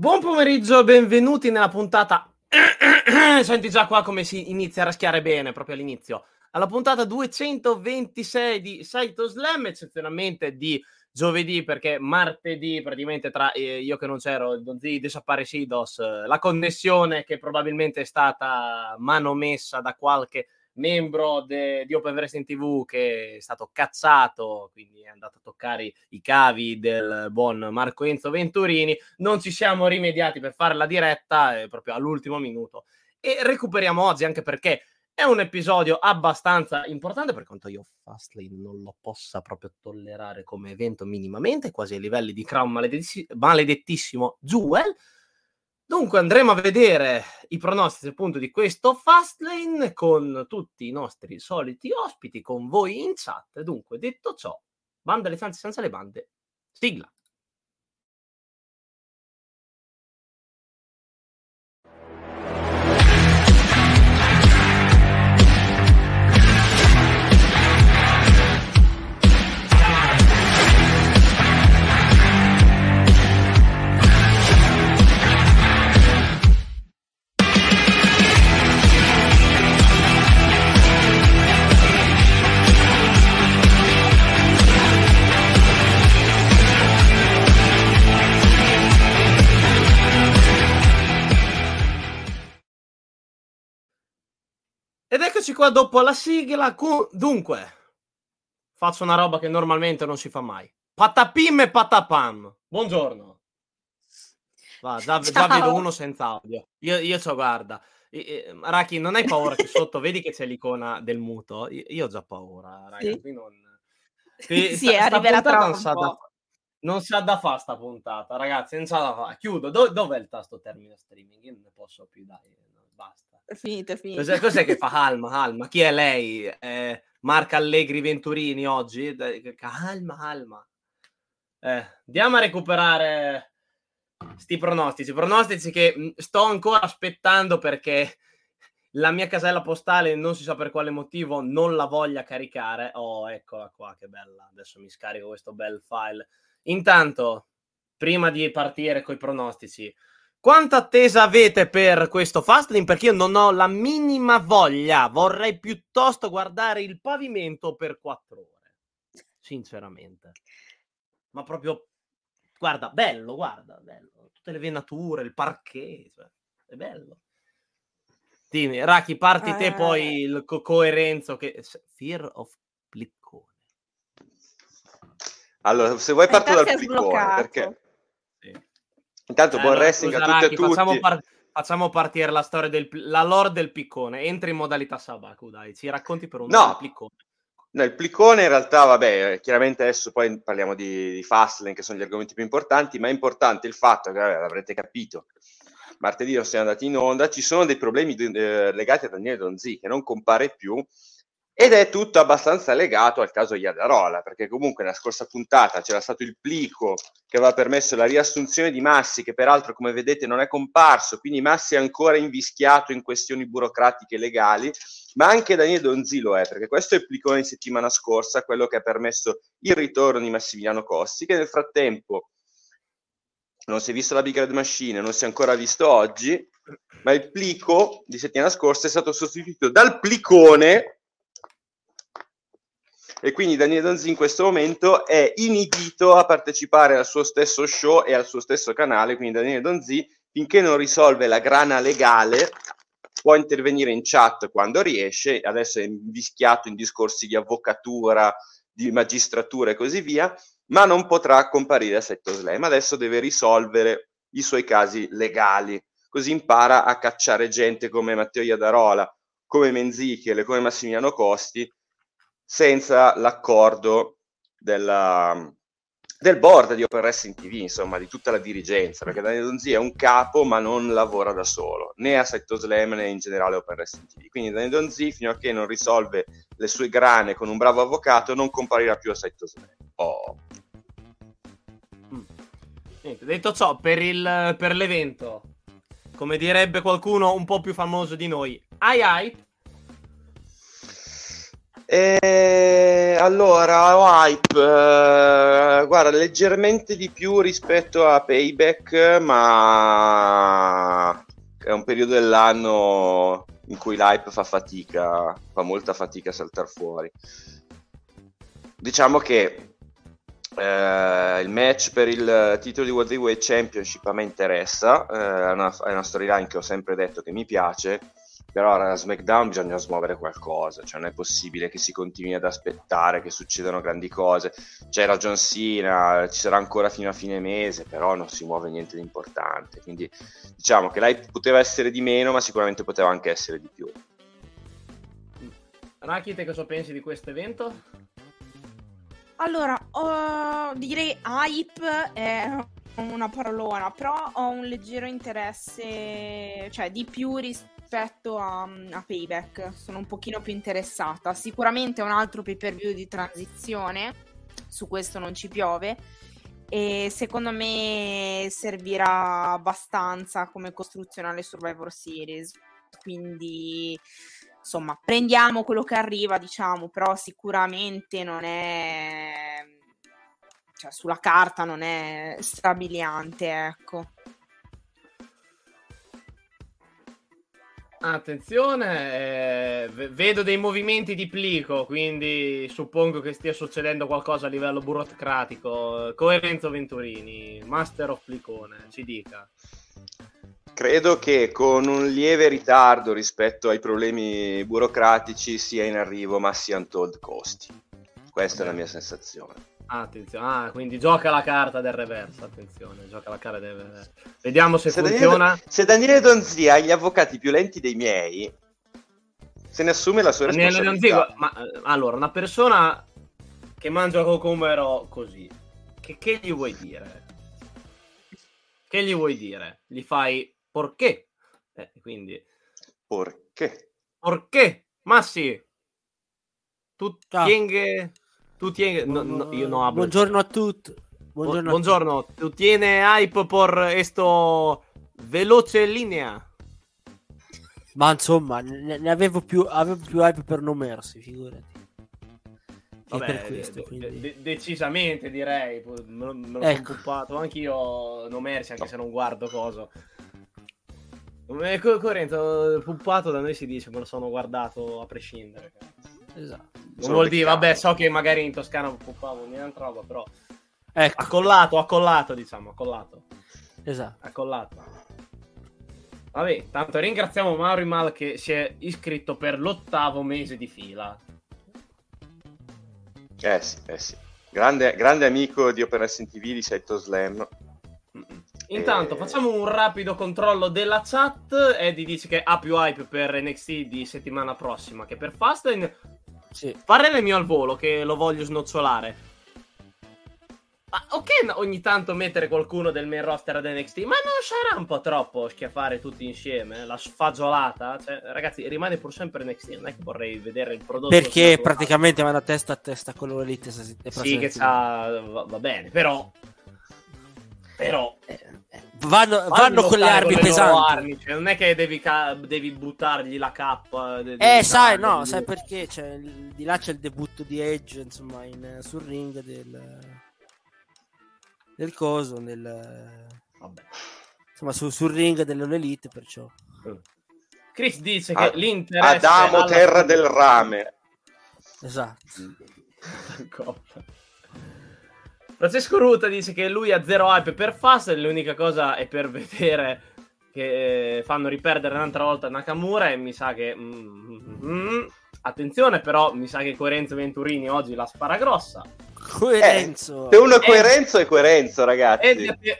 Buon pomeriggio, benvenuti nella puntata. Senti già qua come si inizia a raschiare bene proprio all'inizio. Alla puntata 226 di Saito Slam, eccezionalmente di giovedì, perché martedì, praticamente tra eh, io che non c'ero, Don Z Desaparecidos, eh, la connessione che probabilmente è stata manomessa da qualche membro de, di Open Wrestling TV che è stato cazzato, quindi è andato a toccare i cavi del buon Marco Enzo Venturini. Non ci siamo rimediati per fare la diretta eh, proprio all'ultimo minuto. E recuperiamo oggi anche perché è un episodio abbastanza importante per quanto io Fastlane non lo possa proprio tollerare come evento minimamente, quasi ai livelli di Crown maledetti- maledettissimo Jewel. Dunque andremo a vedere i pronostici appunto di questo Fastlane con tutti i nostri soliti ospiti, con voi in chat. Dunque, detto ciò, banda le stanze senza le bande, sigla. Ed eccoci qua dopo la sigla. Cu- dunque, faccio una roba che normalmente non si fa mai. Patapim e patapam. Buongiorno. Va, già, già vedo uno senza audio. Io, io so, guarda. Eh, Raki, non hai paura che sotto vedi che c'è l'icona del muto? Io, io ho già paura, ragazzi. Sì, non... sì, sì arriverà tra non sa, da, non sa da fare sta puntata, ragazzi. Non sa da fare. Chiudo. Do, dov'è il tasto termine streaming? Io non ne posso più, dai. Basta. È finito, è finito. Cos'è, cos'è che fa Alma? Alma? Chi è lei? Eh, Marca Allegri Venturini oggi? Calma, calma. Eh, andiamo a recuperare sti pronostici. Pronostici che mm, sto ancora aspettando perché la mia casella postale non si sa per quale motivo non la voglia caricare. Oh, eccola qua, che bella. Adesso mi scarico questo bel file. Intanto, prima di partire con i pronostici, quanta attesa avete per questo Fastlane? Perché io non ho la minima voglia, vorrei piuttosto guardare il pavimento per quattro ore, sinceramente. Ma proprio, guarda, bello, guarda, bello. Tutte le venature, il parquet, cioè, è bello. Dimmi, Raki, parti te, poi eh. il co- coerenzo che... Fear of Pliccone. Allora, se vuoi parto dal Pliccone, perché... Intanto eh, buon allora, wrestling a tutte e tutti. Facciamo, par- facciamo, partire la storia del la lore del piccone. Entra in modalità Sabaku, dai, ci racconti per un no. piccone. No, il pliccone in realtà, vabbè, chiaramente adesso poi parliamo di, di Fastlane, che sono gli argomenti più importanti, ma è importante il fatto che, vabbè, l'avrete capito, martedì non siamo andati in onda, ci sono dei problemi eh, legati a Daniele Donzi, che non compare più, ed è tutto abbastanza legato al caso Iadarola, perché comunque nella scorsa puntata c'era stato il plico che aveva permesso la riassunzione di Massi, che peraltro come vedete non è comparso, quindi Massi è ancora invischiato in questioni burocratiche legali, ma anche Daniele Donzi lo è, perché questo è il plicone di settimana scorsa, quello che ha permesso il ritorno di Massimiliano Costi, che nel frattempo non si è visto la Big Red Machine, non si è ancora visto oggi, ma il plico di settimana scorsa è stato sostituito dal plicone e quindi Daniele Donzi in questo momento è inibito a partecipare al suo stesso show e al suo stesso canale, quindi Daniele Donzi finché non risolve la grana legale può intervenire in chat quando riesce, adesso è invischiato in discorsi di avvocatura, di magistratura e così via, ma non potrà comparire a Setto Slam, adesso deve risolvere i suoi casi legali, così impara a cacciare gente come Matteo Iadarola, come Menzichele, come Massimiliano Costi, senza l'accordo della, del board di Open Wrestling TV, insomma, di tutta la dirigenza, perché Daniele Donzi è un capo ma non lavora da solo, né a Setto Slam né in generale Open Wrestling TV. Quindi Daniele Donzi, fino a che non risolve le sue grane con un bravo avvocato, non comparirà più a Setto Slam. Oh. Mm. Niente, detto ciò, per, il, per l'evento, come direbbe qualcuno un po' più famoso di noi, ai ai, e allora, hype, uh, guarda, leggermente di più rispetto a Payback, ma è un periodo dell'anno in cui l'hype fa fatica, fa molta fatica a saltare fuori. Diciamo che eh, il match per il titolo di World Heavyweight Championship a me interessa, eh, è, una, è una storyline che ho sempre detto che mi piace, però a SmackDown bisogna smuovere qualcosa, cioè non è possibile che si continui ad aspettare che succedano grandi cose. C'era John Cena, ci sarà ancora fino a fine mese, però non si muove niente di importante. Quindi diciamo che lei poteva essere di meno, ma sicuramente poteva anche essere di più. Raki, te cosa pensi di questo evento? Allora, uh, direi hype è una parolona, però ho un leggero interesse, cioè di più rispetto a, a, Payback. Sono un pochino più interessata. Sicuramente è un altro pay per view di transizione, su questo non ci piove. E secondo me servirà abbastanza come costruzione alle Survivor Series. Quindi insomma, prendiamo quello che arriva, diciamo, però sicuramente non è cioè sulla carta non è strabiliante, ecco. Attenzione, eh, vedo dei movimenti di plico, quindi suppongo che stia succedendo qualcosa a livello burocratico. Coerenzo Venturini, Master of Plicone, ci dica. Credo che con un lieve ritardo rispetto ai problemi burocratici sia in arrivo Massi Untold Costi. Questa è la mia sensazione. Attenzione, ah, quindi gioca la carta del reverso. Attenzione, gioca la carta del reverso. Vediamo se, se funziona. Daniele, se Daniele Donzia ha gli avvocati più lenti dei miei, se ne assume la sua Daniele responsabilità. Donzia, ma eh, allora, una persona che mangia cocomero così, che, che gli vuoi dire? Che gli vuoi dire? Gli fai Perché? Eh, quindi... Perché? Perché? Ma sì. Tu tieni... No, no, io no hablo. Buongiorno a tutti. Buongiorno. Buongiorno. A tutti. Tu tieni hype per questo veloce linea? Ma insomma, ne, ne avevo, più, avevo più hype per non mersi, figurati. Vabbè, questo, de- de- decisamente direi, me, me lo ecco. sono puppato anch'io, non mersi anche se non guardo coso. Eh, Corrento, puppato da noi si dice, me lo sono guardato a prescindere. Esatto. Non vuol dire, vabbè, so che magari in Toscana puppavo niente roba, però... Ecco. Accollato, accollato, diciamo, accollato. Esatto. Accollato. Vabbè, tanto ringraziamo Mauro Mal che si è iscritto per l'ottavo mese di fila. Eh sì, eh sì. Grande, grande amico di Open Wrestling TV di Seto Slam. Intanto facciamo un rapido controllo della chat. Eddie dice che ha più hype per NXT di settimana prossima che per Fastlane. Sì. Parere mio al volo che lo voglio snocciolare. Ma ok, ogni tanto mettere qualcuno del main roster ad NXT, ma non sarà un po' troppo schiaffare tutti insieme? La sfagiolata? Cioè, ragazzi, rimane pur sempre NXT. Non è che vorrei vedere il prodotto. Perché praticamente vanno a testa a testa con loro elite. Sì, che c'ha. Va, va bene, però. Però. Eh, vanno, vanno con le armi con pesanti. Armi, cioè, non è che devi, ca- devi buttargli la cappa. De- eh, sai, no, sai perché? Cioè, di là c'è il debutto di Edge, insomma, in, sul ring del, del coso, nel, Vabbè. insomma, su, sul ring dell'Elite, perciò. Chris dice che l'interesse Adamo Terra del Rame. Esatto. Francesco Ruta dice che lui ha zero hype per Fast l'unica cosa è per vedere che eh, fanno riperdere un'altra volta Nakamura e mi sa che... Mm, mm, mm, attenzione però, mi sa che Coerenzo Venturini oggi la spara grossa. Coerenzo. Eh, se uno è Coerenzo è Coerenzo, ragazzi.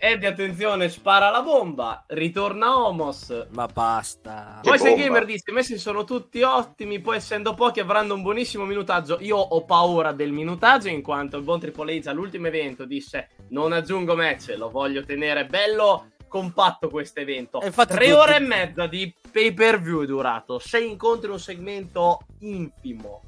E di, attenzione, spara la bomba, ritorna Homos. Ma basta. Poi se Gamer dice, messi sono tutti ottimi, poi essendo pochi avranno un buonissimo minutaggio. Io ho paura del minutaggio in quanto il buon Triple H all'ultimo evento disse non aggiungo match, lo voglio tenere bello compatto questo evento. Tre tutti... ore e mezza di pay per view è durato, sei incontri un segmento infimo.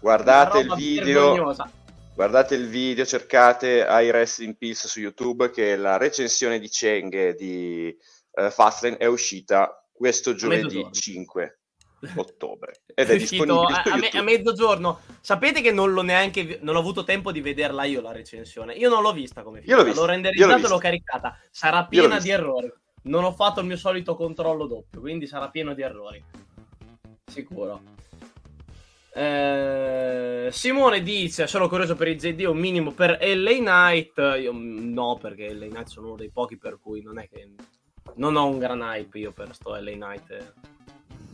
Guardate il video. Vergognosa guardate il video, cercate I Rest in Peace su YouTube che la recensione di Cheng di uh, Fastlane è uscita questo giovedì 5. ottobre ed è, è uscito a, a, me, a, mezzogiorno. Sapete che non l'ho neanche non ho avuto tempo di vederla io la recensione. Io non l'ho vista come film. Io l'ho, vista. l'ho renderizzato e l'ho caricata. Sarà piena di errori. Non ho fatto il mio solito controllo doppio, quindi sarà pieno di errori. Sicuro. Eh, Simone dice: Sono curioso per i ZD, un minimo per LA Knight. Io no, perché LA Knight sono uno dei pochi per cui non è che non ho un gran hype io per sto LA Knight.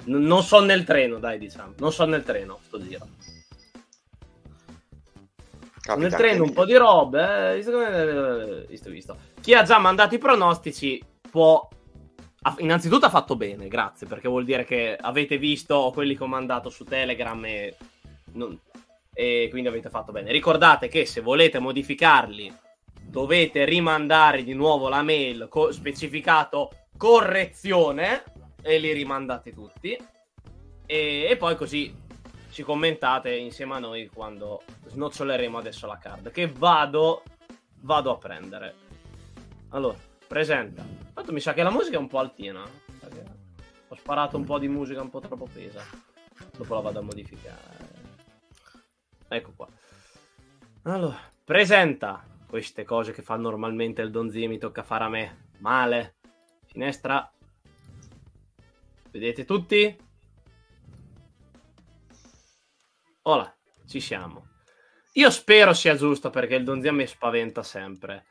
N- non so nel treno, dai, diciamo. Non so nel treno, sto giro. Capita nel treno un po' di robe, eh, visto, visto. Chi ha già mandato i pronostici può innanzitutto ha fatto bene, grazie, perché vuol dire che avete visto quelli che ho mandato su Telegram e, non, e, quindi avete fatto bene. Ricordate che se volete modificarli dovete rimandare di nuovo la mail co- specificato correzione e li rimandate tutti e, e poi così ci commentate insieme a noi quando snoccioleremo adesso la card che vado vado a prendere allora presenta. Tanto mi sa che la musica è un po' altina ho sparato un po' di musica un po' troppo pesa. Dopo la vado a modificare. Ecco qua. Allora presenta queste cose che fa normalmente il Donzi mi tocca fare a me. Male. Finestra. Vedete tutti? Ora, ci siamo. Io spero sia giusto perché il Donzia mi spaventa sempre.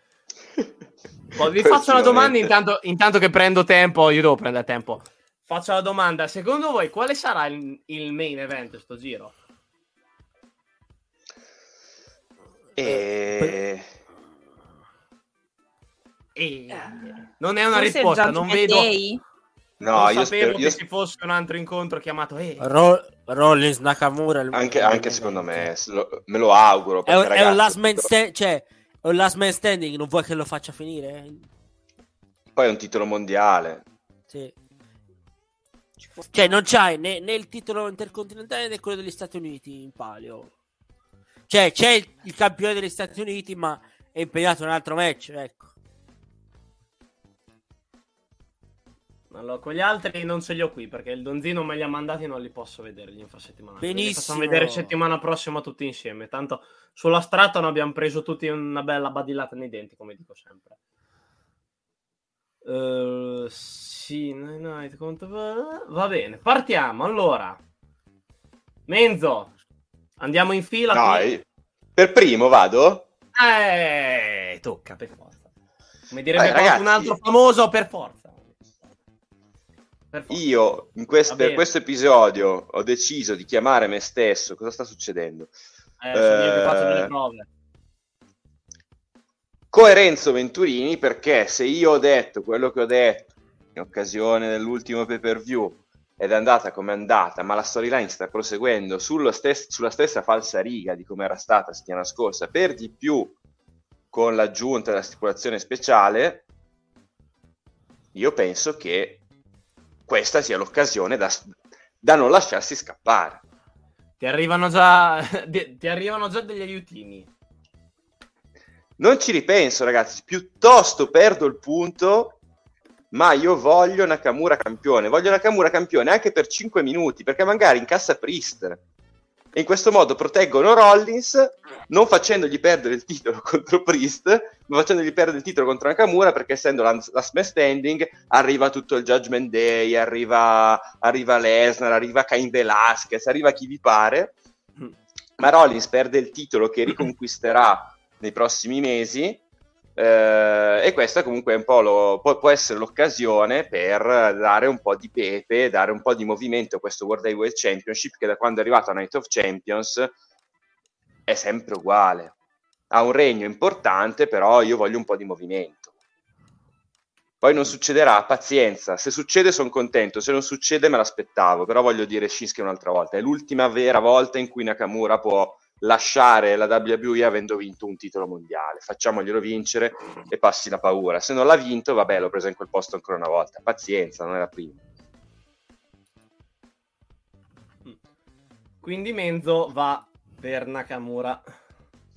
Poi vi faccio una domanda intanto, intanto, che prendo tempo. Io devo prendere tempo. Faccio la domanda. Secondo voi quale sarà il, il main event sto giro? E... e... Non è una Forse risposta, non vedo... Day? No, non io sapevo spero, che io... ci fosse un altro incontro chiamato eh. Ro- Rollins Nakamura. Anche, anche secondo me, lo, me lo auguro. È, ragazzi, è, un last man sta- cioè, last man standing, non vuoi che lo faccia finire? Poi è un titolo mondiale. Sì. Cioè, non c'hai né, né, il titolo intercontinentale né quello degli Stati Uniti in palio. Cioè, c'è il, il campione degli Stati Uniti, ma è impegnato in un altro match, ecco. Allora, con gli altri non ce li ho qui perché il Donzino me li ha mandati e non li posso vedere gli infrasettimanali. Benissimo. Li facciamo vedere settimana prossima tutti insieme. Tanto sulla strata non abbiamo preso tutti una bella badillata nei denti, come dico sempre. Uh, sì, night, conto... va bene, partiamo. Allora, Menzo, andiamo in fila. Dai, per primo vado? Eh, tocca per forza. Come direbbe Vai, un altro famoso, per forza. Io quest- per questo episodio ho deciso di chiamare me stesso. Cosa sta succedendo? Eh, io faccio delle eh, prove. Coerenzo Venturini perché se io ho detto quello che ho detto in occasione dell'ultimo pay per view ed è andata come è andata, ma la storyline sta proseguendo stes- sulla stessa falsa riga di come era stata la settimana scorsa, per di più con l'aggiunta della stipulazione speciale, io penso che questa sia l'occasione da, da non lasciarsi scappare. Ti arrivano già, ti arrivano già degli aiutini. Non ci ripenso, ragazzi. Piuttosto perdo il punto, ma io voglio Nakamura campione. Voglio Nakamura campione anche per 5 minuti, perché magari incassa Priest e in questo modo proteggono Rollins non facendogli perdere il titolo contro Priest ma facendogli perdere il titolo contro Nakamura perché essendo la, la smash standing arriva tutto il Judgment Day arriva, arriva Lesnar, arriva Cain Velasquez arriva chi vi pare. Ma Rollins perde il titolo che riconquisterà nei prossimi mesi eh, e questa comunque è un po' lo, può, può, essere l'occasione per dare un po' di pepe, dare un po' di movimento a questo World Heavyweight Championship che da quando è arrivato a Night of Champions è sempre uguale. Ha un regno importante, però io voglio un po' di movimento. Poi non succederà, pazienza. Se succede sono contento, se non succede me l'aspettavo, però voglio dire Shinsuke un'altra volta. È l'ultima vera volta in cui Nakamura può lasciare la WWE avendo vinto un titolo mondiale. Facciamoglielo vincere e passi la paura. Se non l'ha vinto, vabbè, l'ho preso in quel posto ancora una volta. Pazienza, non è la prima. Quindi Menzo va per Nakamura.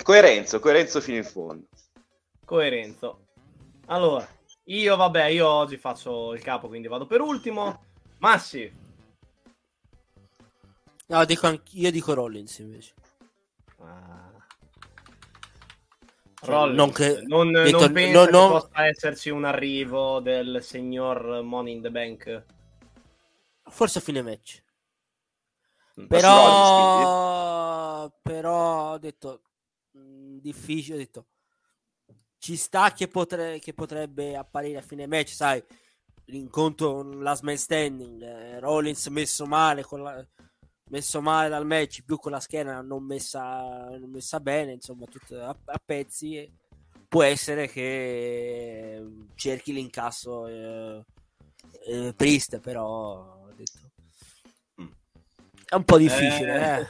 Coerenzo, coerenzo fino in fondo. Coerenzo. Allora, io vabbè, io oggi faccio il capo, quindi vado per ultimo. Massi. No, dico anch- io dico Rollins invece. Cioè, Rollins, non che- non, detto- non pensa no, che no. possa esserci un arrivo del signor Money in the Bank? Forse a fine match. Mm. Però, però ho detto mh, difficile. Ho detto ci sta che, potre- che potrebbe apparire a fine match. Sai, l'incontro last man standing. eh, Rollins messo male, con la- messo male dal match, più con la schiena non messa, non messa bene. Insomma, tutto a, a pezzi. e Può essere che eh, cerchi l'incasso eh, eh, Priest, però ho detto Mm. è un po' difficile, Eh, eh.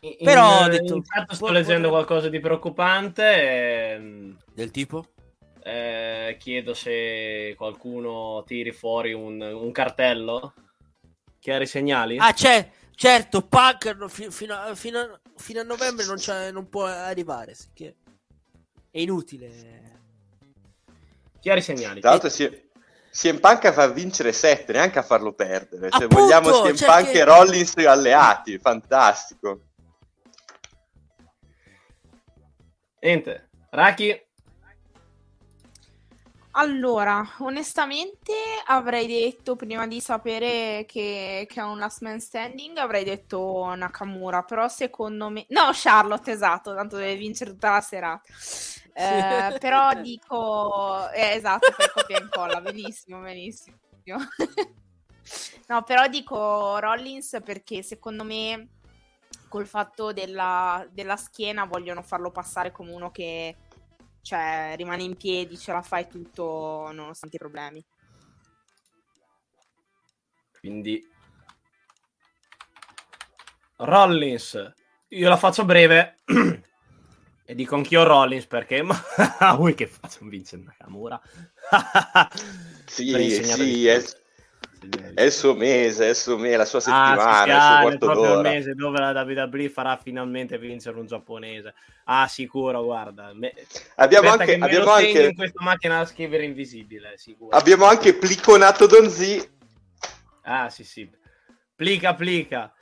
In, Però ho in- detto- intanto sto può- leggendo qualcosa di preoccupante. ehm, Del tipo? eh, chiedo se qualcuno tiri fuori un, un cartello. Chiari segnali? Ah, c'è, certo, no, fi- fino, a, fino a- fino a novembre non, c'è- non può arrivare, sì che è inutile. Chiari segnali. Tra l'altro si- CM Punk a far vincere 7, neanche a farlo perdere. Se Appunto, vogliamo CM cioè Punk che- e Rollins alleati, fantastico. Niente. Raki, Allora, onestamente avrei detto, prima di sapere che, che è un last man standing, avrei detto Nakamura, però secondo me... No, Charlotte, esatto, tanto deve vincere tutta la serata. Eh, però dico... eh, esatto, per copia e incolla, benissimo, benissimo. No, però dico Rollins perché secondo me col fatto della, della schiena vogliono farlo passare come uno che cioè, rimane in piedi, ce la fai tutto nonostante i problemi. quindi Rollins. Io la faccio breve e dico anch'io Rollins perché ma vuoi che faccia un Vincent Nakamura? Sì, sì, è, è il suo mese, è il suo mese, la sua Ah, sì, settimana, il ah, suo è quarto proprio il d'ora. mese dove la WWE farà finalmente vincere un giapponese. Ah, sicuro, guarda. Me... Abbiamo Aspetta anche, abbiamo anche, in questa macchina da scrivere invisibile, sicuro. abbiamo anche pliconato Donzi. Ah, sì, sì. Plica, plica.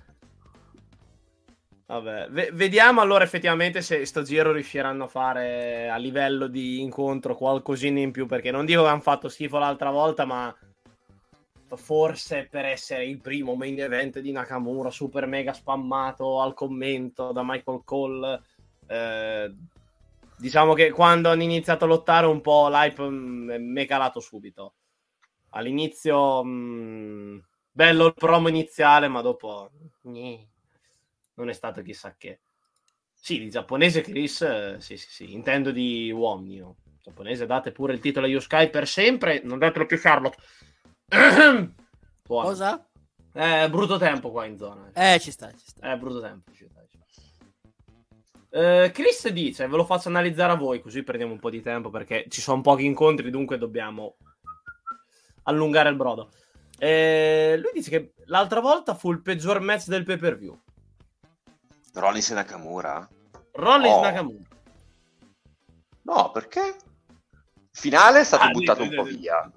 Vabbè, ve- vediamo allora effettivamente se sto giro riusciranno a fare a livello di incontro qualcosina in più, perché non dico che hanno fatto schifo l'altra volta, ma forse per essere il primo main event di Nakamura, super mega spammato al commento da Michael Cole, eh, diciamo che quando hanno iniziato a lottare un po' l'hype mm, mi è calato subito. All'inizio mm, bello il promo iniziale, ma dopo Gnì, non è stato chissà che. Sì, di giapponese Chris, eh, sì, sì, sì, intendo di uomini. io. Giapponese, date pure il titolo a Yuskai per sempre, non datelo più Charlotte. Buono. Cosa? Eh, brutto tempo qua in zona. Eh, ci sta, ci sta. Eh, brutto tempo. ci sta, ci sta. Eh, Chris dice, ve lo faccio analizzare a voi, così prendiamo un po' di tempo perché ci sono pochi incontri, dunque dobbiamo allungare il brodo. Eh, lui dice che l'altra volta fu il peggior match del pay per view. Rollins e Nakamura? Rollins Oh. Nakamura. No, perché? Finale è stato Ah, buttato di- un po' di- via.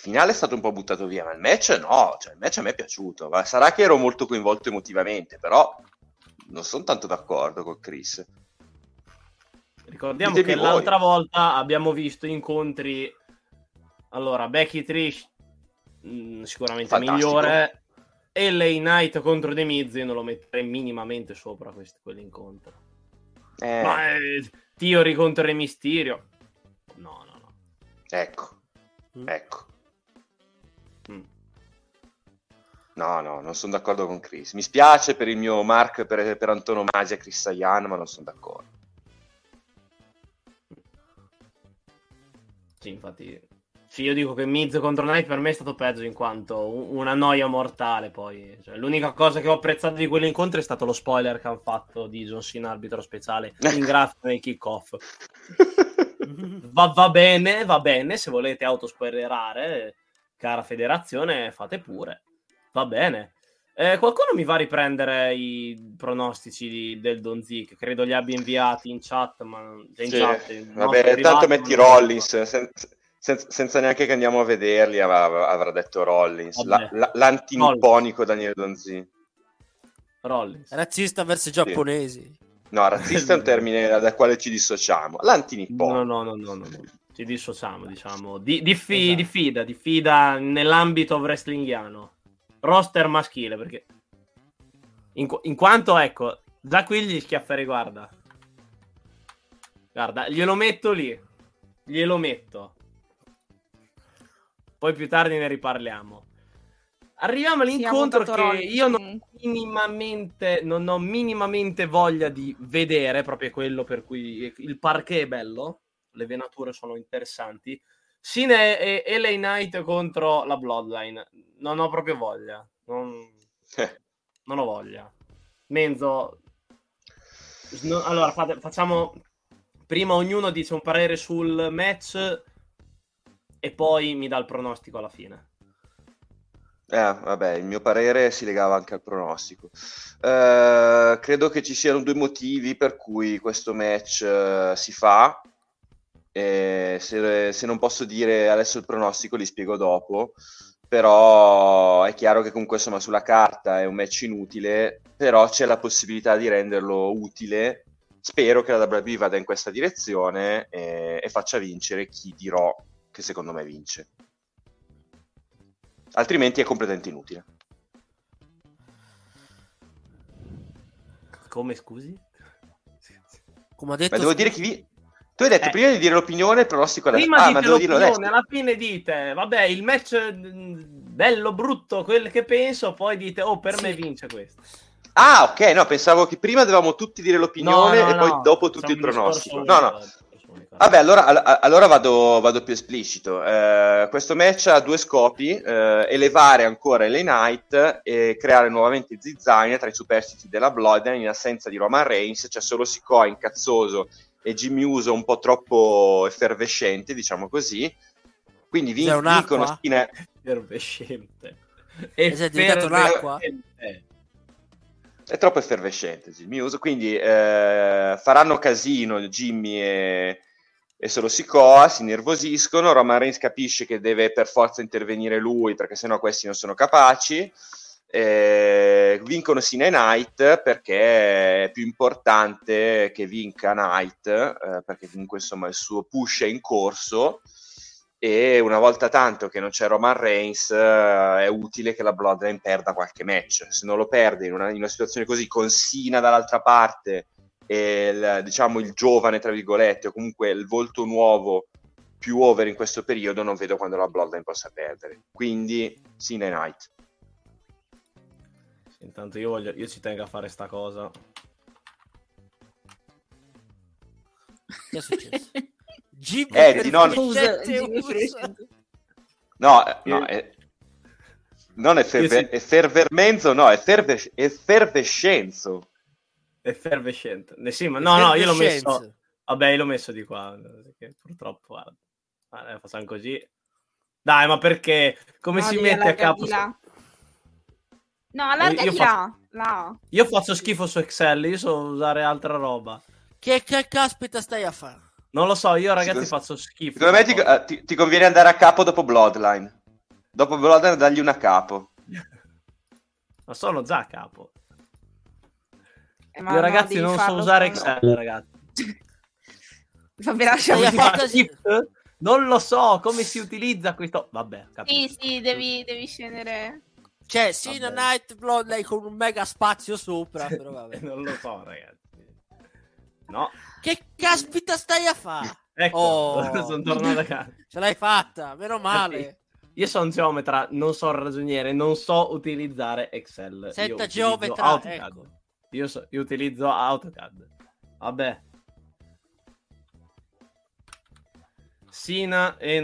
Finale è stato un po' buttato via, ma il match no, cioè il match a me è piaciuto. Ma sarà che ero molto coinvolto emotivamente, però non sono tanto d'accordo con Chris. Ricordiamo Ditemi che voi. l'altra volta abbiamo visto incontri. Allora, Becky Trish mh, sicuramente Fantastico. migliore. E lei Knight contro The Miz io non lo metterei minimamente sopra questo, quell'incontro. Eh, Ma eh, Theory contro Re Mysterio. No, no, no. Ecco, Mm. ecco. No, no, non sono d'accordo con Chris. Mi spiace per il mio Mark per, per antonomasia Chris Sayan, ma non sono d'accordo. Sì, infatti. Sì, io dico che Miz contro Knight per me è stato peggio in quanto un- una noia mortale. Poi, Cioè, l'unica cosa che ho apprezzato di quell'incontro è stato lo spoiler che hanno fatto di John Cena, arbitro speciale, in grafica nei kick-off. Va, va bene, va bene. Se volete autospoilerare, cara federazione, fate pure. Va bene. Eh, qualcuno mi va a riprendere i pronostici di- del Donzi, che credo li abbia inviati in chat, ma in Sì, chat. in nostro Vabbè, privato, tanto metti Rollins, sen- sen- senza neanche che andiamo a vederli, av- avrà detto Rollins. La- la- l'antinipponico Daniele Donzi. Rollins. Razzista verso i giapponesi. No, razzista è un termine da quale ci dissociamo. L'antinippone. No, no, no, no, no, no. Ci dissociamo, diciamo. Di, diffi, esatto. diffida, diffida nell'ambito wrestlinghiano. Roster maschile, perché... In, in quanto, ecco, già qui gli schiafferei, guarda. Guarda, glielo metto lì. Glielo metto. Poi più tardi ne riparliamo. Arriviamo all'incontro che io non ho, minimamente, non ho minimamente voglia di vedere, proprio quello per cui il parquet è bello, le venature sono interessanti. Sine e LA Knight contro la Bloodline. Non ho proprio voglia. Non, non ho voglia. Menzo. allora, fate, facciamo. Prima ognuno dice un parere sul match e poi mi dà il pronostico alla fine. Eh, vabbè, il mio parere si legava anche al pronostico. Eh, credo che ci siano due motivi per cui questo match eh, si fa. Se, se, non posso dire adesso il pronostico, li spiego dopo. Però è chiaro che comunque insomma sulla carta è un match inutile, però c'è la possibilità di renderlo utile. Spero che la WWE vada in questa direzione e, e faccia vincere chi dirò che secondo me vince altrimenti è completamente inutile. Come scusi? Come ha detto, Ma devo dire chi vi... Tu hai detto eh. prima di dire l'opinione, pronostico adesso. Prima ah, dirlo adesso. Alla fine dite, vabbè, il match mm, bello, brutto, quel che penso, poi dite, oh, per sì. me vince questo. Ah, ok, no, pensavo che prima dovevamo tutti dire l'opinione no, no, e poi dopo tutti il pronostico. No, no. Vabbè, allora, allora vado, vado, più esplicito. Eh, questo match ha due scopi: eh, elevare ancora LA Knight e creare nuovamente zizzania tra i superstiti della Bloodline in assenza di Roman Reigns. C'è solo Sikoa incazzoso e Jimmy Uso un po' troppo effervescente, diciamo così. Quindi vin- vincono Stina... Effervescente. Effervescente. È troppo effervescente Jimmy Uso, quindi eh, faranno casino Jimmy e e solo si coa, si nervosiscono, Roman Reigns capisce che deve per forza intervenire lui perché sennò questi non sono capaci, eh, vincono Sina e Knight perché è più importante che vinca Knight eh, perché comunque insomma il suo push è in corso e una volta tanto che non c'è Roman Reigns eh, è utile che la Bloodline perda qualche match se non lo perde in una, in una situazione così con Sina dall'altra parte il, diciamo il giovane, tra virgolette, o comunque il volto nuovo più over in questo periodo, non vedo quando la Bloodline possa perdere. Quindi, Cena e Knight. Intanto io, voglio, io ci tengo a fare sta cosa. Che è successo? Jeep eh, di non... No, no, è... non è ferve... effervermenzo, no, è ferve... effervescenzo. Effervescente. Eh sì, ma no, no, io l'ho messo. Vabbè, io l'ho messo di qua. Perché purtroppo, guarda. Ah, facciamo così. Dai, ma perché? Come no, si mette a capo? Su... No, allarga io, io faccio... là. Io faccio schifo su Excel, io so usare altra roba. Che, che caspita stai a fare? Non lo so, io ragazzi faccio schifo. Secondo me ti, uh, ti, ti, conviene andare a capo dopo Bloodline. Dopo Bloodline dagli una capo. ma sono già a capo. Eh, Io ragazzi non so usare Excel, no. ragazzi. Vabbè, lasciamo Non lo so come si utilizza questo. Vabbè, capito. Sì, sì, devi, devi scendere. Cioè, sì, Vabbè. Night Bloodline con un mega spazio sopra, però vabbè. non lo so, ragazzi. No. Che caspita stai a fare? Ecco, oh. sono tornato a casa. Ce l'hai fatta, meno male. Io sono geometra, non so ragioniere, non so utilizzare Excel. Senta geometra, ecco. Io, so, io utilizzo AutoCAD. Vabbè. Sina e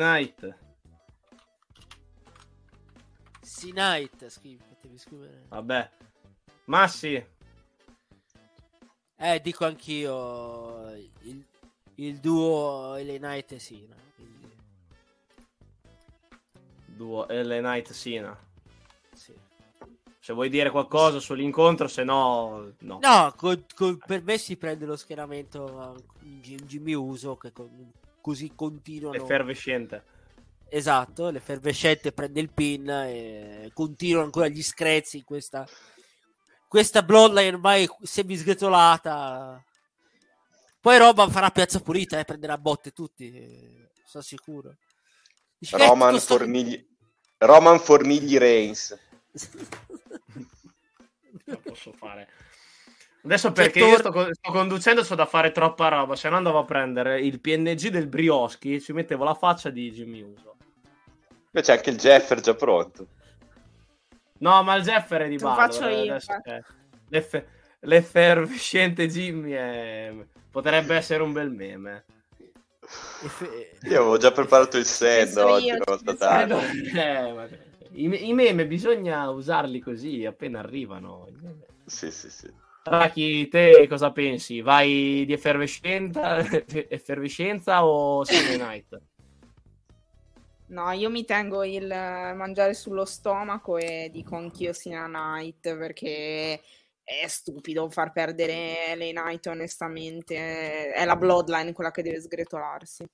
Knight. Knight, scrivi, devi scrivere. Vabbè. Massi. Eh, dico anch'io il, il duo Ele Knight e Sina. Quindi... Duo Ele Knight Sina. Se vuoi dire qualcosa sull'incontro, se no, no. No, co- co- per me si prende lo schieramento Jimmy Uso che con- così continuano. Effervescente. Esatto, l'effervescente prende il pin e continuano ancora gli screzi in questa, questa bloodline ormai semi sgretolata. Poi Roman farà piazza pulita e eh, prenderà botte tutti, eh, sono sicuro. Dice, Roman, sto... Formigli... Roman Formigli Reigns. non posso fare. Adesso perché tor- io sto, sto, conducendo, so da fare troppa roba. Se no andavo a prendere il PNG del Brioschi, ci mettevo la faccia di Jimmy Uso. Poi c'è anche il Jeffer già pronto. No, ma il Jeffer è di base. Lo faccio io. L'eff- l'effervescente Jimmy è... potrebbe essere un bel meme. Io avevo già preparato il set oggi, io, eh, ma... I, I, meme bisogna usarli così appena arrivano. Sì, sì, sì. Raki, te cosa pensi? Vai di effervescenza, effervescenza o Sunday Night? No, io mi tengo il mangiare sullo stomaco e dico anch'io Sina Night perché è stupido far perdere le Night onestamente. È la Bloodline quella che deve sgretolarsi.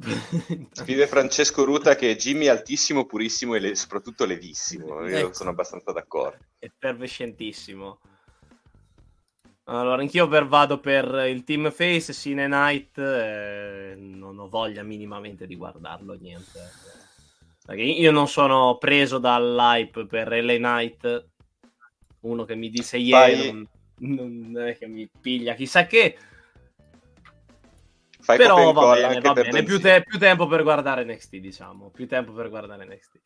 Scrive Francesco Ruta che Jimmy è altissimo, purissimo e le- soprattutto levissimo. Io ecco. sono abbastanza d'accordo. Effervescentissimo. Allora, anch'io per, vado per il Team Face, Sine Night, eh, non ho voglia minimamente di guardarlo, niente. Perché io non sono preso dall'hype per LA Night, uno che mi dice ieri, non, non è che mi piglia chissà che, Fai Però va bene, va bene. Più, te- più, tempo per guardare NXT, diciamo. Più tempo per guardare NXT.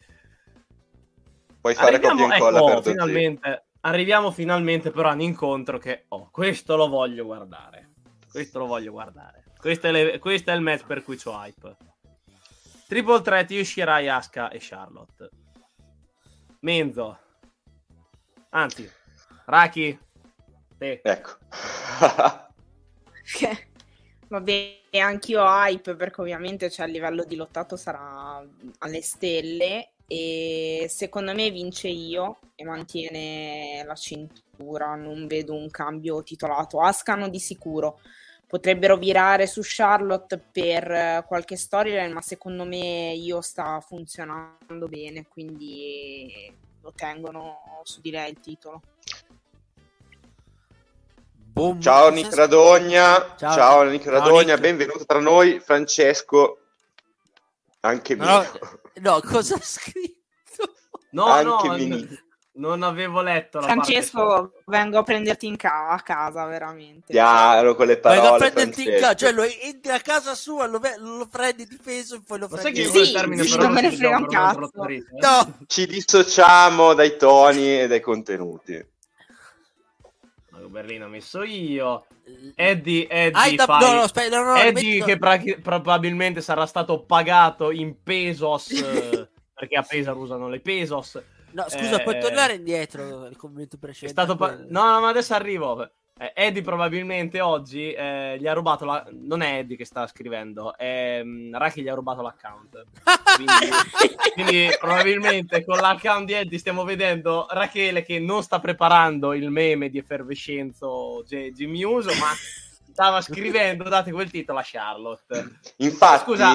Puoi fare arriviamo, copia incolla ecco, per finalmente, Arriviamo finalmente però a un incontro che, oh, questo lo voglio guardare. Questo lo voglio guardare. Questo è, le- questo è il match per cui c'ho hype. Triple Threat, Yoshirai, Asuka e Charlotte. Menzo. Anzi, Raki. Te. Ecco. Vabbè, anch'io hype perché ovviamente cioè, a livello di lottato sarà alle stelle e secondo me vince io e mantiene la cintura, non vedo un cambio titolato. Ascano di sicuro. Potrebbero virare su Charlotte per qualche storyline, ma secondo me io sta funzionando bene, quindi lo tengono su di lei il titolo. Boom. Ciao Nick Radogna, ciao, ciao Nick Radogna, benvenuto tra noi Francesco, anche no, mio. No, cosa ha scritto? No, anche no, mio. non avevo letto la Francesco, vengo a prenderti in ca- a casa, veramente. Chiaro, con le parole. Vengo a prenderti Francesco. in casa, cioè lo entri a casa sua, lo, lo prendi difeso e poi lo prendi. Sai che sì, termine sì, non me ne frega un cazzo. No. Ci dissociamo dai toni e dai contenuti. Berlino ho messo io. Eddie, Eddie, da... fai... no, no, aspetta, no, Eddie metto... che pra... probabilmente sarà stato pagato in pesos perché a Pesaro usano le pesos. No, scusa, eh... puoi tornare indietro il commento precedente? È stato pa... no, no, ma adesso arrivo. Eh, Eddie probabilmente oggi eh, gli ha rubato la... Non è Eddie che sta scrivendo, è um, Raki gli ha rubato l'account. Quindi, quindi, probabilmente con l'account di Eddie stiamo vedendo Rachele che non sta preparando il meme di effervescenzo Jimmy Uso, ma stava scrivendo, date quel titolo a Charlotte. Infatti... Scusa,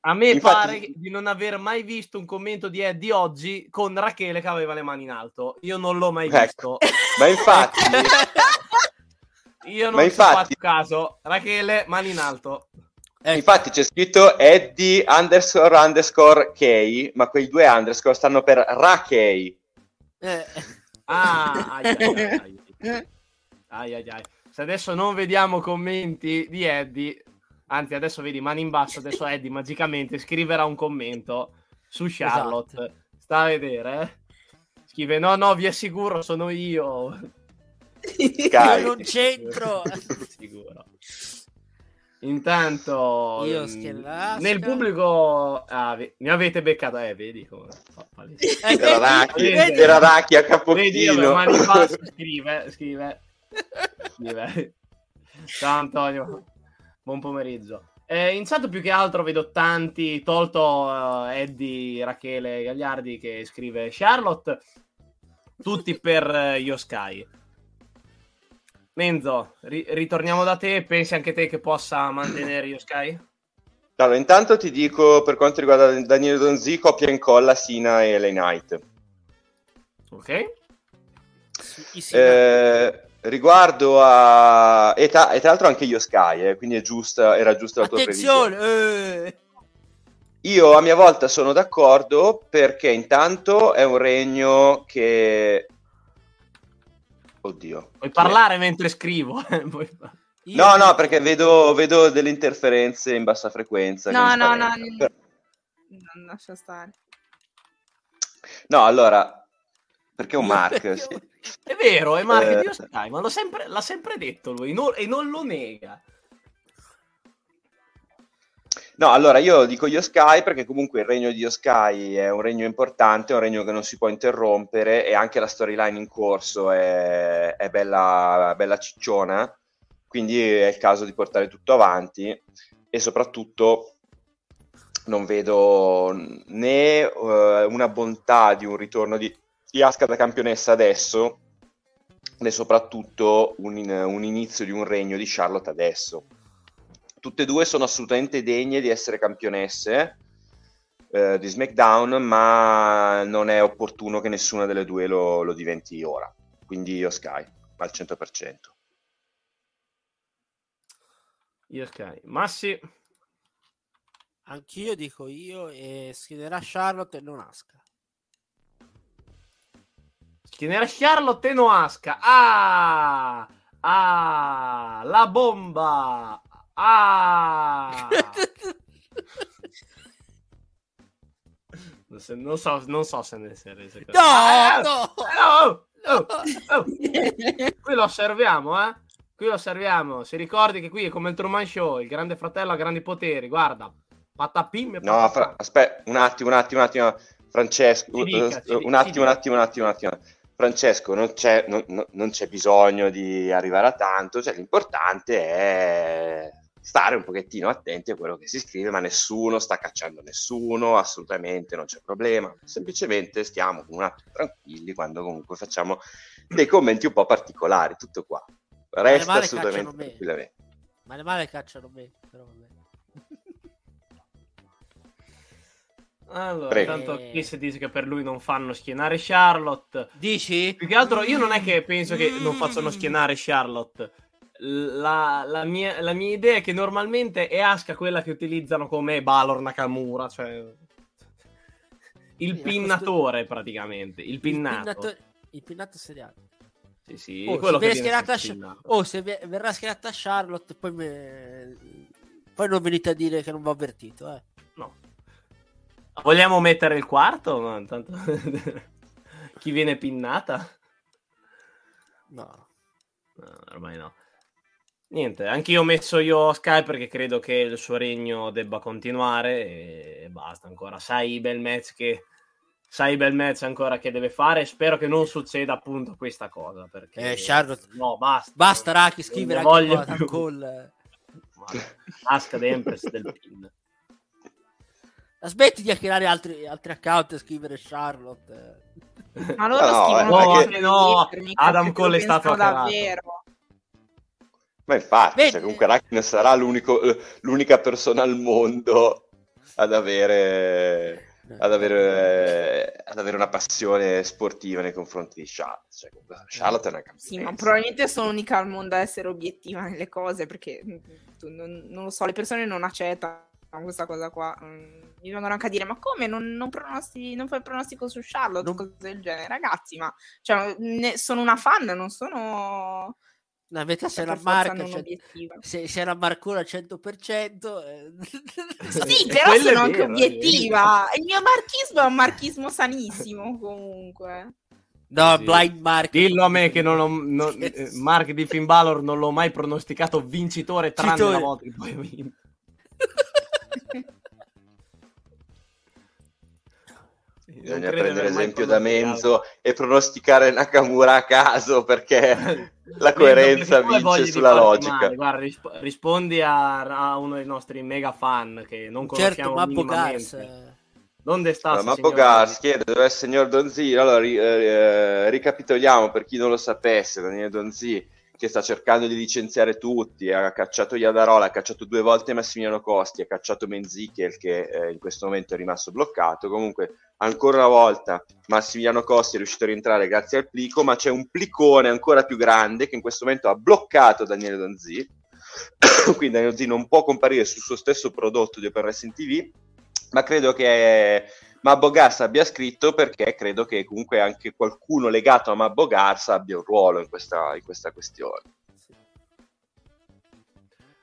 a me Infatti... pare di non aver mai visto un commento di Eddie oggi con Rachele che aveva le mani in alto. Io non l'ho mai ecco. visto. Ma infatti... Io non Ma infatti... ho fatto caso. Rachele, mani in alto. Ecco. Infatti c'è scritto Eddie underscore underscore K, ma quei due underscore stanno per Rachei. Eh. Ah, ai ai, ai. ai ai ai. Se adesso non vediamo commenti di Eddie, Anzi, adesso vedi, mani in basso, adesso Eddie magicamente scriverà un commento su Charlotte. Esatto. Sta a vedere, eh? Scrive, no, no, vi assicuro, sono io. Io non c'entro. Sicuro. Intanto io nel pubblico ah, mi avete beccato, eh, vedi come era Raki, era Raki a capochino. Mani in basso, scrive, scrive. scrive. Ciao Antonio. Buon pomeriggio. Eh, in chat più che altro vedo tanti, tolto uh, Eddie, Rachele Gagliardi che scrive Charlotte, tutti per uh, Io Sky. Menzo, ri- ritorniamo da te, pensi anche te che possa mantenere Io Sky? Allora, intanto ti dico per quanto riguarda Daniele Donzi, copia e incolla Sina e Lane Knight. Ok. Eh, riguardo a... E, ta- e, tra l'altro anche io Sky, eh, quindi è giusta, era giusta la tua Attenzione! previsione. Eh. Io a mia volta sono d'accordo perché intanto è un regno che... Oddio. Puoi parlare è? mentre scrivo. no, no, perché vedo, vedo, delle interferenze in bassa frequenza. No, no, no. Però... Non lascia stare. No, allora, perché un Mark? Sì. È vero, è Mark eh... di Sky, ma sempre, l'ha sempre detto lui non, e non lo nega. No, allora io dico Io Sky perché comunque il regno di Io Sky è un regno importante, è un regno che non si può interrompere e anche la storyline in corso è, è bella, bella cicciona, quindi è il caso di portare tutto avanti e soprattutto non vedo né uh, una bontà di un ritorno di, di Asuka da campionessa adesso né soprattutto un, un inizio di un regno di Charlotte adesso tutte e due sono assolutamente degne di essere campionesse eh, di SmackDown, ma non è opportuno che nessuna delle due lo, lo diventi ora. Quindi io Sky al 100%. Io Sky. Massi? Anch'io dico io e schiederà Charlotte e non Asca. Schiederà Charlotte e non Asca. Ah! Ah! La bomba! Ah! non, so, non so se ne si è reso conto. No, ah, no! no, no, no. Qui lo osserviamo, eh? Qui lo osserviamo. Si ricordi che qui è come il Truman Show, il grande fratello ha grandi poteri. Guarda, patapim e No, fra- aspetta, un attimo, un attimo, un attimo. Francesco, dica, uh, un, attimo, un attimo, un attimo, un attimo. Francesco, non c'è, non, non c'è bisogno di arrivare a tanto, cioè, l'importante è stare un pochettino attenti a quello che si scrive, ma nessuno sta cacciando nessuno, assolutamente non c'è problema, semplicemente stiamo un attimo tranquilli quando comunque facciamo dei commenti un po' particolari, tutto qua. Resta assolutamente tranquillamente. Ma le male cacciano me, però vabbè. Allora, Prego. intanto Chris dice che per lui non fanno schienare Charlotte. Dici? Più che altro io non è che penso che non facciano schienare Charlotte la, la, mia, la, mia, idea è che normalmente è Asuka quella che utilizzano come Balor Nakamura, cioè il sì, pinnatore questo... praticamente, il pinnato. Il pinnato, il pinnato seriale. Sì, sì, oh, quello se che Sh- oh, se verrà schierata Charlotte, poi, me... poi non venite a dire che non va avvertito, eh. Vogliamo mettere il quarto? No, intanto... Chi viene pinnata? No. no. Ormai no. Niente, anche io ho messo io Sky perché credo che il suo regno debba continuare e basta ancora. Sai i bel match che sai i bel match ancora che deve fare. Spero che non succeda appunto questa cosa. Perché eh, Charlotte... no, basta. Basta, Raki, scrivere anche più. call. Del pin. Smetti di hackerare altri, altri account e scrivere Charlotte. Ma loro no, scrivono no, che... no, Adam Cole è stato davvero. Ma infatti, cioè, comunque Rakin sarà l'unica persona al mondo ad avere, ad, avere, ad avere, una passione sportiva nei confronti di Charlotte. Cioè, Charlotte è una campionessa. Sì, ma probabilmente sono l'unica al mondo a essere obiettiva nelle cose perché non, non lo so, le persone non accettano questa cosa qua. Mm, mi vengono anche a dire: Ma come non, non, pronosti, non fai pronostico su Charlotte? Non... Cose del genere, ragazzi. Ma cioè, ne, sono una fan, non sono la metà se la marca cioè, se, se la marcura al 100% eh. sì però sono anche vero, obiettiva il mio marchismo è un marchismo sanissimo comunque no sì. blind mark dillo a me che non ho non, eh, Mark di Finn Balor non l'ho mai pronosticato vincitore tranne Citore. la volta che poi ha vinto Bisogna prendere esempio da Menzo e pronosticare Nakamura a caso perché la coerenza vince sulla logica. Guarda, risp- rispondi a, a, uno dei nostri mega fan che non certo, conosciamo certo, minimamente. Donde sta? Allora, Mappo Gars chiede dove è il signor Donzi. Allora, ri- eh, ricapitoliamo per chi non lo sapesse: Daniele Donzi che sta cercando di licenziare tutti, ha cacciato Iadarola, ha cacciato due volte Massimiliano Costi, ha cacciato Menzichel che eh, in questo momento è rimasto bloccato. Comunque, ancora una volta Massimiliano Costi è riuscito a rientrare grazie al plico, ma c'è un plicone ancora più grande che in questo momento ha bloccato Daniele Donzi. Quindi Daniele Donzi non può comparire sul suo stesso prodotto di Open Wrestling TV, ma credo che Mabbo Garza abbia scritto perché credo che comunque anche qualcuno legato a Mabbo Garza abbia un ruolo in questa, in questa questione.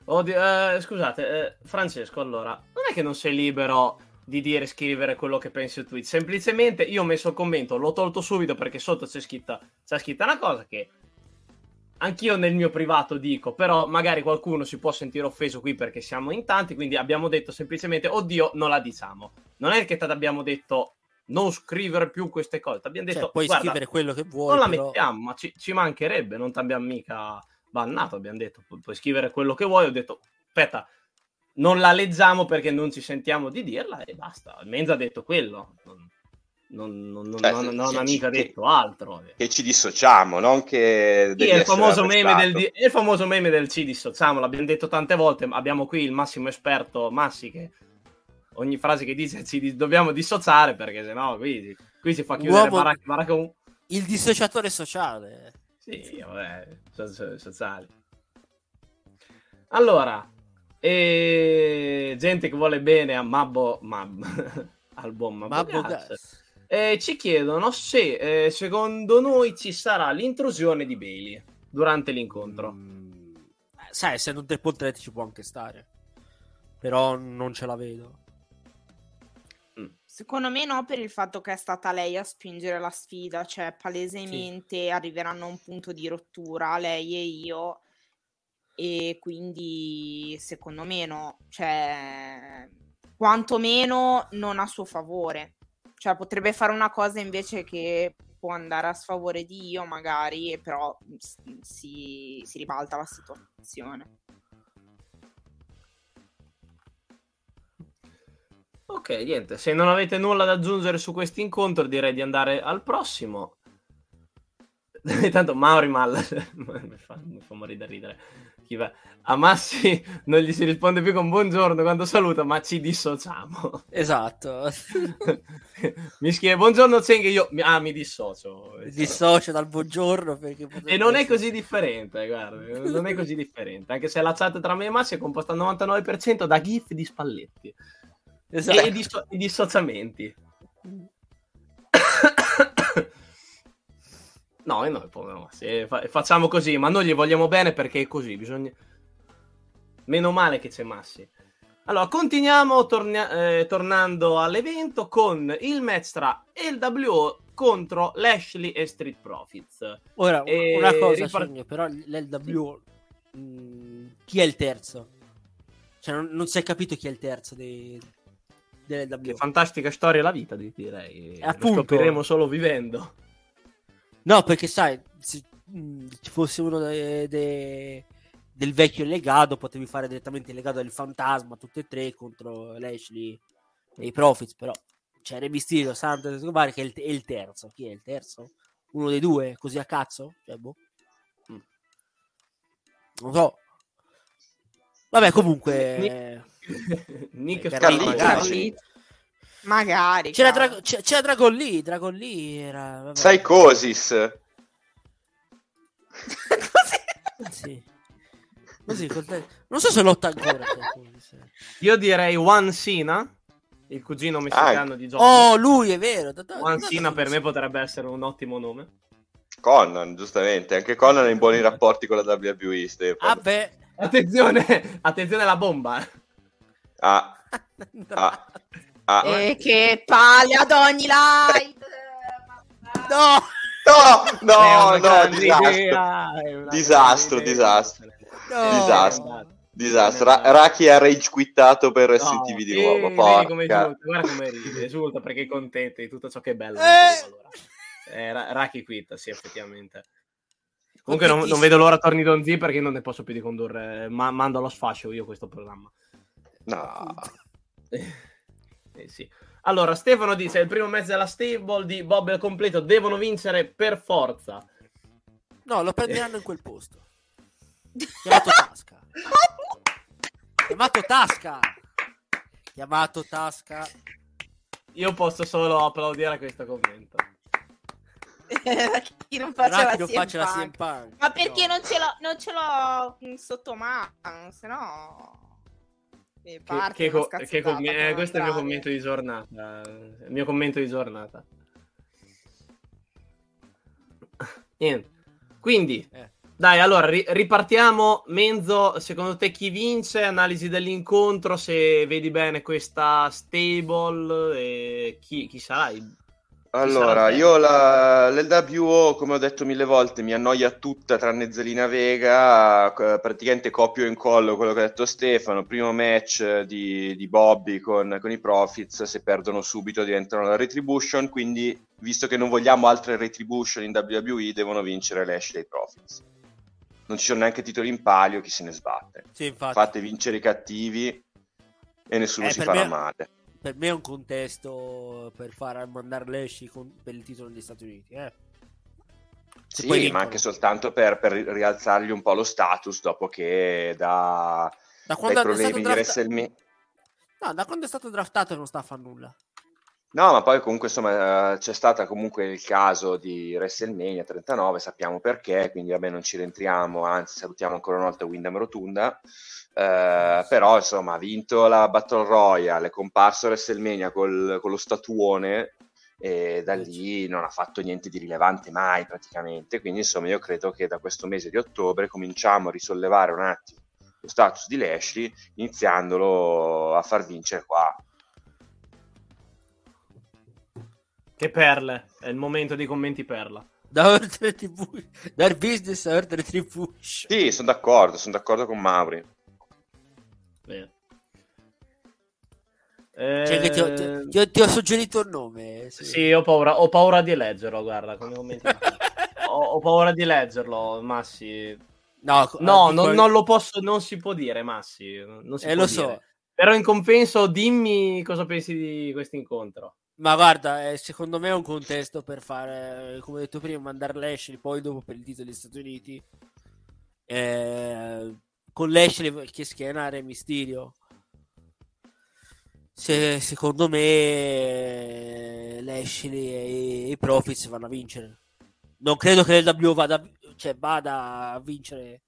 Oddio, eh, scusate, eh, Francesco, allora, non è che non sei libero di dire e scrivere quello che pensi su tweet, semplicemente io ho messo il commento, l'ho tolto subito perché sotto c'è scritta, c'è scritta una cosa che anch'io nel mio privato dico, però magari qualcuno si può sentire offeso qui perché siamo in tanti, quindi abbiamo detto semplicemente, oddio, non la diciamo. Non è che ti abbiamo detto non scrivere più queste cose, ti abbiamo detto, cioè, puoi guarda, scrivere quello che vuoi. non la però... mettiamo, ma ci, ci mancherebbe, non ti abbiamo mica bannato, abbiamo detto, pu- puoi scrivere quello che vuoi, ho detto, aspetta, non la leggiamo perché non ci sentiamo di dirla e basta. Menza ha detto quello. Non, non, non, non, Cioè, non- non ha mica che- detto altro. Che ci dissociamo, non che... Sì, è il, famoso meme del, è il famoso meme del ci dissociamo, l'abbiamo detto tante volte, abbiamo qui il massimo esperto Massi che ogni frase che dice ci dobbiamo dissociare perché sennò qui, qui si fa chiudere Uomo- baracca, baracca un- Il dissociatore sociale. Sì, vabbè, so- so- sociali. Allora, e... gente che vuole bene a Mabbo, Mab... al buon Mabbo, Mabbo Gas. Gas. Eh, ci chiedono se eh, secondo noi ci sarà l'intrusione di Bailey durante l'incontro. Mm, eh, sai, essendo un triple threat ci può anche stare. Però non ce la vedo. Secondo me no, per il fatto che è stata lei a spingere la sfida, cioè palesemente arriveranno a un punto di rottura, lei e io, e quindi secondo me no, cioè quantomeno non a suo favore. Cioè potrebbe fare una cosa invece che può andare a sfavore di io magari, però s- si, si ribalta la situazione. Ok, niente, se non avete nulla da aggiungere su questo incontro direi di andare al prossimo. Intanto Mauri Mal mi fa, mi fa morire da ridere. Chi va- A Massi non gli si risponde più con buongiorno quando saluta, ma ci dissociamo. Esatto. mi scrive buongiorno Zeng e io mi- ah, mi dissocio. Dissocio dal buongiorno perché E non è essere- così differente, guarda, non è così differente, anche se la chat tra me e Massi è composta al 99% da gif di Spalletti Esatto. e, disso- e dissociamenti. No, e noi povero eh, fa- facciamo così, ma noi gli vogliamo bene perché è così, bisogna... Meno male che c'è Massi. Allora, continuiamo tornia- eh, tornando all'evento con il match tra LWO contro Lashley e Street Profits. Ora, E una cosa, ripar- Sogno, però l'LW... mh, chi è il terzo? Cioè, non, non si è capito chi è il terzo dei, dell'LW. Che fantastica storia la vita, di- direi. Lo Appunto. scopriremo solo vivendo. No, perché sai, se ci fosse uno de- de- del vecchio legato, potevi fare direttamente il legato del fantasma, tutte e tre contro Lashley e i Profits, però c'è Re Mysterio, Santos e Escobar che è il, è il terzo. Chi è il terzo? Uno dei due, così a cazzo? Cioè, boh. Mm. Non so. Vabbè, comunque... Nick Eh, Carlito. Carlito. Magari. C'era. Dra- c'è- c'era Dragon Lee, Dragon Lee era... Vabbè. Psychosis. Così. Sì. Così, te- non so se lotta ancora. Psychosis. Io direi Juan Sina, il cugino messicano di John. Oh, lui è vero. da- da- Juan Sina per me potrebbe essere un ottimo nome. Conan, giustamente. Anche Conan è in buoni rapporti con la WWE. Stefano. Vabbè. Attenzione, attenzione alla bomba. Ah, ah, ah. E che palle ad ogni live. No! No, no, no, disastro. idea, Disastro, disastro. No! Disastro. Disastro. Ra- Raki ha rage quittato per No, STV di eh, nuovo. vedi come porca. esulta, guarda come ride, esulta perché è contento di tutto ciò che è bello. Eh! Allora. Eh, Ra- Raki quitta, sì, effettivamente. Comunque non, non vedo l'ora torni Don Z perché non ne posso più di condurre. Ma mando allo sfascio io questo programma. No. Eh, sì. Allora, Stefano dice: il primo match della stable di Bob al completo devono vincere per forza. No, lo prenderanno in quel posto. Chiamato Tasca. Chiamato Tasca. Chiamato Tasca. Io posso solo applaudire a questo commento. chi non faccia, la, non faccia la CM Punk. Ma perché no. non, ce l'ho, non ce l'ho sotto mano, se no... Che, che, co- che com- eh, questo è il mio commento di giornata. Il mio commento di giornata. Niente. Quindi, eh. dai, allora ri- ripartiamo. Menzo, secondo te chi vince? Analisi dell'incontro, se vedi bene questa stable e chi, chi sarà il allora, io la, l'LWO, come ho detto mille volte, mi annoia tutta tranne Zelina Vega, praticamente copio e incollo quello che ha detto Stefano, primo match di, di Bobby con, con, i Profits, se perdono subito diventano la Retribution, quindi visto che non vogliamo altre Retribution in WWE, devono vincere Lashley e i Profits. Non ci sono neanche titoli in palio, chi se ne sbatte. Sì, Fate vincere i cattivi e nessuno eh, si farà me... male per me è un contesto per far mandare con, per il titolo degli Stati Uniti. Eh. sì, ma anche soltanto per, per, rialzargli un po' lo status dopo che da, da quando dai problemi drafta... di WrestleMania... No, da quando è stato draftato non sta a fare nulla. No, ma poi comunque insomma c'è stato comunque il caso di WrestleMania 39, sappiamo perché, quindi vabbè non ci rientriamo, anzi salutiamo ancora una volta Windham Rotunda. Eh, però insomma ha vinto la Battle Royale, è comparso WrestleMania col, con lo statuone e da lì non ha fatto niente di rilevante mai praticamente, quindi insomma io credo che da questo mese di ottobre cominciamo a risollevare un attimo lo status di Lashley iniziandolo a far vincere qua. Che perle, è il momento dei commenti perla. Da ordine TV, dal business a ordine TV. Sì, sono d'accordo, sono d'accordo con Mauri. Bene. Cioè che ti ho, ti, ti, ho, ti ho, suggerito il nome. Sì, sì ho, paura, ho, paura, di leggerlo, guarda, come ho, ho, paura di leggerlo, Massi. No, no non, non, lo posso, non si può dire, Massi. Non si eh, lo dire. so. Però in compenso dimmi cosa pensi di questo incontro. Ma guarda, eh, secondo me è un contesto per fare, come ho detto prima, mandare Lashley, poi dopo per il titolo degli Stati Uniti. Eh, con Lashley che schiena Re Mysterio. Se, secondo me Lashley e i Profits vanno a vincere. Non credo che l'W vada, cioè, vada a vincere.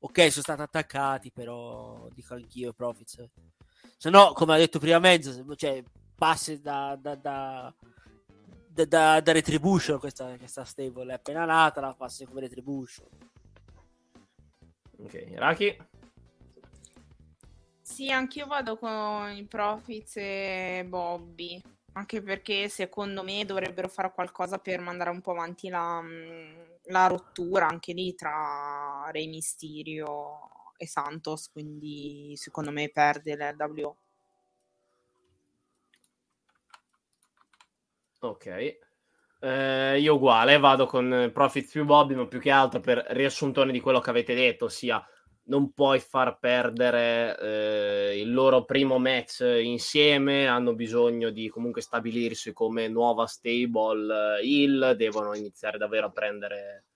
Ok, sono stati attaccati, però dico anch'io i Profits. Se no, come ha detto prima Mezzo, cioè, passi da, da, da, da, da Retribution questa, questa stable è appena nata, la passi come Retribution. Ok, Raki? Sì, anch'io vado con i Profits e Bobby. Anche perché secondo me dovrebbero fare qualcosa per mandare un po' avanti la, mm, la rottura anche lì tra Re Mysterio e Santos. Quindi secondo me perde l'LWO. Ok. Eh, io uguale, vado con Profits più Bobby, ma più che altro per riassuntone di quello che avete detto, ossia non puoi far perdere eh, il loro primo match insieme, hanno bisogno di comunque stabilirsi come nuova stable il, devono iniziare davvero a prendere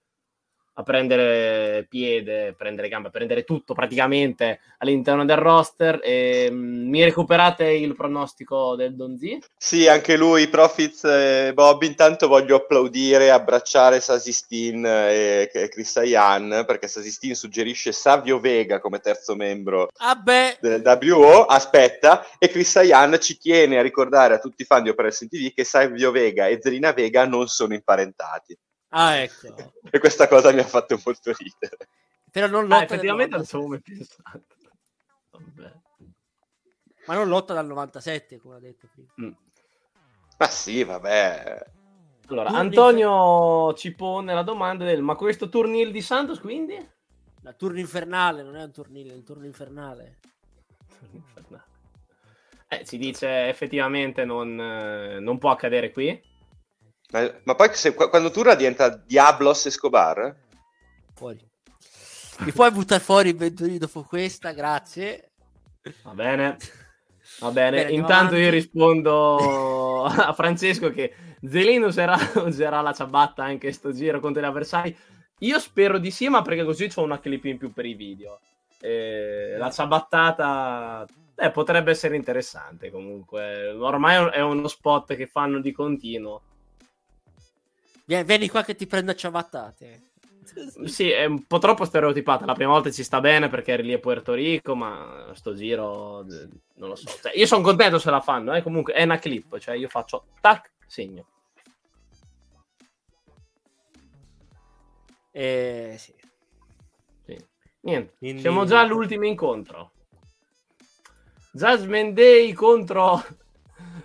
a prendere piede, prendere gambe, a prendere tutto praticamente all'interno del roster. E, um, mi recuperate il pronostico del Donzi? Sì, anche lui, Profits e Bob. Intanto voglio applaudire, abbracciare Sasistin e, e Chris Ayan perché Sasistin suggerisce Savio Vega come terzo membro ah del WO. Aspetta, e Chris Ayan ci tiene a ricordare a tutti i fan di Operation TV che Savio Vega e Zelina Vega non sono imparentati. Ah, ecco. e questa cosa mi ha fatto molto ridere. Però non lotta ah, effettivamente non so come pensato. Vabbè. Ma non lotta dal 97, come ha detto prima. Mm. Ma sì, vabbè. Allora, Turni Antonio ci pone la domanda del ma questo turnil di Santos quindi? La turno infernale, non è un turnile, è un turno infernale. Eh, si dice effettivamente non, eh, non può accadere qui. Ma, ma poi se, quando Turra diventa Diablos Escobar? Fuori. Mi puoi buttare fuori il Venturi dopo questa? Grazie. Va bene. Va bene, bene intanto io rispondo a Francesco che Zelino userà, userà la ciabatta anche sto giro contro gli avversari. Io spero di sì, ma perché così ho una clip in più per i video. Eh, la ciabattata eh, potrebbe essere interessante comunque. Ormai è uno spot che fanno di continuo. Vieni qua che ti prendo a ciabattate. Sì, è un po' troppo stereotipata. La prima volta ci sta bene perché eri lì a Puerto Rico, ma sto giro non lo so. Cioè, io sono contento se la fanno, eh. comunque è una clip, cioè io faccio tac, segno. Eh, sì. sì. Niente, Quindi... siamo già all'ultimo incontro. Jasmine Day contro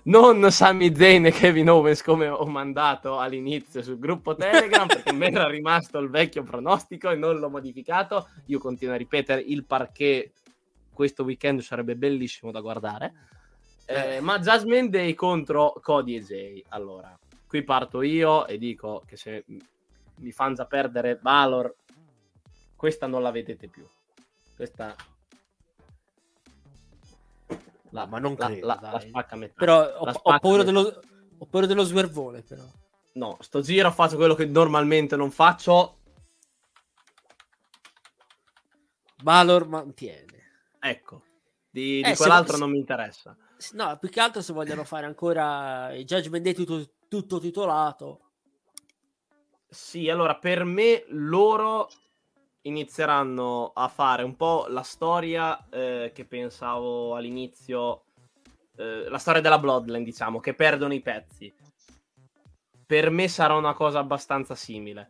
non Sami Zayn e Kevin Owens come ho mandato all'inizio sul gruppo Telegram perché mi era rimasto il vecchio pronostico e non l'ho modificato. Io continuo a ripetere il parquet questo weekend sarebbe bellissimo da guardare. Eh, ma Jasmine Day contro Cody e Jay. Allora, qui parto io e dico che se mi fanno perdere Valor, questa non la vedete più. Questa la, ma non credo, la, la, la spacca a metà. Però ho, ho, paura dello, ho, paura dello, swervone, però. No, sto giro faccio quello che normalmente non faccio. Valor mantiene. Ecco, di, di eh, quell'altro se, non mi interessa. No, più che altro se vogliono fare ancora il Judgment Day tutto, tutto titolato. Sì, allora per me loro inizieranno a fare un po' la storia eh, che pensavo all'inizio, eh, la storia della Bloodline, diciamo, che perdono i pezzi. Per me sarà una cosa abbastanza simile.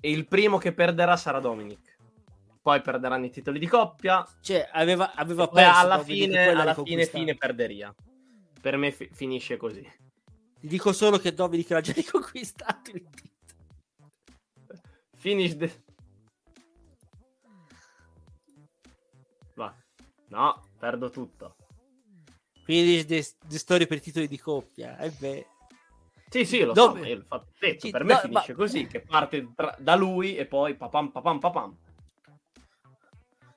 E il primo che perderà sarà Dominic. Poi perderanno i titoli di coppia. Cioè, aveva, aveva perso. alla fine, alla fine, fine perderia. Per me fi- finisce così. Ti dico solo che Dominic l'ha già riconquistato il titolo. Finish the... No, perdo tutto. Quindi the story per titoli di coppia. E eh beh. Sì, sì, lo Dove? so, io l'ho detto, sì, per me no, finisce ma... così, che parte tra, da lui e poi papam papam papam.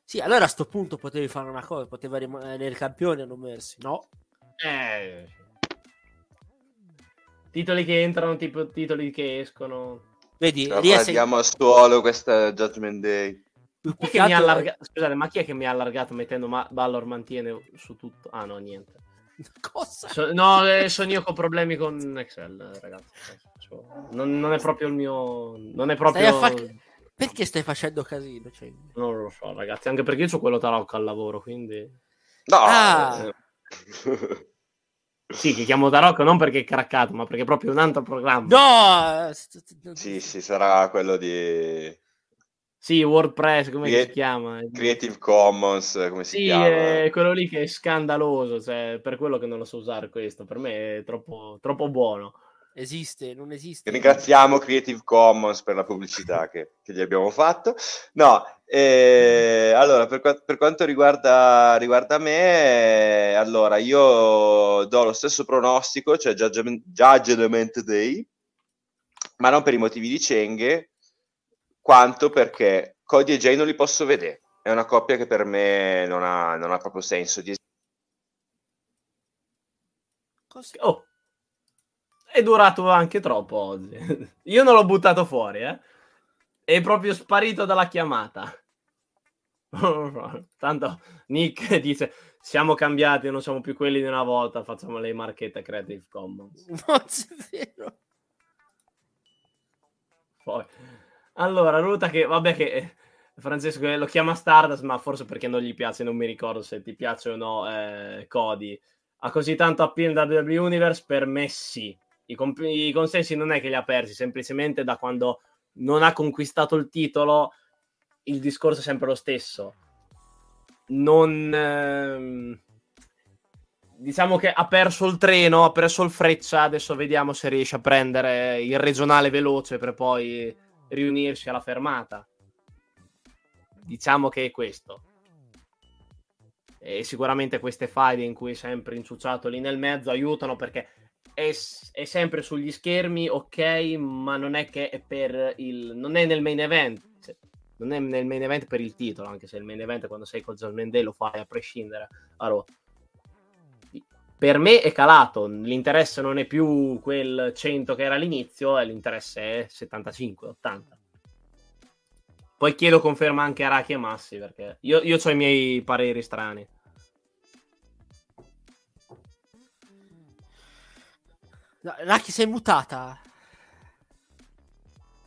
Sì, allora a sto punto potevi fare una cosa, poteva rimanere campione a non mersi, no? Eh... Titoli che entrano, tipo titoli che escono. Vedi, la riesce... a suolo questa Judgment Day. Chi altro... allarga... Scusate, ma chi è che mi ha allargato mettendo ma... Ballor mantiene su tutto? Ah no, niente. Cosa? So... no, eh, sono io con problemi con Excel, ragazzi. Non, non, è proprio il mio... Non è proprio... Fa... Perché stai facendo casino? Cioè... Non lo so, ragazzi, anche perché io ho quello tarocco al lavoro, quindi... No! Ah. Sì, che chiamo Tarocco non perché è craccato, ma perché è proprio un altro programma. No! Sì, sì, sarà quello di sì, WordPress, come Creat- si chiama? Creative Commons, come si sì, chiama? Sì, quello lì che è scandaloso, cioè, per quello che non lo so usare questo, per me è troppo, troppo buono. Esiste, non esiste. Ringraziamo Creative Commons per la pubblicità che, che gli abbiamo fatto. No, eh, allora, per, per quanto riguarda, riguarda, me, allora, io do lo stesso pronostico, cioè Judgment, Judgment Day, ma non per i motivi di Cenghe, quanto perché Cody e Jay non li posso vedere. È una coppia che per me non ha, non ha proprio senso di Oh, è durato anche troppo oggi. Io non l'ho buttato fuori, eh. È proprio sparito dalla chiamata. Tanto Nick dice: Siamo cambiati, non siamo più quelli di una volta. Facciamo le marchette Creative Commons. Vero. Poi allora, Ruta che, vabbè che eh, Francesco lo chiama Stardust, ma forse perché non gli piace, non mi ricordo se ti piace o no eh, Cody. Ha così tanto appeal da WWE Universe? Per me sì. I, comp- I, consensi non è che li ha persi, semplicemente da quando non ha conquistato il titolo il discorso è sempre lo stesso. Non... Ehm, diciamo che ha perso il treno, ha perso il freccia, adesso vediamo se riesce a prendere il regionale veloce per poi riunirsi alla fermata. Diciamo che è questo. E sicuramente queste file in cui è sempre inciucciato lì nel mezzo aiutano perché è, è, sempre sugli schermi, ok, ma non è che è per il. non è nel main event. Cioè, non è nel main event per il titolo, anche se il main event quando sei con John Mendel lo fai a prescindere. Allora, per me è calato. L'interesse non è più quel 100 che era all'inizio, l'interesse è 75-80. Poi chiedo conferma anche a Raki e Massi, perché io, io ho i miei pareri strani. Raki sei mutata?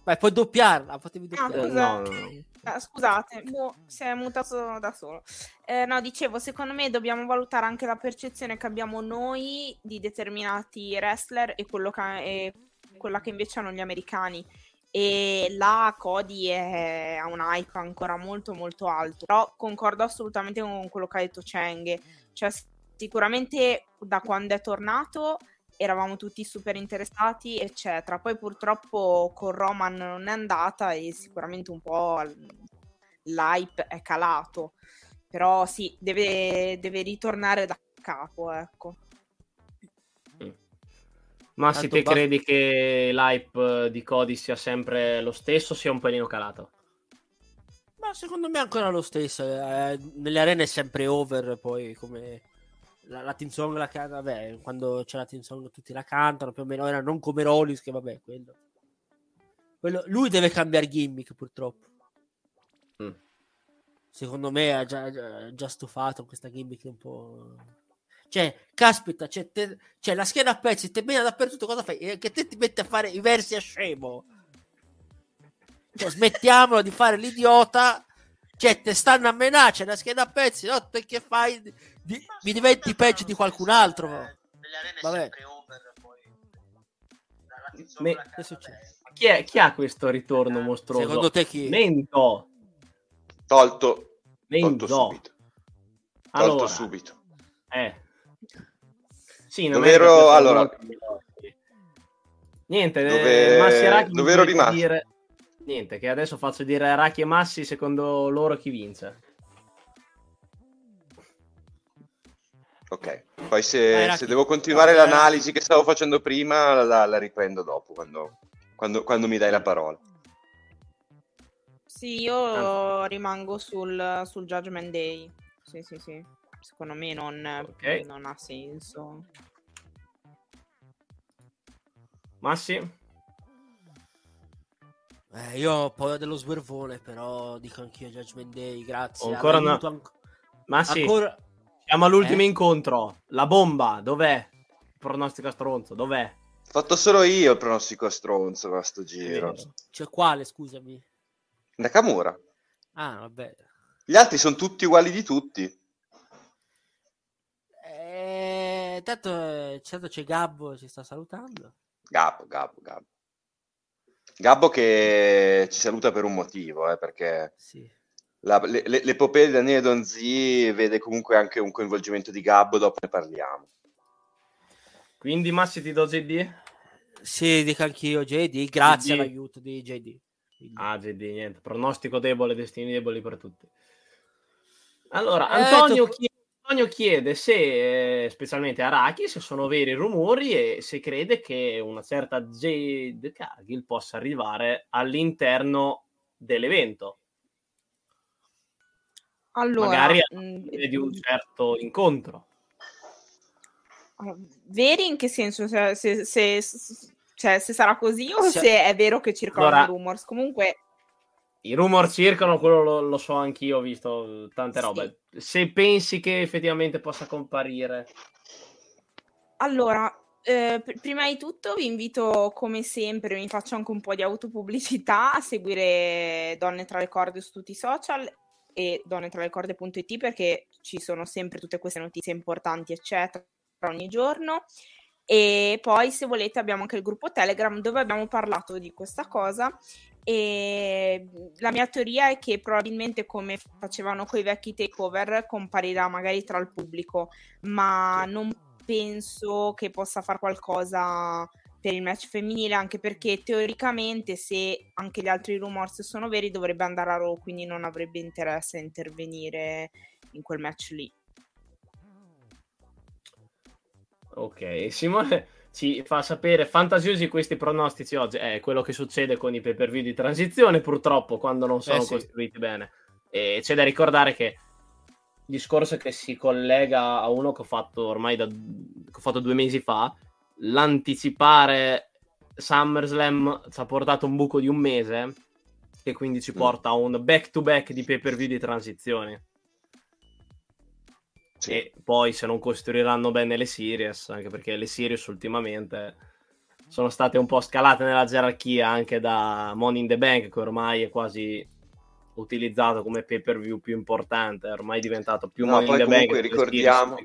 Vai, puoi doppiarla, potevi Ah, doppiarla. scusa. no, no, no. Ah, scusate, boh, si è mutato da solo. Eh, no, dicevo, secondo me dobbiamo valutare anche la percezione che abbiamo noi di determinati wrestler e, quello che, e quella che invece hanno gli americani. E là Cody è, ha un hype ancora molto molto alto. Però concordo assolutamente con quello che ha detto Cheng. Cioè, sicuramente da quando è tornato eravamo tutti super interessati, eccetera. Poi purtroppo con Roman non è andata e sicuramente un po' l'hype è calato. Però sì, deve, deve ritornare da capo, ecco. Ma se te credi che l'hype di Cody sia sempre lo stesso, sia un pelino calato? Ma secondo me è ancora lo stesso. eh, nelle arene è sempre over, poi come la, la team song la canta, vabbè, quando c'è la team song tutti la cantano, più o meno era non come Rollins che vabbè, quello. quello- lui deve cambiare gimmick purtroppo. Mm. Secondo me ha già, già, già stufato questa gimmick un po'. Cioè, caspita, c'è, te- c'è la scheda a pezzi, te bene dappertutto, cosa fai? Eh, Che te ti metti a fare i versi a scemo. Cioè, smettiamola di fare l'idiota. Cioè, te stanno a menare, la scheda a pezzi, no? Te che fai? Di- mi diventi peggio di qualcun altro. Vabbè. Me-? Chi, è- chi ha questo ritorno mostruoso? Secondo te chi? Mento. Tolto, tolto Mento. subito. Tolto Allora, subito. eh. Sì, non Dove è che ero- per allora- Niente, Dove- eh, Massi e Raki mi dove ero dovete rimasto? dire- Niente, che adesso faccio dire a Raki e Massi secondo loro chi vince. Ok. Poi se, Raki. se devo continuare Vai, l'analisi che stavo facendo prima, la, la riprendo dopo, quando, quando- quando mi dai la parola. Sì, io rimango sul, sul Judgment Day. Sì, sì, sì. Secondo me non, Ok. non ha senso. Massi? Eh, io ho paura dello swervone, però dico anch'io Judgment Day, grazie. Ancora una- all'aiuto anc- Massi, ancora... siamo all'ultimo Eh? incontro. La bomba, dov'è? Pronostica stronzo, dov'è? Ho fatto solo io il pronostico a stronzo con sto giro. Cioè, quale, scusami? Nakamura. Ah, vabbè. Gli altri sono tutti uguali di tutti. Eh, tanto, certo c'è Gabbo, ci sta salutando. Gabbo, Gabbo, Gabbo. Gabbo che ci saluta per un motivo, eh, perché Sì. la- le- le- l'epopea di Daniele Donzi vede comunque anche un coinvolgimento di Gabbo, dopo ne parliamo. Quindi Massi ti do JD? Sì, dico anch'io JD, grazie JD. all'aiuto di JD. Quindi- Ah, JD, niente. Pronostico debole, destini deboli per tutti. Allora, Eh, Antonio, tu- chiede, Antonio chiede se, eh, specialmente a Raki, se sono veri i rumori e se crede che una certa Jade Cargill possa arrivare all'interno dell'evento, Allora, magari mh, di un certo incontro. veri in che senso? Se, se- se- se- cioè, se sarà così o Se- se è vero che circolano Allora- rumors? Comunque, I rumor circolano, quello lo, lo so anch'io, ho visto tante Sì. robe. Se pensi che effettivamente possa comparire, allora, eh, pr- prima di tutto vi invito, come sempre, mi faccio anche un po' di autopubblicità a seguire Donne tra le corde su tutti i social e donnetralecorde.it perché ci sono sempre tutte queste notizie importanti, eccetera, ogni giorno. E poi, se volete, abbiamo anche il gruppo Telegram dove abbiamo parlato di questa cosa. E la mia teoria è che probabilmente, come facevano con i vecchi takeover, comparirà magari tra il pubblico, ma non penso che possa fare qualcosa per il match femminile, anche perché teoricamente, se anche gli altri rumors sono veri, dovrebbe andare a Raw, quindi non avrebbe interesse a intervenire in quel match lì. Ok, Simone ci fa sapere fantasiosi questi pronostici oggi. È quello che succede con i pay per view di transizione, purtroppo, quando non sono Eh sì. costruiti bene. E c'è da ricordare che il discorso che si collega a uno che ho fatto ormai da, che ho fatto due mesi fa, l'anticipare SummerSlam ci ha portato un buco di un mese e quindi ci mm. porta a un back to back di pay per view di transizioni. Sì. E poi se non costruiranno bene le series, anche perché le series ultimamente sono state un po' scalate nella gerarchia anche da Money in the Bank, che ormai è quasi utilizzato come pay per view più importante, è ormai diventato più no, Money in the Bank. Ricordiamo,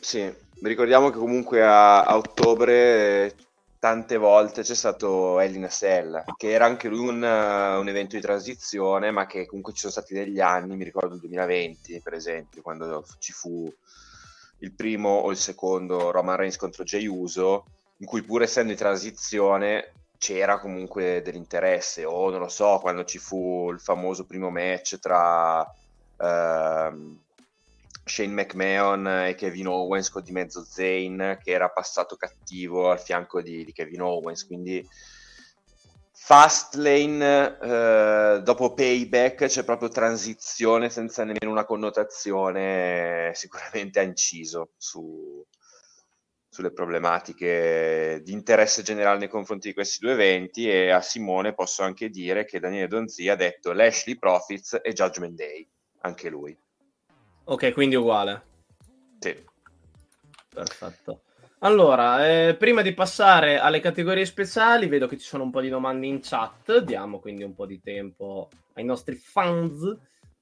sì, ricordiamo che comunque a, a ottobre tante volte c'è stato Elina Sell, che era anche lui un, un, evento di transizione, ma che comunque ci sono stati degli anni, mi ricordo il 2020 per esempio, quando ci fu il primo o il secondo Roman Reigns contro Jey Uso, in cui pur essendo in transizione c'era comunque dell'interesse, o non lo so, quando ci fu il famoso primo match tra... Uh, Shane McMahon e Kevin Owens con di mezzo Zane che era passato cattivo al fianco di, di Kevin Owens quindi Fastlane eh, dopo Payback c'è proprio transizione senza nemmeno una connotazione sicuramente ha inciso su, sulle problematiche di interesse generale nei confronti di questi due eventi e a Simone posso anche dire che Daniele Donzi ha detto Lashley Profits e Judgment Day anche lui Ok, quindi uguale. Sì. Perfetto. Allora, eh, prima di passare alle categorie speciali, vedo che ci sono un po' di domande in chat. Diamo quindi un po' di tempo ai nostri fans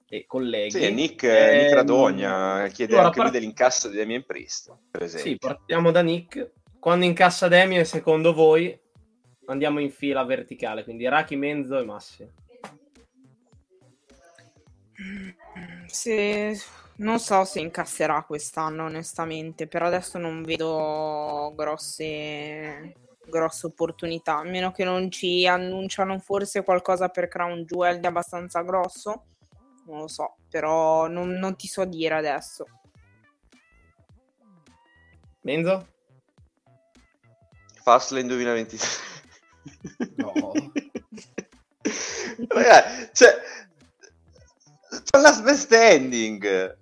e colleghi. Sì, Nick, eh, Nick Radogna chiede allora, anche part... lui dell'incasso di Damien Priest, per esempio. Sì, partiamo da Nick. Quando incassa Damien, secondo voi, andiamo in fila verticale, quindi Raki, Menzo e Massi. Sì, non so se incasserà quest'anno, onestamente. Per adesso non vedo grosse, grosse opportunità. A meno che non ci annunciano forse qualcosa per Crown Jewel di abbastanza grosso. Non lo so, però non, non ti so dire adesso. Menzo? Fastlane 2023. No. Ragazzi, cioè, c'è last man standing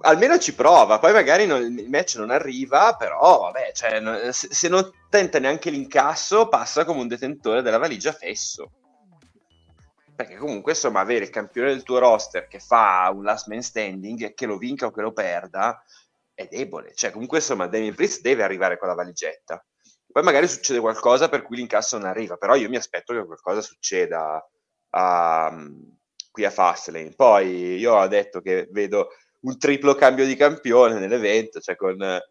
almeno ci prova, poi magari non, il match non arriva, però vabbè, cioè, se, se, non tenta neanche l'incasso, passa come un detentore della valigia fesso. Perché comunque, insomma, avere il campione del tuo roster che fa un last man standing e che lo vinca o che lo perda è debole. Cioè, comunque, insomma, Damien Priest deve arrivare con la valigetta. Poi magari succede qualcosa per cui l'incasso non arriva, però io mi aspetto che qualcosa succeda a, qui a Fastlane. Poi io ho detto che vedo un triplo cambio di campione nell'evento, cioè con eh,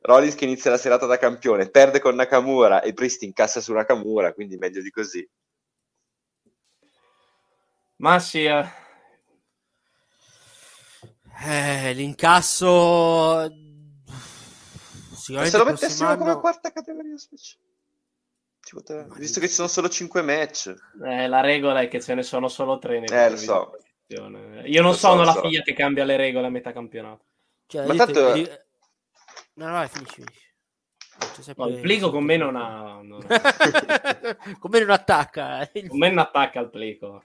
Rollins che inizia la serata da campione, perde con Nakamura e Priest incassa su Nakamura, quindi meglio di così. Ma sì, eh. Eh, l'incasso se lo mettessimo anno... come quarta categoria speciale visto che ci sono solo 5 match eh, la regola è che ce ne sono solo 3 eh lo so io non sono so, la so. figlia che cambia le regole a metà campionato. Cioè, Ma tanto... Ti... No, no, finisci. No, il plico con me non ha... Non ha... con me non attacca. Eh. Con me non attacca il plico.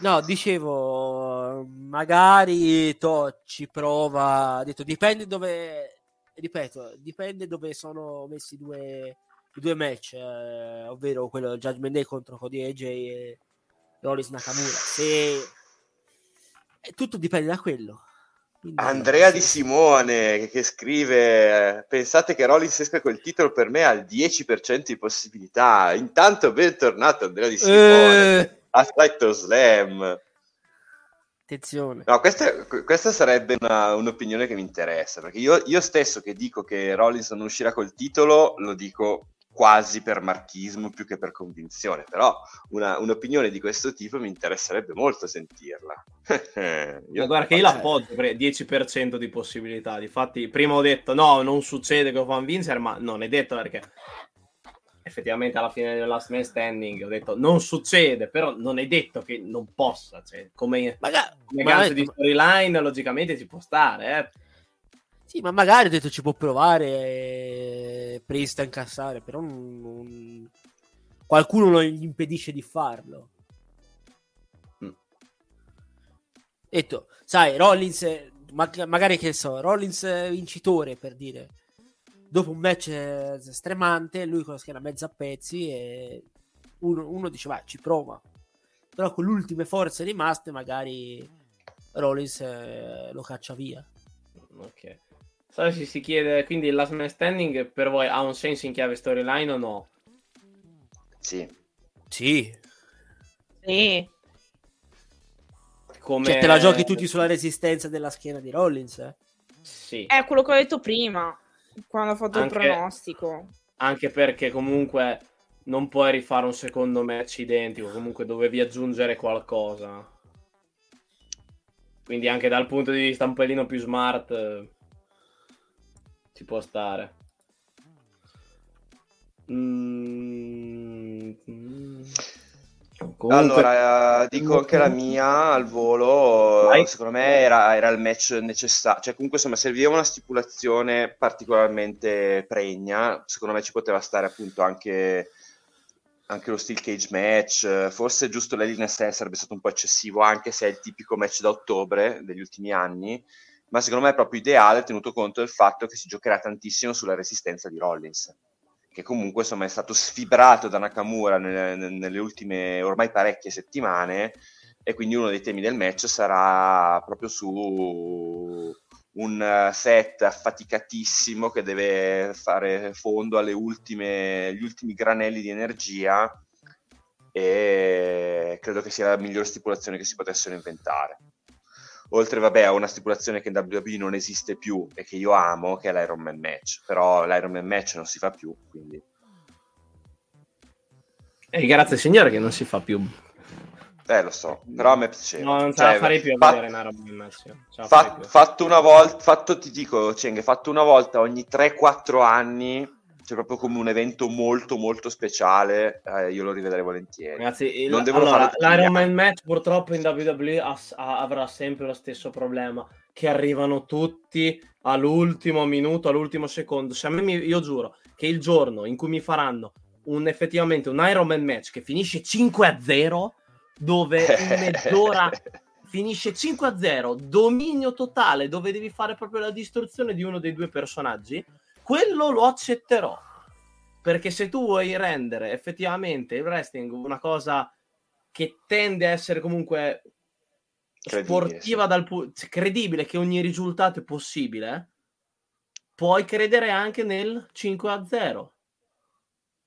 No, dicevo, magari to, ci prova, detto, dipende dove, ripeto, dipende dove sono messi due, i due match, eh, ovvero quello Judgment Day contro Cody AJ e Rollins Nakamura. Se... Tutto dipende da quello. Quindi, Andrea Di Simone che scrive: Pensate che Rollins esca quel titolo per me ha il 10% di possibilità. Intanto, bentornato Andrea Di Simone. Eh... Aspetto Slam. Attenzione. No, questa, questa sarebbe una, un'opinione che mi interessa perché io, io, stesso che dico che Rollins non uscirà col titolo lo dico quasi per marchismo più che per convinzione, però una, un'opinione di questo tipo mi interesserebbe molto sentirla. io guarda che io l'appoggio, 10% di possibilità, difatti prima ho detto no, non succede che lo fanno vincere, ma non è detto perché effettivamente alla fine del last man standing ho detto non succede, però non è detto che non possa, cioè, come, Maga- come di storyline logicamente ci può stare, eh sì, ma magari ho detto ci può provare eh, Priest a incassare, però non, non... qualcuno non gli impedisce di farlo. Mm. Detto, sai, Rollins, ma, magari che so, Rollins vincitore per dire, dopo un match stremante, lui con la schiena mezza a pezzi e uno, uno dice, vai, ci prova. Però con le ultime forze rimaste, magari Rollins eh, lo caccia via. Ok. Sai se si chiede, quindi il last man standing per voi ha un senso in chiave storyline o no? Sì. Sì. Sì. Come... Cioè, te la giochi tutti sulla resistenza della schiena di Rollins, eh? Sì. È quello che ho detto prima, quando ho fatto Anche- il pronostico. Anche perché comunque non puoi rifare un secondo match identico, comunque dovevi aggiungere qualcosa. Quindi anche dal punto di vista un pelino più smart eh, ci può stare. Mm, mm. Comunque- Allora, eh, dico anche la mia al volo. Vai. Secondo me era, era il match necessario. Cioè, comunque, insomma, serviva una stipulazione particolarmente pregna. Secondo me ci poteva stare appunto anche, anche lo steel cage match. Forse giusto l'Hell in a Cell sarebbe stato un po' eccessivo, anche se è il tipico match da ottobre degli ultimi anni. Ma secondo me è proprio ideale, tenuto conto del fatto che si giocherà tantissimo sulla resistenza di Rollins che comunque insomma è stato sfibrato da Nakamura nelle, nelle ultime ormai parecchie settimane e quindi uno dei temi del match sarà proprio su un set affaticatissimo che deve fare fondo agli ultimi granelli di energia e credo che sia la miglior stipulazione che si potessero inventare. Oltre, vabbè, a una stipulazione che in WWE non esiste più e che io amo, che è l'Iron Man match. Però l'Iron Man match non si fa più, quindi... Eh, grazie signore che non si fa più. Eh, lo so, però a me piaceva. No, non ce Cioè, la farei più a fa- vedere una roba in match. Fa- fatto una volta, fatto, ti dico, Ceng, fatto una volta ogni 3-4 anni, cioè proprio come un evento molto molto speciale, eh, io lo rivedrei volentieri. Ragazzi, il- Non devono allora, fare l'Iron Man match purtroppo in WWE ha- ha- avrà sempre lo stesso problema, che arrivano tutti all'ultimo minuto, all'ultimo secondo. Se a me mi- io giuro che il giorno in cui mi faranno un, effettivamente un Iron Man match che finisce 5 a 0, dove in mezz'ora finisce 5 a 0, dominio totale, dove devi fare proprio la distruzione di uno dei due personaggi, quello lo accetterò. Perché se tu vuoi rendere effettivamente il wrestling una cosa che tende a essere comunque Credibile, sportiva sì. dal pu- cioè, credibile che ogni risultato è possibile, puoi credere anche nel 5 a 0.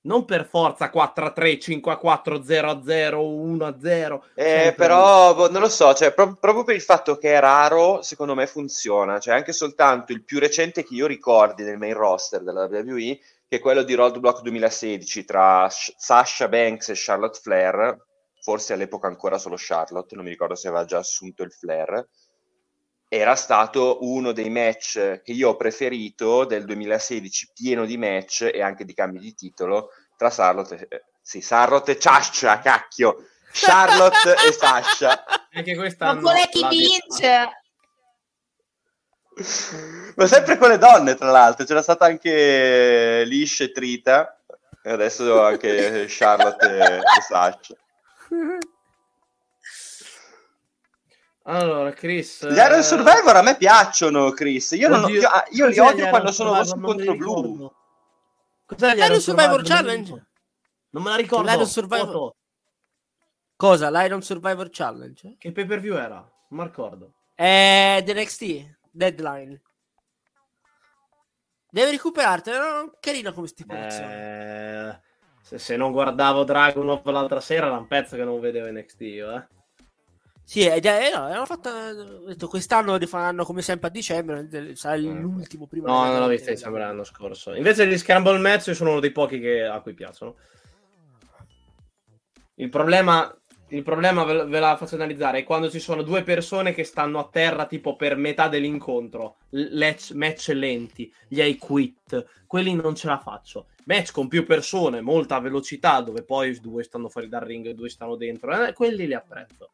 Non per forza 4 a 3, 5 a 4, 0 a 0, 1 a 0. Eh, Sempre però boh, non lo so, cioè, pro- proprio per il fatto che è raro, secondo me funziona. Cioè, anche soltanto il più recente che io ricordi nel main roster della WWE, che è quello di Roadblock 2016 tra Sh- Sasha Banks e Charlotte Flair, forse all'epoca ancora solo Charlotte, non mi ricordo se aveva già assunto il Flair. Era stato uno dei match che io ho preferito del 2016, pieno di match e anche di cambi di titolo tra Charlotte e, eh, sì, Charlotte e Sasha, cacchio, Charlotte e Sasha. Anche Ma quest'anno. qual è chi vince? Ma sempre con le donne, tra l'altro, c'era stata anche Lish e Trita, e adesso anche Charlotte e, e Sasha. Allora, Chris. Gli Iron eh, Survivor a me piacciono, Chris. Io, non- io- ah, io li odio quando sono Survivor? rosso contro blu. Cos'è gli Iron Iron Survivor la Challenge? Non me la ricordo. L'Iron Survivor- Foto. Cosa? L'Iron Survivor Challenge? Che pay per view era? Non mi ricordo. È The NXT Deadline. Devi recuperartela, no? Carina come stipulazione. Eh, se, se non guardavo Dragon l'altra sera era un pezzo che non vedevo NXT io, eh. Sì, è già, eh, no, hanno fatto, ho detto, quest'anno rifaranno come sempre a dicembre, sarà l'ultimo prima. No, non l'ho vista dicembre l'anno scorso. Invece gli Scramble Match io sono uno dei pochi che- a cui piacciono. Il problema, il problema ve, ve la faccio analizzare, è quando ci sono due persone che stanno a terra tipo per metà dell'incontro, let's- match lenti, gli hai quit, quelli non ce la faccio. Match con più persone, molta velocità, dove poi due stanno fuori dal ring e due stanno dentro, eh, quelli li apprezzo.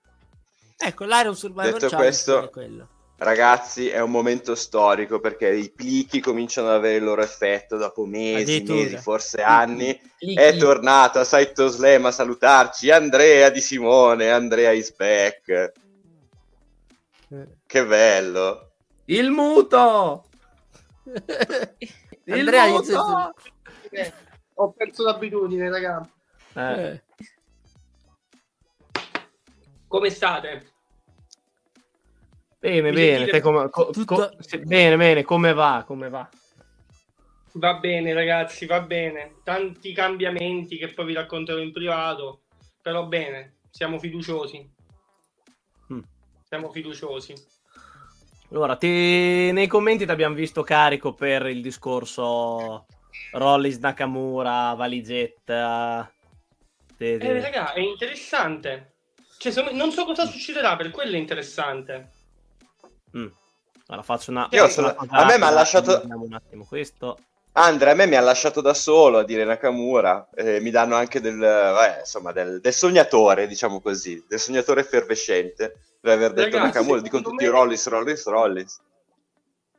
Ecco, l'Iron Survivor Detto Challenge questo- è quello. Ragazzi, è un momento storico perché i plichi cominciano ad avere il loro effetto dopo mesi, mesi, forse anni. Chi- È tornato a Saito Slam a salutarci Andrea Di Simone, Andrea is back. Che bello. Il muto! Il Andrea, muto! Eh, ho perso l'abitudine, ragazzi. Eh. Come state? Bene, Mi bene, sentite... come, co, Tutto... co, bene, bene, come va? Come va? Va bene, ragazzi, va bene. Tanti cambiamenti che poi vi racconterò in privato, però bene, siamo fiduciosi. Mm. Siamo fiduciosi. Allora, ti... nei commenti ti abbiamo visto carico per il discorso Rollins Nakamura, valigetta. Te, te. Eh, raga, è interessante. Cioè, non so cosa succederà, per quello è interessante. Mm. Allora faccio una... Io sono... A me mi ha lasciato... Un attimo questo. Andrea, a me mi ha lasciato da solo a dire Nakamura, eh, mi danno anche del, eh, insomma, del, del, sognatore, diciamo così, del sognatore effervescente, per aver detto Ragazzi, Nakamura, dicono tutti me... Rollins, Rollins, Rollins.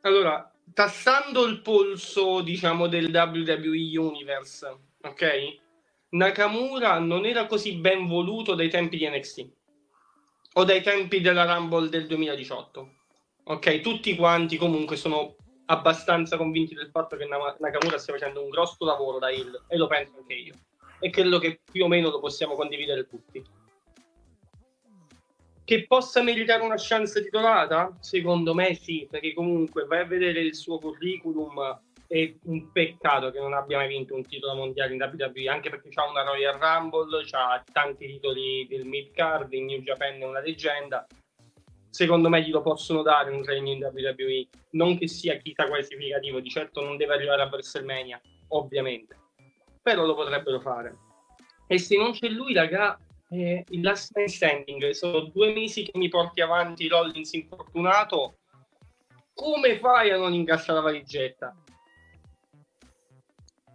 Allora, tassando il polso, diciamo, del WWE Universe, ok? Nakamura non era così ben voluto dai tempi di NXT o dai tempi della Rumble del 2018. Ok, tutti quanti comunque sono abbastanza convinti del fatto che Nakamura stia facendo un grosso lavoro da Hill e lo penso anche io. E credo che più o meno lo possiamo condividere tutti. Che possa meritare una chance titolata? Secondo me sì, perché comunque vai a vedere il suo curriculum è un peccato che non abbia mai vinto un titolo mondiale in WWE, anche perché ha una Royal Rumble, ha tanti titoli del mid card, in New Japan è una leggenda. Secondo me glielo possono dare un regno in WWE, non che sia chissà quale significativo, di certo non deve arrivare a WrestleMania, ovviamente, però lo potrebbero fare. E se non c'è lui, raga, eh, il last man standing, sono due mesi che mi porti avanti Rollins infortunato, come fai a non incassare la valigetta?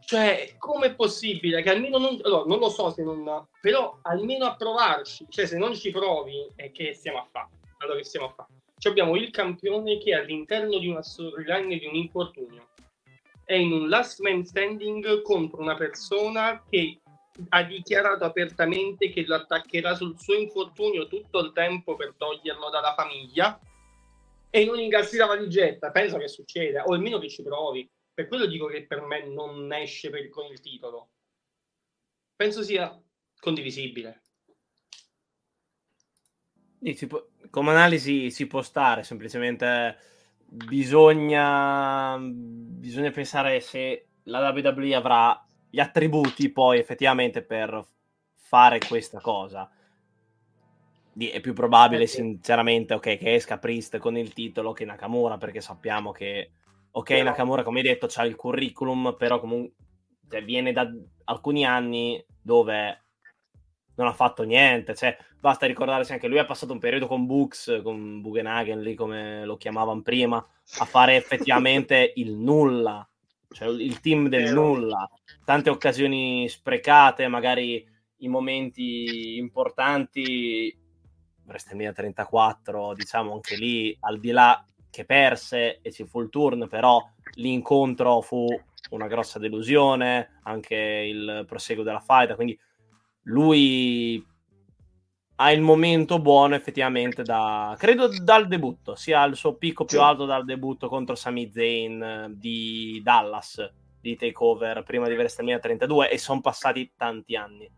Cioè, com'è possibile che almeno non, allora, non lo so se non, però almeno a provarci, cioè se non ci provi, è che stiamo a fare? Allora che stiamo a fare? Cioè abbiamo il campione che all'interno di una storyline di un infortunio è in un last man standing contro una persona che ha dichiarato apertamente che lo attaccherà sul suo infortunio tutto il tempo per toglierlo dalla famiglia e non incassi la valigetta. Penso che succeda, o almeno che ci provi. Per quello dico che per me non esce per, con il titolo. Penso sia condivisibile. Può, come analisi si può stare, semplicemente bisogna, bisogna pensare se la WWE avrà gli attributi poi effettivamente per fare questa cosa. È più probabile, sinceramente, okay, che esca Priest con il titolo che Nakamura, perché sappiamo che Ok, però... Nakamura, come hai detto, ha il curriculum, però comunque cioè, viene da alcuni anni dove non ha fatto niente. Cioè, basta ricordarsi anche lui ha passato un periodo con Books, con Bugenhagen, lì come lo chiamavano prima, a fare effettivamente il nulla, cioè il team del nulla. Tante occasioni sprecate, magari i momenti importanti. WrestleMania 34, diciamo anche lì, al di là che perse e ci fu il turn, però l'incontro fu una grossa delusione, anche il proseguo della fight, quindi lui ha il momento buono effettivamente da credo dal debutto, sia il suo picco più alto dal debutto contro Sami Zayn eh, di Dallas di Takeover prima di WrestleMania 32 e sono passati tanti anni.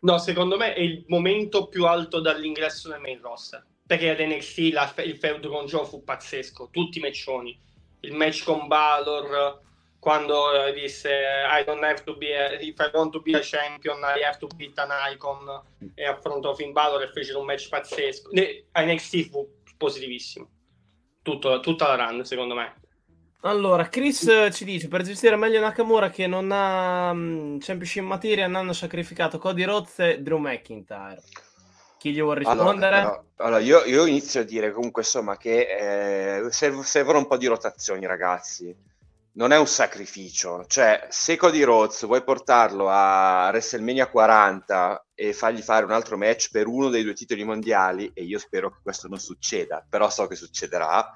No, secondo me è il momento più alto dall'ingresso nel main roster perché ad NXT la, il feudo con Joe fu pazzesco, tutti i matchoni. Il match con Balor, quando uh, disse I don't have to be a, if I want to be a champion I have to beat an icon e affrontò Finn Balor e fecero un match pazzesco. NXT fu positivissimo. Tutto, tutta la run, secondo me. Allora, Chris ci dice per gestire meglio Nakamura che non ha um, Championship Materia hanno sacrificato Cody Rhodes e Drew McIntyre. Chi gli vuole rispondere? Allora, allora io, io, inizio a dire comunque insomma che eh, servono un po' di rotazioni ragazzi. Non è un sacrificio, cioè se Cody Rhodes vuoi portarlo a WrestleMania 40 e fargli fare un altro match per uno dei due titoli mondiali, e io spero che questo non succeda, però so che succederà,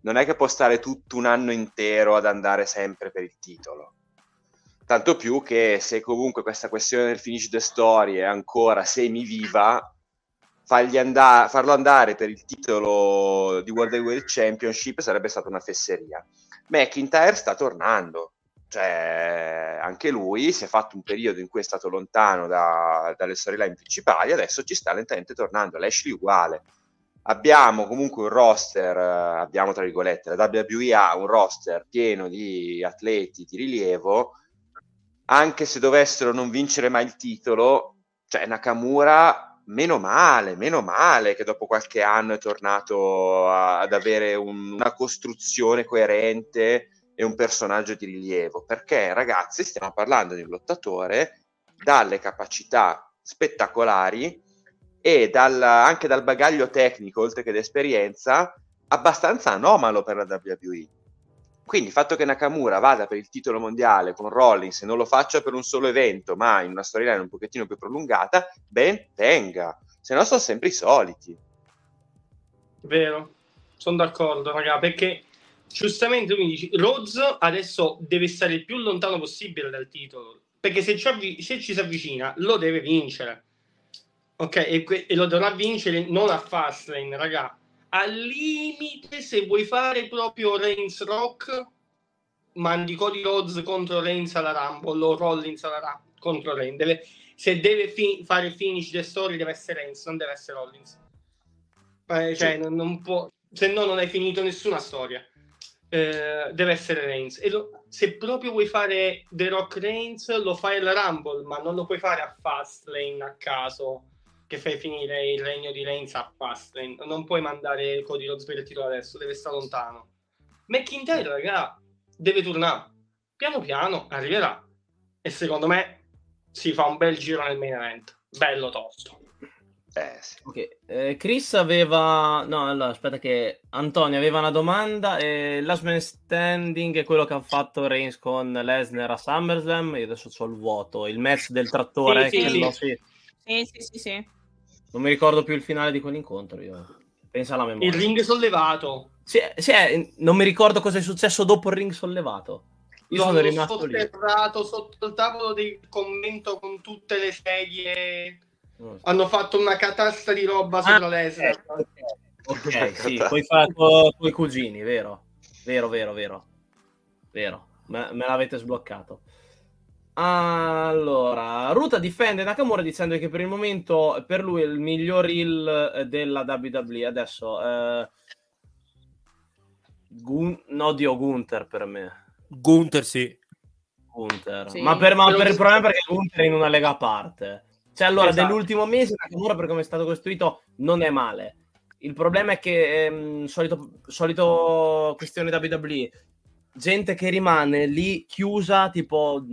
non è che può stare tutto un anno intero ad andare sempre per il titolo. Tanto più che se comunque questa questione del finish the story è ancora semi viva, andare, farlo andare per il titolo di World Heavyweight Championship sarebbe stata una fesseria. McIntyre sta tornando, Cioè, anche lui si è fatto un periodo in cui è stato lontano da, dalle storyline principali, adesso ci sta lentamente tornando. Lashley uguale. Abbiamo comunque un roster, abbiamo tra virgolette, la WWE ha un roster pieno di atleti di rilievo, anche se dovessero non vincere mai il titolo, cioè Nakamura meno male, meno male che dopo qualche anno è tornato a, ad avere un, una costruzione coerente e un personaggio di rilievo, perché ragazzi stiamo parlando di un lottatore dalle capacità spettacolari e dal, anche dal bagaglio tecnico, oltre che d'esperienza, abbastanza anomalo per la WWE. Quindi il fatto che Nakamura vada per il titolo mondiale con Rollins e non lo faccia per un solo evento, ma in una storyline un pochettino più prolungata, ben venga. Se no sono sempre i soliti. Vero, sono d'accordo, raga, perché giustamente tu mi dici, Rhodes adesso deve stare il più lontano possibile dal titolo, perché se ci, avvi- se ci si avvicina lo deve vincere. Ok, e, que- e lo dovrà vincere non a Fastlane, raga al limite se vuoi fare proprio Reigns Rock mandi Cody Rhodes contro Reigns alla Rumble o Rollins alla Rumble contro Reigns. Deve, se deve fi- fare finish the story deve essere Reigns non deve essere Rollins. Eh, cioè non, non, può se no non hai finito nessuna storia. Eh, deve essere Reigns. E lo, se proprio vuoi fare The Rock Reigns lo fai alla Rumble ma non lo puoi fare a Fastlane a caso che fai finire il regno di Reigns a Fastlane. Non puoi mandare Cody Rhodes per il titolo adesso, deve stare lontano. McIntyre, raga, deve tornare. Piano piano arriverà. E secondo me si fa un bel giro nel main event. Bello tosto. Eh, sì. okay. eh, Chris aveva. No, allora aspetta, che Antonio aveva una domanda. E Last Man Standing è quello che ha fatto Reigns con Lesnar a SummerSlam. Io adesso ho il vuoto. Il match del trattore. Sì, sì, lo... sì. Sì, sì, sì, sì. Non mi ricordo più il finale di quell'incontro. Io. Pensa alla memoria. Il ring sollevato. Sì, sì non mi ricordo cosa è successo dopo il ring sollevato. Io L'ho sono rimasto sotterrato lì. sotto il tavolo del commento con tutte le sedie. Oh. Hanno fatto una catasta di roba sopra ah, Lesnar. Ok, okay sì, poi fa con i cugini, vero? Vero, vero, vero. Vero, me, me l'avete sbloccato. Allora, Ruta difende Nakamura dicendo che per il momento per lui è il miglior heel della WWE. Adesso, eh... Gun... no, Dio Gunther per me. Gunther, sì. Gunther. Sì, ma per, ma per il problema è perché Gunther è in una lega a parte. Cioè, allora, esatto. dell'ultimo mese Nakamura, per come è stato costruito, non è male. Il problema è che, ehm, solito, solito questione WWE, gente che rimane lì chiusa, tipo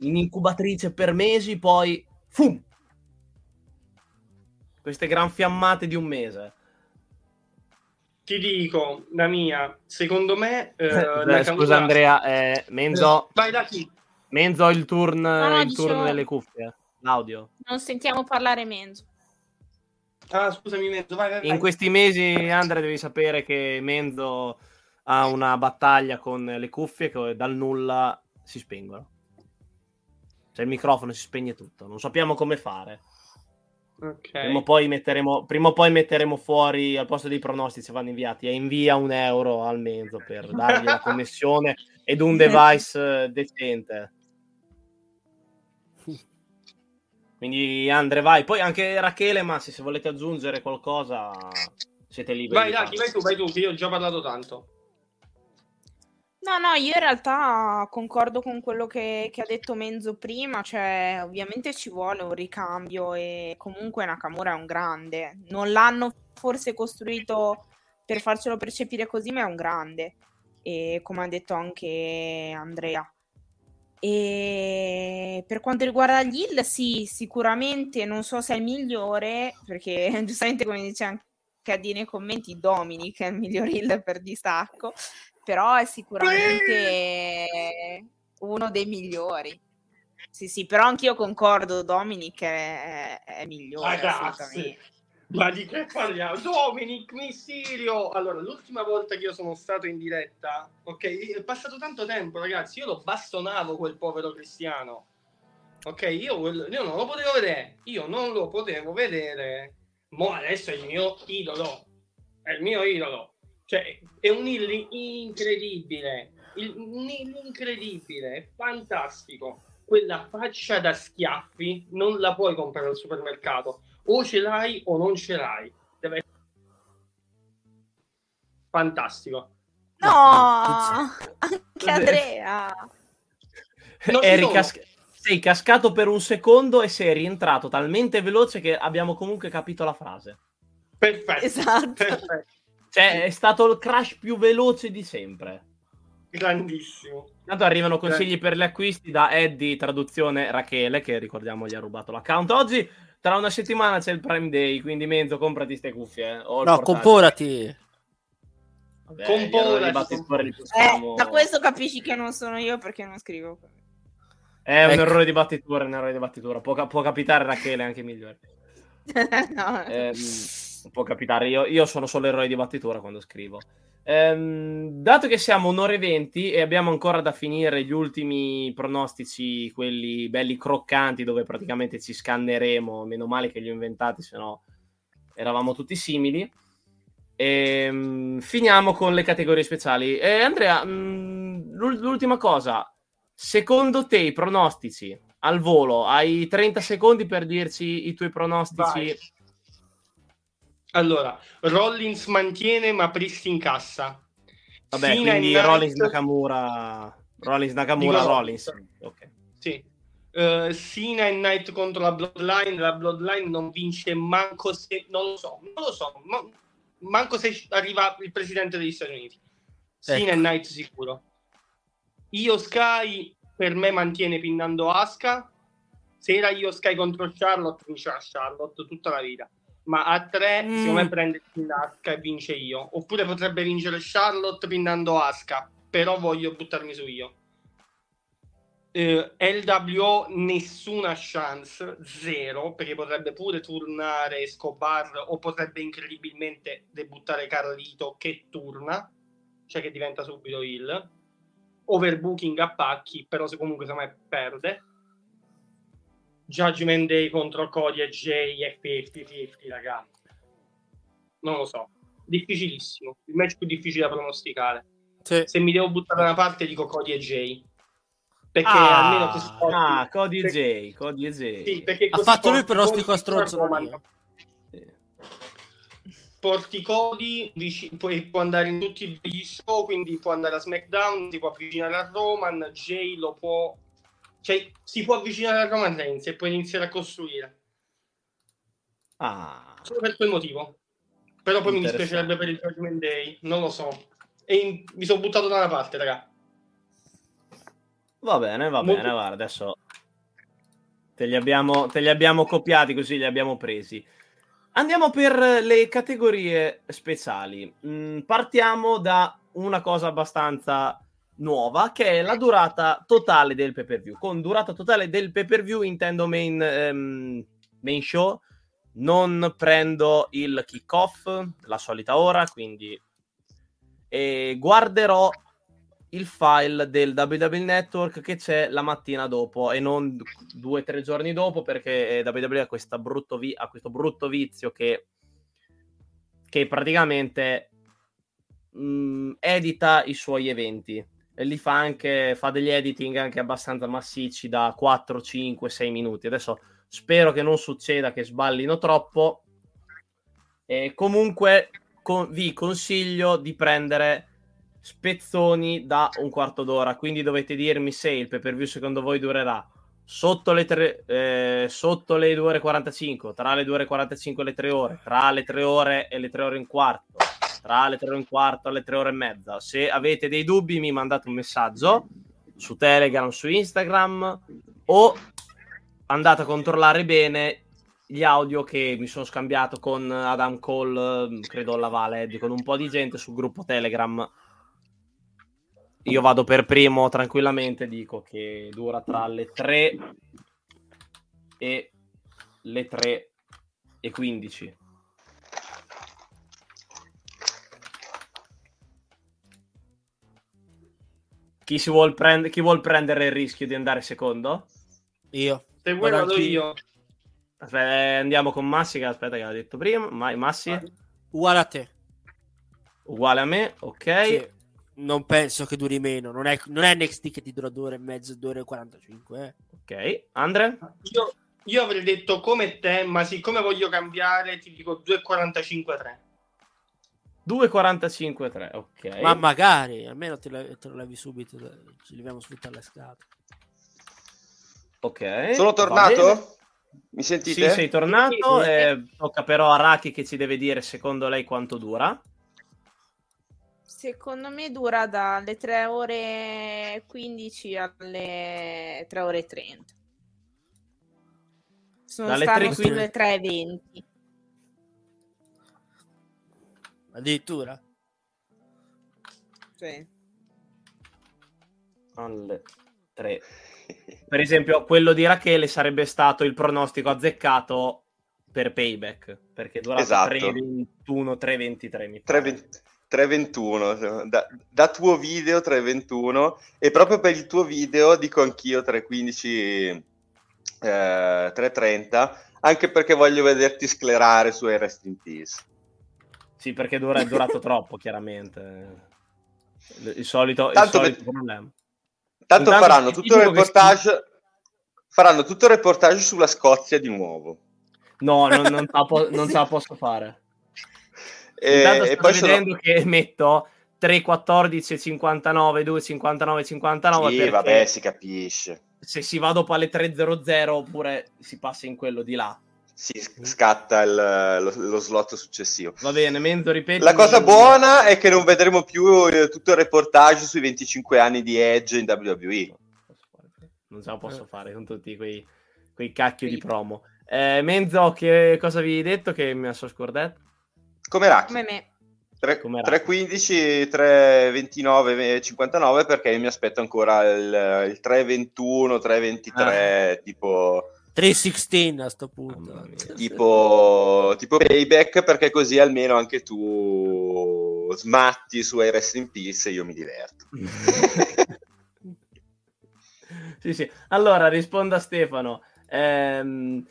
in incubatrice per mesi, poi fum! Queste gran fiammate di un mese. Ti dico, la mia, secondo me... Eh, eh, scusa Andrea, eh, Menzo... Vai da chi? Menzo il turn, no, il dicevo... turn delle cuffie, l'audio. Non sentiamo parlare Menzo. Ah, scusami Menzo, vai, vai, vai. In questi mesi, Andrea, devi sapere che Menzo ha una battaglia con le cuffie che dal nulla si spengono. Cioè il microfono si spegne tutto, non sappiamo come fare. Okay. Prima, o poi metteremo, prima o poi metteremo fuori al posto dei pronostici vanno inviati e invia un euro al mezzo per dargli la connessione ed un device eh, decente. Quindi Andre vai, poi anche Rachele, ma se, volete aggiungere qualcosa siete liberi. Vai Lucky, vai tu, vai tu, che io ho già parlato tanto. No, no, io in realtà concordo con quello che, che ha detto Menzo prima, cioè ovviamente ci vuole un ricambio e comunque Nakamura è un grande. Non l'hanno forse costruito per farcelo percepire così, ma è un grande. E come ha detto anche Andrea. E per quanto riguarda gli Hill, sì, sicuramente non so se è il migliore, perché giustamente come dice anche a dire nei commenti, Dominic è il miglior Hill per distacco però è sicuramente uno dei migliori. Sì, sì, però anch'io concordo, Dominic è, è migliore. Ragazzi, ma di che parliamo? Dominic Mysterio! Allora, l'ultima volta che io sono stato in diretta, ok, è passato tanto tempo, ragazzi, io lo bastonavo quel povero cristiano. Ok, io, io non lo potevo vedere, io non lo potevo vedere. Mo adesso è il mio idolo, è il mio idolo. Cioè, è un heal incredibile. il, l'incredibile, è fantastico. Quella faccia da schiaffi non la puoi comprare al supermercato. O ce l'hai o non ce l'hai. Deve essere fantastico. No, anche Andrea. Eri cas- sei cascato per un secondo e sei rientrato talmente veloce che abbiamo comunque capito la frase. Perfetto. Esatto. Perfetto. Cioè, è stato il crash più veloce di sempre. Grandissimo. Intanto arrivano consigli per gli acquisti da Eddie, traduzione Rachele, che ricordiamo gli ha rubato l'account oggi. Tra una settimana c'è il Prime Day, quindi mezzo comprati ste cuffie. Eh. No, comporati. Vabbè, Comporati, Eh, da questo capisci che non sono io perché non scrivo. È un Ecco. errore di battitura, è un errore di battitura. Può, può capitare Rachele anche migliore. no. Ehm, può capitare, io, io sono solo eroe di battitura quando scrivo. Ehm, dato che siamo un'ora e venti e abbiamo ancora da finire gli ultimi pronostici, quelli belli croccanti, dove praticamente ci scanneremo, meno male che li ho inventati, se no eravamo tutti simili. Ehm, finiamo con le categorie speciali. Eh, Andrea, l'ul- l'ultima cosa, secondo te i pronostici al volo, hai 30 secondi per dirci i tuoi pronostici. Vai. Allora, Rollins mantiene ma Priest in cassa. Vabbè, Cena quindi Knight- Rollins Nakamura, Rollins Nakamura, Dico Rollins. Rollins. Ok. Sì. Eh, Cena e Knight contro la Bloodline. La Bloodline non vince manco se... Non lo so, non lo so. ma- manco se arriva il presidente degli Stati Uniti. Ecco. e Knight sicuro. Io Sky per me mantiene pinnando Asuka. Se era io Sky contro Charlotte, vincerà Charlotte tutta la vita. Ma a tre, Mm. secondo me prende Asuka e vince io. Oppure potrebbe vincere Charlotte pinnando Asuka. Però voglio buttarmi su io. Eh, LWO nessuna chance, zero, perché potrebbe pure tornare Escobar o potrebbe incredibilmente debuttare Carlito che turna, cioè che diventa subito il overbooking a pacchi, però se comunque secondo me perde. Judgment Day contro Cody e Jay è 50-50, ragazzi. Non lo so. Difficilissimo. Il match più difficile da pronosticare. Sì. Se mi devo buttare da una parte dico Cody e Jay. Perché Ah, almeno così ah, Cody e Jay, Cody e Jay. Sì, perché Ha fatto lui il pronostico a stronzo. Sì. Porti Cody, dici- poi può andare in tutti gli show, quindi può andare a SmackDown, si può avvicinare a Roman, Jay lo può... Cioè, si può avvicinare a Roman Reigns e poi iniziare a costruire. Ah, Solo per quel motivo. Però poi mi dispiacerebbe per il Judgment Day, non lo so. E in- mi sono buttato da una parte, raga. va bene, va Molto- bene, guarda, adesso te li, abbiamo, te li abbiamo copiati così li abbiamo presi. Andiamo per le categorie speciali. Mm, partiamo da una cosa abbastanza nuova che è la durata totale del pay per view. Con durata totale del pay per view intendo main, ehm, main show, non prendo il kick off, la solita ora, quindi e guarderò il file del WWE Network che c'è la mattina dopo e non due o tre giorni dopo perché eh, WWE ha, questa brutto vi- ha questo brutto vizio che, che praticamente mh, edita i suoi eventi e li fa anche fa degli editing anche abbastanza massicci da 4, 5, 6 minuti. Adesso spero che non succeda che sballino troppo. E comunque con- vi consiglio di prendere spezzoni da un quarto d'ora. Quindi dovete dirmi se il pay per view secondo voi durerà sotto le, tre, eh, sotto le 2 ore e 45, tra le 2 ore e 45 e le 3 ore, tra le 3 ore e le 3 ore e quarto, tra le 3 ore e un quarto e le 3 ore e mezza. Se avete dei dubbi, mi mandate un messaggio su Telegram, su Instagram o andate a controllare bene gli audio che mi sono scambiato con Adam Cole, credo alla Valed, con un po' di gente sul gruppo Telegram. Io vado per primo tranquillamente, dico che dura tra le 3 e le 3 e 15. Chi, si vuol prend- chi vuol prendere il rischio di andare secondo? Io. Se vuoi vado io. Aspetta, eh, andiamo con Massi, che aspetta che l'ha detto prima. Ma- Massi, Uguale a te. uguale a me, ok. Sì. non penso che duri meno. Non è, non è NXT che ti dura due ore e mezzo, due ore e 45. Eh. Ok, Andre? Io, io avrei detto come te, ma siccome voglio cambiare, ti dico 2.45-3. 2.45-3, ok. Ma magari, almeno te, la, te lo levi subito, ci leviamo subito alla scatola. Ok. Sono tornato? Mi sentite? Sì, sei tornato. Eh, tocca però a Raki che ci deve dire secondo lei quanto dura. Secondo me dura dalle 3 ore 15 alle 3 ore 30. Sono Dalle stanno 3 sulle 3.20. Addirittura? Sì. Alle 3. Per esempio, quello di Rachele sarebbe stato il pronostico azzeccato per payback, perché durato Esatto. 3.21, 3.23 mi pare. 3.20 3.21 da, da tuo video 3.21 e proprio per il tuo video dico anch'io 3.15 eh, 3.30 anche perché voglio vederti sclerare su Rest in Peace Sì, perché dura, è durato troppo, chiaramente. Il solito, il Tanto solito per- problema. tanto Intanto faranno tutto il dico che reportage faranno tutto il reportage sulla Scozia di nuovo No, non, non, la po- non ce la posso fare. e, Intanto e sto poi sono... vedendo che metto 3, 14, 59, 2, 59, 59 sì vabbè si capisce se si va dopo alle 3.00 oppure si passa in quello di là. Si scatta il- lo, lo slot successivo Va bene, Menzo, ripeti. La cosa buona è che non vedremo più eh, tutto il reportage sui 25 anni di Edge in WWE. Non ce la posso fare con tutti quei, quei cacchio di promo. Eh, Menzo, che cosa avevi detto che mi ha scordato? Come Raki? Come me. Tre- come Raki. 3.15, 3.29, 59 perché io mi aspetto ancora il, il 3.21, 3.23 tipo, 316 a sto punto. Tipo, tipo payback perché così almeno anche tu smatti su I Rest in Peace e io mi diverto. sì, sì. Allora, rispondo a Stefano. Ehm,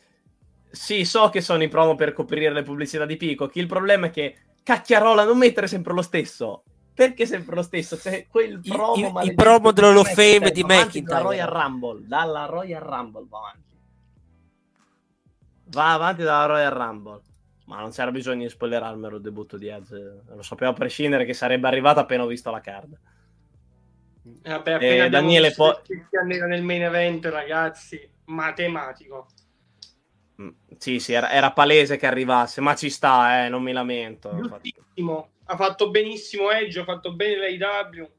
sì, so che sono i promo per coprire le pubblicità di Peacock. Il problema è che, cacchiarola, non mettere sempre lo stesso. Perché sempre lo stesso? C'è quel I- promo i- i maledetto promo di dell'Hall of Fame McIntyre di McIntyre. Dalla Royal Rumble, dalla Royal Rumble va avanti. Va avanti dalla Royal Rumble. Ma non c'era bisogno di spoilerarmelo il debutto di Edge. Lo sapevo a prescindere che sarebbe arrivato appena ho visto la card. Eh, Vabbè, appena abbiamo Daniele, era nel main event, ragazzi, matematico. Mm, Sì, sì, era, era palese che arrivasse, ma ci sta, eh, non mi lamento. Ha fatto benissimo Edge, ha fatto bene l'AEW.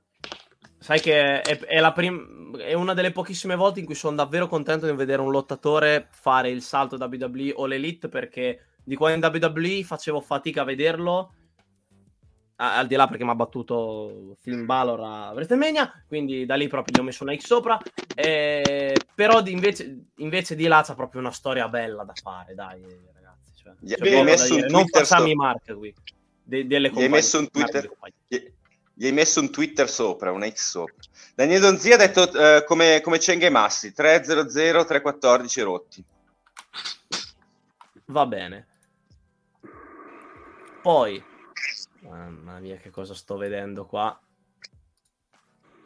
Sai che è, è la prim- è una delle pochissime volte in cui sono davvero contento di vedere un lottatore fare il salto WWE o l'Elite perché di qua in WWE facevo fatica a vederlo. a- al di là perché mi ha battuto Finn Balor a WrestleMania, quindi da lì proprio gli ho messo una X sopra. Eh, però di- invece, invece di là c'ha proprio una storia bella da fare, dai ragazzi. Cioè, c'è un dire. Non facciamo i mark qui. de- delle Gli hai compagnie. messo un Twitter- compagnie. Gli, gli hai messo un Twitter sopra, una X sopra. Daniele Donzi ha detto eh, come, come Cenghe Massi, 300 314 rotti. Va bene. Poi, mamma mia, che cosa sto vedendo qua?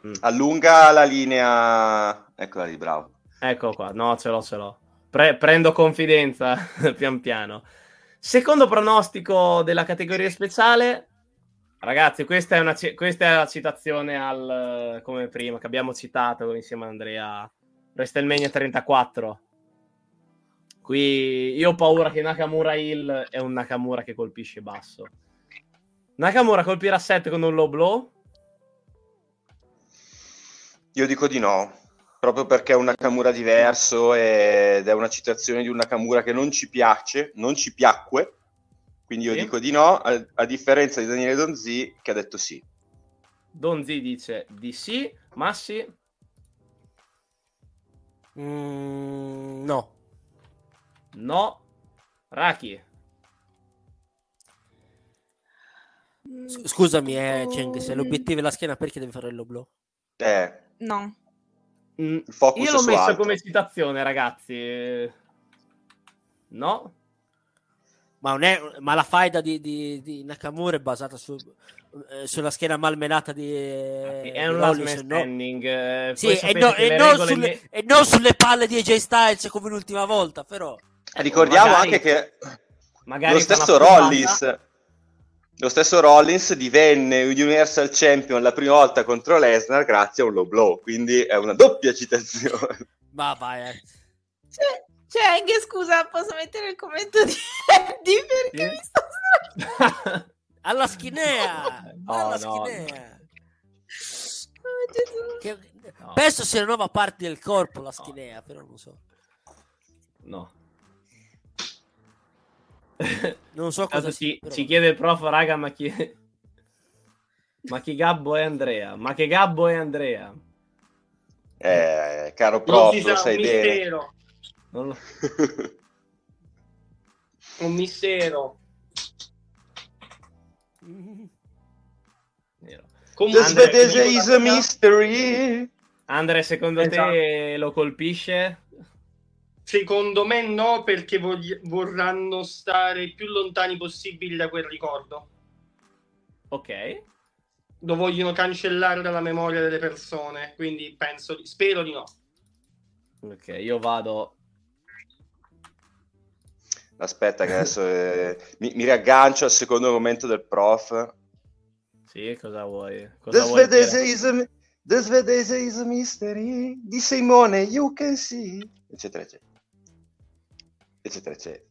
Mm, Allunga la linea. Eccola lì, bravo. Ecco qua, no, ce l'ho, ce l'ho. Pre- prendo confidenza pian piano. Secondo pronostico della categoria speciale. Ragazzi, questa è, una, questa è la citazione al, come prima, che abbiamo citato insieme a Andrea, WrestleMania 34. Qui io ho paura che Nakamura Hill è un Nakamura che colpisce basso. Nakamura colpirà 7 con un low blow? Io dico di no, proprio perché è un Nakamura diverso ed è una citazione di un Nakamura che non ci piace, non ci piacque. Quindi io Sì. dico di no, a, a differenza di Daniele Donzi che ha detto sì. Donzi dice di sì, Massi Mm, no. no, Raki S- Scusami, eh, Cheng, se Mm, l'obiettivo è la schiena, perché devi fare blow? Eh, No. Mm, il focus Io l'ho messo altro. come citazione, ragazzi. No? Ma, non è, ma la faida di, di, di Nakamura è basata su, eh, sulla schiena malmenata di è un last Rollins, man no? standing. eh, Sì, e, no- e non sulle, ne- e non sulle palle di AJ Styles come l'ultima volta, però. Ricordiamo magari- anche che lo stesso puntata- Rollins lo stesso Rollins divenne Universal Champion la prima volta contro Lesnar grazie a un low blow quindi è una doppia citazione Ma vai, eh. Cioè, anche scusa, posso mettere il commento di Eddie perché Sì. mi sto Alla schinea! No, alla no, schinea! Oh, Gesù. Che- No. Penso sia la nuova parte del corpo la schinea, però non so. no. Non so cosa ci, però- ci chiede il prof, raga, ma chi... ma chi Gabbo è Andrea? Ma che Gabbo è Andrea? eh, caro prof lo sa, sai bene. Non lo- Un mistero. Nero. The Comunque, Svedese dico is a mystery Andre, secondo te lo colpisce? Secondo me no, perché vogli- vorranno stare più lontani possibili da quel ricordo. Ok. Lo vogliono cancellare dalla memoria delle persone, quindi penso, di- spero di no. Ok, io vado... aspetta che adesso eh, mi, mi riaggancio al secondo commento del prof. Sì, cosa vuoi? The Cosa vuoi is the Svedese is a mystery. Di Simone you can see. Eccetera eccetera. Eccetera eccetera.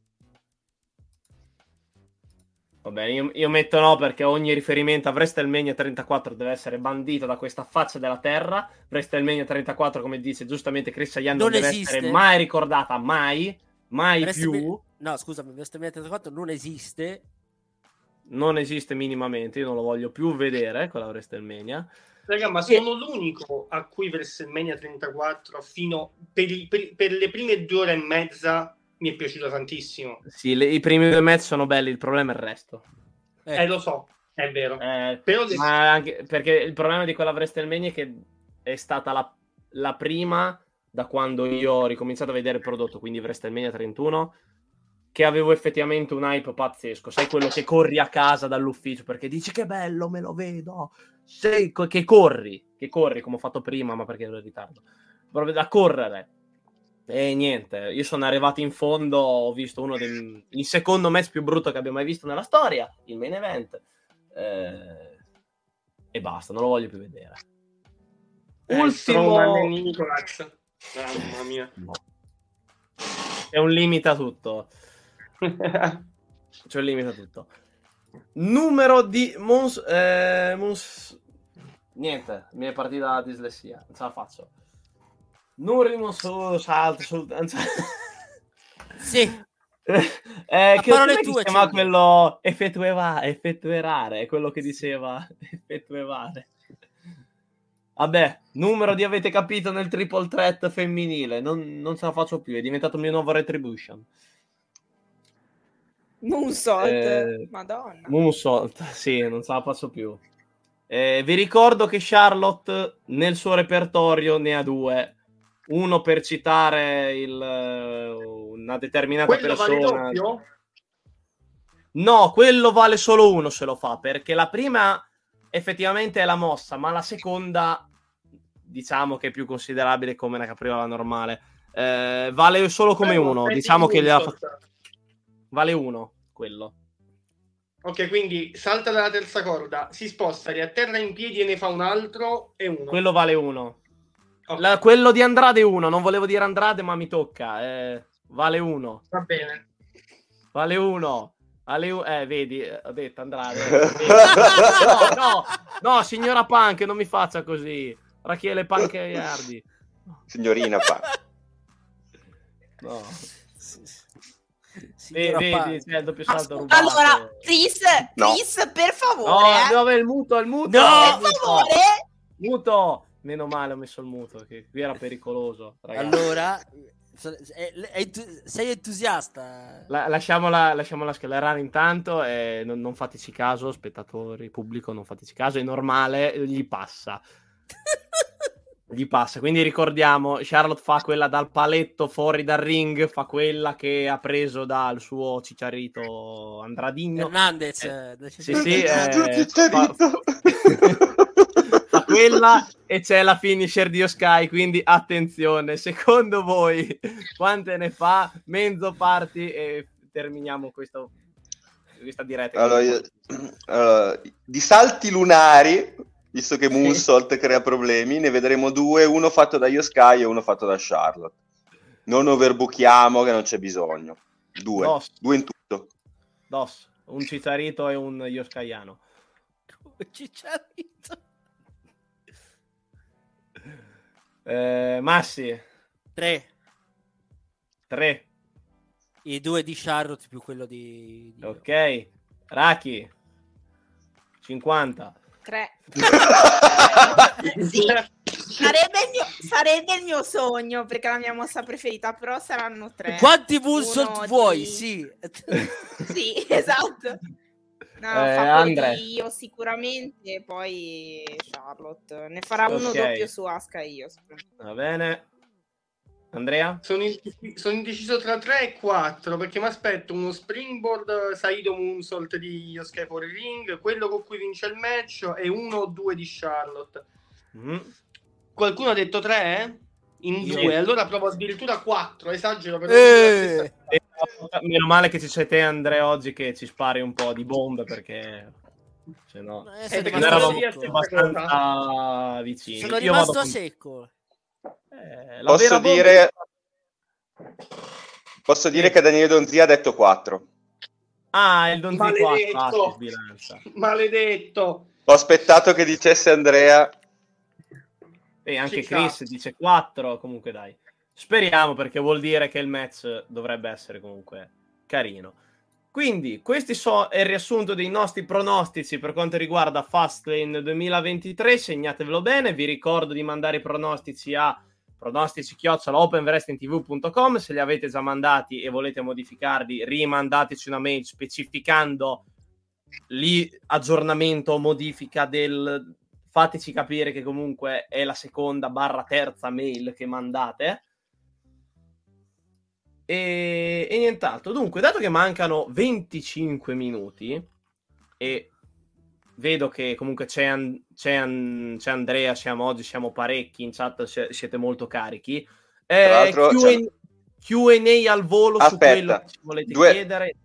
Va bene, io, io metto no perché ogni riferimento a WrestleMania 34 deve essere bandito da questa faccia della terra. WrestleMania 34, come dice giustamente Chris Sayan, non, Non deve esiste. essere mai ricordata, mai, mai WrestleMania- più. No, scusami, WrestleMania 34 non esiste. Non esiste minimamente, io non lo voglio più vedere quella WrestleMania. Raga, ma sono l'unico a cui WrestleMania 34 fino per, i- per- per le prime due ore e mezza mi è piaciuto tantissimo. Sì, le- i primi due match sono belli, il problema è il resto. Eh, Eh, lo so, è vero. Eh, Però anche perché il problema di quella WrestleMania è che è stata la, la prima da quando io ho ricominciato a vedere il prodotto, quindi WrestleMania 31, che avevo effettivamente un hype pazzesco. Sai quello che corri a casa dall'ufficio perché dici che bello, me lo vedo. Sei co- che corri, che corri come ho fatto prima, ma perché ero in ritardo. Proprio da correre. E niente, io sono arrivato in fondo, ho visto uno dei il secondo match più brutto che abbia mai visto nella storia, il main event. Eh, e basta, non lo voglio più vedere. Eh, Ultimo, Nicolas. Mamma mia. No. C'è un limite a tutto. C'è un limite a tutto. Numero di Mons... eh, Mons- Niente, mi è partita la dislessia, non ce la faccio. Numero di Monsu, salto, sul... Sì, eh, A che parole tue, si chiama quello effettueva, effettuerare, è quello che diceva effettuevare. Vabbè, numero di avete capito nel triple threat femminile, non, non ce la faccio più, è diventato il mio nuovo retribution. Moonsault. Eh, Madonna. Moonsault, sì, non ce la faccio più. Eh, vi ricordo che Charlotte nel suo repertorio ne ha due. Uno per citare il, eh, una determinata Quello vale persona. doppio? No, quello vale solo uno se lo fa, perché la prima effettivamente è la mossa, ma la seconda diciamo che è più considerabile come una capriola normale. Eh, vale solo come Eh, uno, diciamo che gliela fa... Vale uno quello. Ok, quindi salta dalla terza corda, si sposta, riatterra in piedi e ne fa un altro e uno. Quello vale uno. Ok, La- quello di Andrade uno, non volevo dire Andrade, ma mi tocca. eh, vale uno. Va bene. Vale uno. Vale u- eh, vedi, eh, ho detto Andrade. no, no, no, signora Punk, non mi faccia così. Rachele Pancaiardi. signorina pa. No. Vedi, vedi, c'è il doppio salto rubato. Allora, Chris, No. Chris, per favore. No, eh. dove il muto? Il muto! No! per muto! favore. Muto! Meno male ho messo il muto, che qui era pericoloso. ragazzi. Allora, sei entusiasta? La- lasciamola, lasciamola sclerare intanto e non, non fateci caso, spettatori, pubblico, non fateci caso, è normale, gli passa. gli passa. Quindi ricordiamo, Charlotte fa quella dal paletto fuori dal ring, fa quella che ha preso dal suo cicciarito Andradigno. Hernandez. Eh, eh, sì, sì, eh, fa, fa quella e c'è la finisher di Oskai, quindi attenzione. Secondo voi quante ne fa? Mezzo party e terminiamo questo, questa diretta. Allora, io, allora, di salti lunari visto che Moonsault crea problemi, ne vedremo due, uno fatto da Yoskai e uno fatto da Charlotte. Non overbookiamo che non c'è bisogno. Due, Dos. due in tutto. Dos, un Cicciarito e un Yoskaiano. Cicciarito. Eh, Massi. Tre. Tre. I due di Charlotte più quello di... di... Ok. Raki. 50. 3. sì, sarebbe il, mio, sarebbe il, mio, sogno perché è la mia mossa preferita, però saranno 3. Quanti Moonsault vuoi? Di... Sì. sì, esatto. No, eh, fa io sicuramente, poi Charlotte. Ne farà uno okay. doppio su Aska io. Va bene. Andrea? Sono, indeciso, sono indeciso tra 3 e 4 perché mi aspetto uno springboard Saido Moonsault di Sky for Ring, quello con cui vince il match e uno o due di Charlotte. Mm. Qualcuno ha detto 3? In 2, allora provo addirittura 4, esagero per eh. eh, Meno male che ci sei te Andrea oggi che ci spari un po' di bombe perché se no eh, eh, eravamo abbastanza vicini. Sono rimasto a secco. Eh, posso, dire... posso dire sì. che Daniele Donzia ha detto 4. Ah, il Donzi Maledetto. 4. Ah, Maledetto. Ho aspettato che dicesse Andrea. E anche Chris dice 4. Comunque dai. Speriamo perché vuol dire che il match dovrebbe essere comunque carino. Quindi, questo so, è il riassunto dei nostri pronostici per quanto riguarda Fastlane 2023. Segnatevelo bene. Vi ricordo di mandare i pronostici a pronostici chiocciola openwrestlingtv.com se li avete già mandati e volete modificarli rimandateci una mail specificando lì aggiornamento o modifica del fateci capire che comunque è la seconda barra terza mail che mandate. E, e nient'altro. Dunque dato che mancano 25 minuti e vedo che comunque c'è, An- c'è, An- c'è Andrea, siamo oggi, siamo parecchi in chat, siete molto carichi. Eh, Q&A, Q&A al volo Aspetta, su quello che ci volete due, chiedere.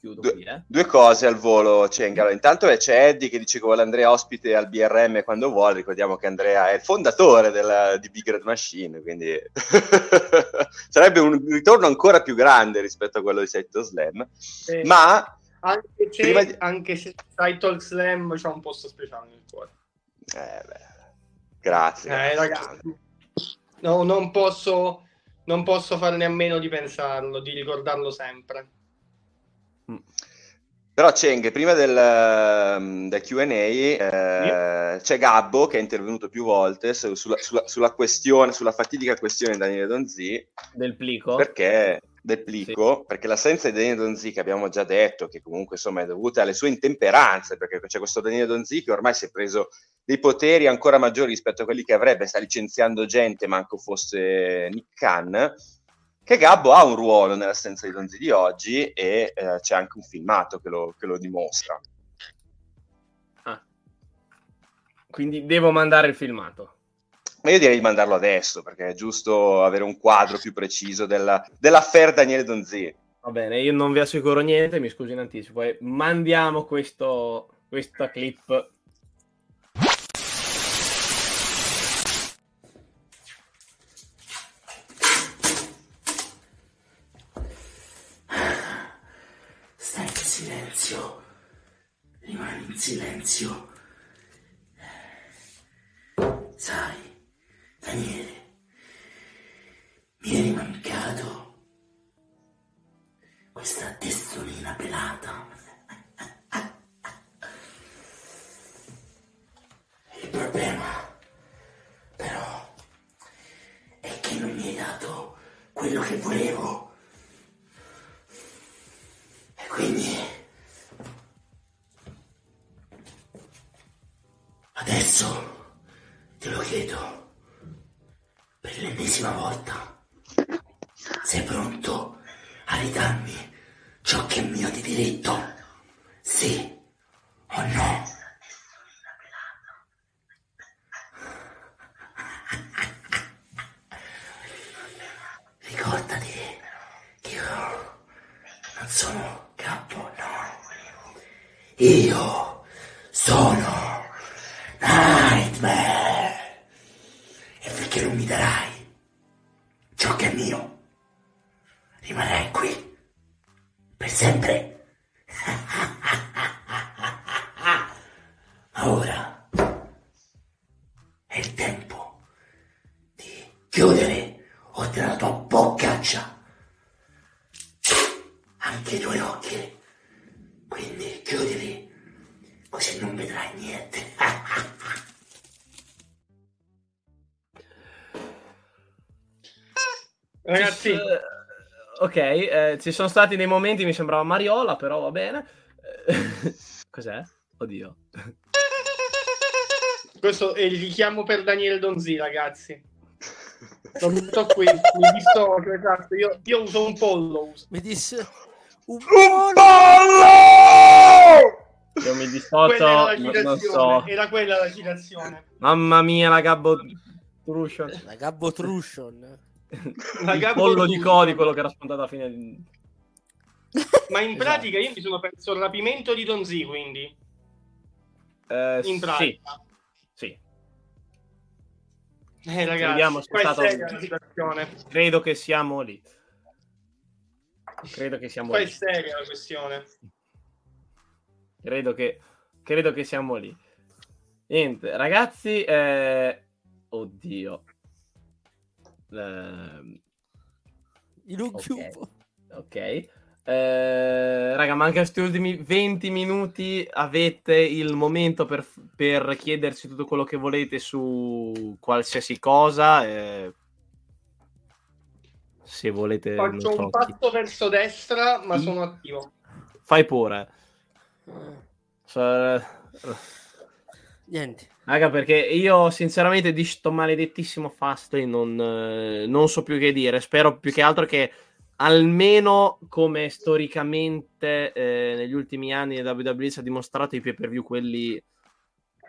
Due, qui, eh. due cose al volo, Cengalo. Intanto c'è Eddie che dice che vuole Andrea ospite al BRM quando vuole. Ricordiamo che Andrea è il fondatore della, di Big Red Machine, quindi sarebbe un ritorno ancora più grande rispetto a quello di Seto Slam. Eh. Ma anche se, di... anche se Title Slam c'ha un posto speciale nel cuore. Eh, grazie. Eh, ragazzi. No, non posso, non posso farne a meno di pensarlo, di ricordarlo sempre. Mm. Però Cheng, prima del, ehm, del QA, eh, yeah. c'è Gabbo che è intervenuto più volte su, sulla, sulla, sulla, questione, sulla fatidica questione di Daniele Donzi. Del plico? Perché del plico, sì. perché l'assenza di Daniele che abbiamo già detto, che comunque insomma è dovuta alle sue intemperanze, perché c'è questo Daniele Donzi che ormai si è preso dei poteri ancora maggiori rispetto a quelli che avrebbe, sta licenziando gente, manco fosse Nick Khan, che Gabbo ha un ruolo nell'assenza di Donzi di oggi e eh, c'è anche un filmato che lo, che lo dimostra. Ah. Quindi devo mandare il filmato. Ma io direi di mandarlo adesso, perché è giusto avere un quadro più preciso della, dell'affair Daniele Donzi. Va bene, io non vi assicuro niente, mi scuso in anticipo. Eh. Mandiamo questo, questa clip. Stai in silenzio. Rimani in silenzio. Sai Daniele, per l'ennesima volta. Sei ok, eh, ci sono stati dei momenti, mi sembrava Mariola, però va bene. Cos'è? Oddio. questo è il richiamo per Daniele Donzi, ragazzi. Lo butto qui, mi dissocio, esatto. Io, io uso un pollo. Mi disse un Io mi dissocio, era la non, so. era quella la citazione. Mamma mia, la gabbo Trution. La Gabbo Trution. Il pollo di. Cody, quello che era spuntato alla fine. di- Ma in Esatto. pratica io mi sono perso il rapimento di Donzi, quindi. Eh, In sì, pratica. sì. Eh, ragazzi, Vediamo è è la situazione. Credo che siamo lì. Credo che siamo è lì. seria la questione. Credo che, credo che siamo lì. Niente, ragazzi, eh... oddio. Ehm, In un Ok. cubo. ok. Eh, raga, manca questi ultimi 20 minuti. Avete il momento per, per chiederci tutto quello che volete su qualsiasi cosa. eh, se volete, Faccio so, un chi- passo verso destra, ma sono attivo. fai pure. Eh, So- Niente. Raga, perché io sinceramente di sto maledettissimo Fastlane non, eh, non so più che dire. Spero più che altro che almeno come storicamente eh, negli ultimi anni WWE ci ha dimostrato i pay per view quelli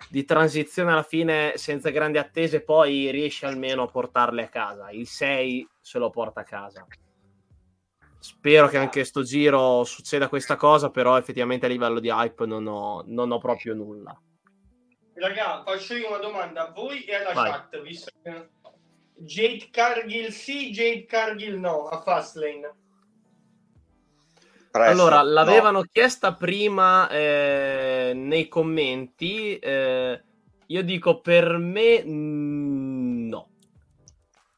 di transizione alla fine senza grandi attese, poi riesce almeno a portarle a casa. Il 6 se lo porta a casa. Spero che anche sto giro succeda questa cosa, però effettivamente a livello di hype non ho, non ho proprio nulla. Raga, faccio io una domanda a voi e alla Vai. chat, visto che Jade Cargill sì, Jade Cargill no, a Fastlane. Presto. Allora, No. l'avevano chiesta prima eh, nei commenti. eh, io dico per me no.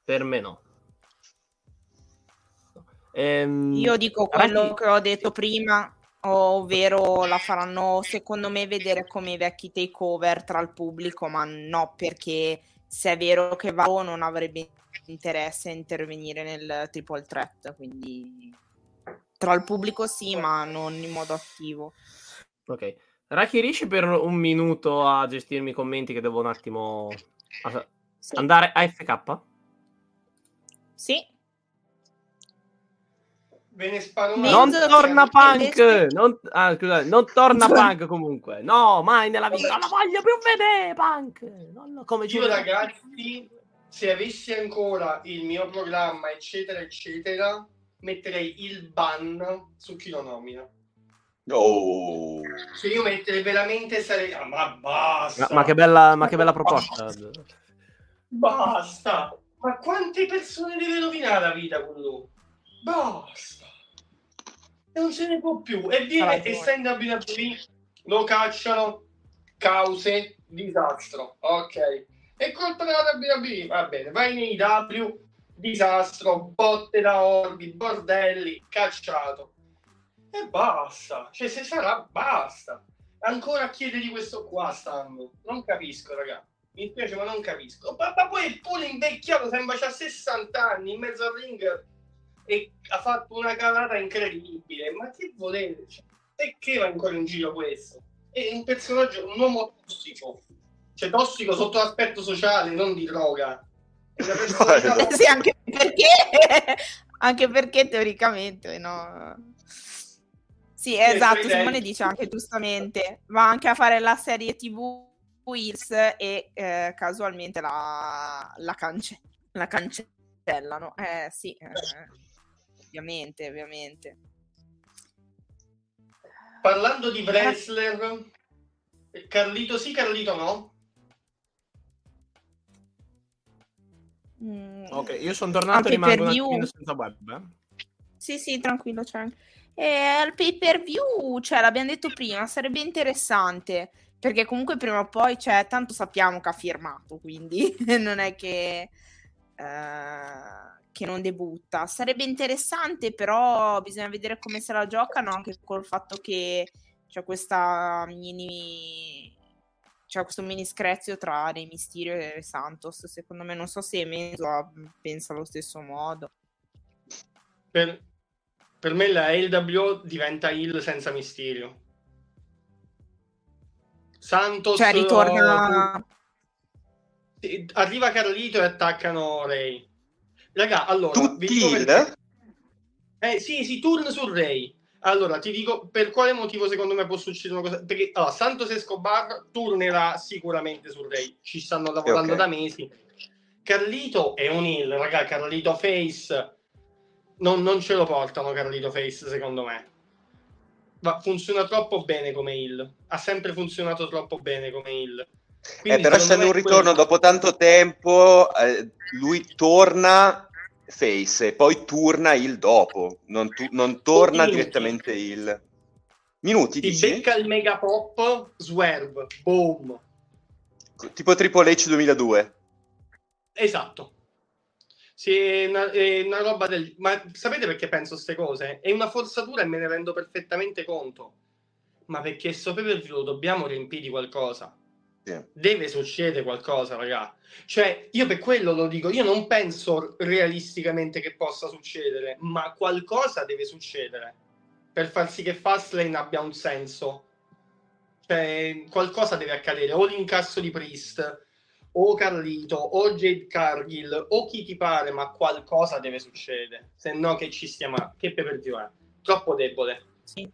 Per me no. Ehm, Io dico quello ragazzi, che ho detto prima, ovvero la faranno secondo me vedere come i vecchi takeover tra il pubblico, ma no perché se è vero che Varo non avrebbe interesse a intervenire nel triple threat, quindi tra il pubblico sì, ma non in modo attivo. Ok. Raki, riesci per un minuto a gestirmi i commenti che devo un attimo a- Sì, andare a FK? sì. Ve ne sparo una. Non Mezzo torna punk! Non, ah, scusate, non torna punk comunque. No, mai nella vita. Non la voglio più vedere punk! Non lo- come Io ragazzi, se avessi ancora il mio programma, eccetera, eccetera, metterei il ban su chi lo nomina. Oh. Se io metterei veramente sarei... Ah, ma basta! Ma, ma che bella, ma che bella proposta. Basta! Ma quante persone deve rovinare la vita con lui? Basta! E non se ne può più. E viene, essendo a WWE, lo cacciano, cause, disastro. Ok. È colpa della WWE, va bene. Vai nei W, disastro, botte da orbi, bordelli, cacciato. E basta. Cioè, se sarà, basta. Ancora chiedere di questo qua stanno. Non capisco, raga. Mi dispiace, ma non capisco. Ma, ma poi è pure invecchiato, sembra c'ha 60 anni in mezzo al ring e ha fatto una calata incredibile. Ma che volete? Cioè, perché va ancora in giro questo? È un personaggio, un uomo tossico. Cioè, tossico sotto l'aspetto sociale, non di droga. Personalità No, sì, anche perché, anche perché teoricamente, no. Sì, esatto, Simone dice anche giustamente, va anche a fare la serie TV Hills e eh, casualmente la, la, cance- la cancellano. Eh sì, eh, ovviamente, ovviamente. Parlando di wrestler, Carlito sì, Carlito no? Mm, Ok, io sono tornato Anche e rimango per un view. attimino senza web. eh. Sì, sì, tranquillo, c'è anche. E al pay per view, cioè, l'abbiamo detto prima, sarebbe interessante perché comunque prima o poi, cioè, tanto sappiamo che ha firmato, quindi non è che, eh, che non debutta. Sarebbe interessante, però bisogna vedere come se la giocano anche col fatto che c'è questa mini. C'è questo mini screzio tra Rey Mysterio e Santos. Secondo me, non so se Menzo pensa allo stesso modo. Per, per me la LWO diventa il senza misterio. Santos Cioè, ritorna. eh, arriva Carlito e attaccano Ray. Raga, allora Tutti il... Eh sì, sì, turn su Ray. Allora, ti dico per quale motivo secondo me può succedere una cosa. Perché allora, Santos Escobar turnerà sicuramente su Ray. Ci stanno lavorando ok. da mesi. Carlito è un heal, raga. Carlito Face non, non ce lo portano. Carlito Face, secondo me. Ma funziona troppo bene come heal. Ha sempre funzionato troppo bene come heal. Eh, però essendo me un ritorno quello- dopo tanto tempo, eh, lui torna face e poi turna il dopo, non, tu- non torna minuti. direttamente il... Minuti, Ti dici? becca il mega pop, swerve, boom. Tipo Triple H 2002. Esatto. Sì, è una, è una roba del... Ma sapete perché penso queste cose? È una forzatura e me ne rendo perfettamente conto. Ma perché sto pay per view dobbiamo riempire di qualcosa. Sì. Deve succedere qualcosa, raga. Cioè, io per quello lo dico, io non penso realisticamente che possa succedere, ma qualcosa deve succedere per far sì che Fastlane abbia un senso. Cioè, qualcosa deve accadere, o l'incasso di Priest, o Carlito, o Jade Cargill, o chi ti pare, ma qualcosa deve succedere. Se no che ci stiamo... Che per view è? Troppo debole. Sì.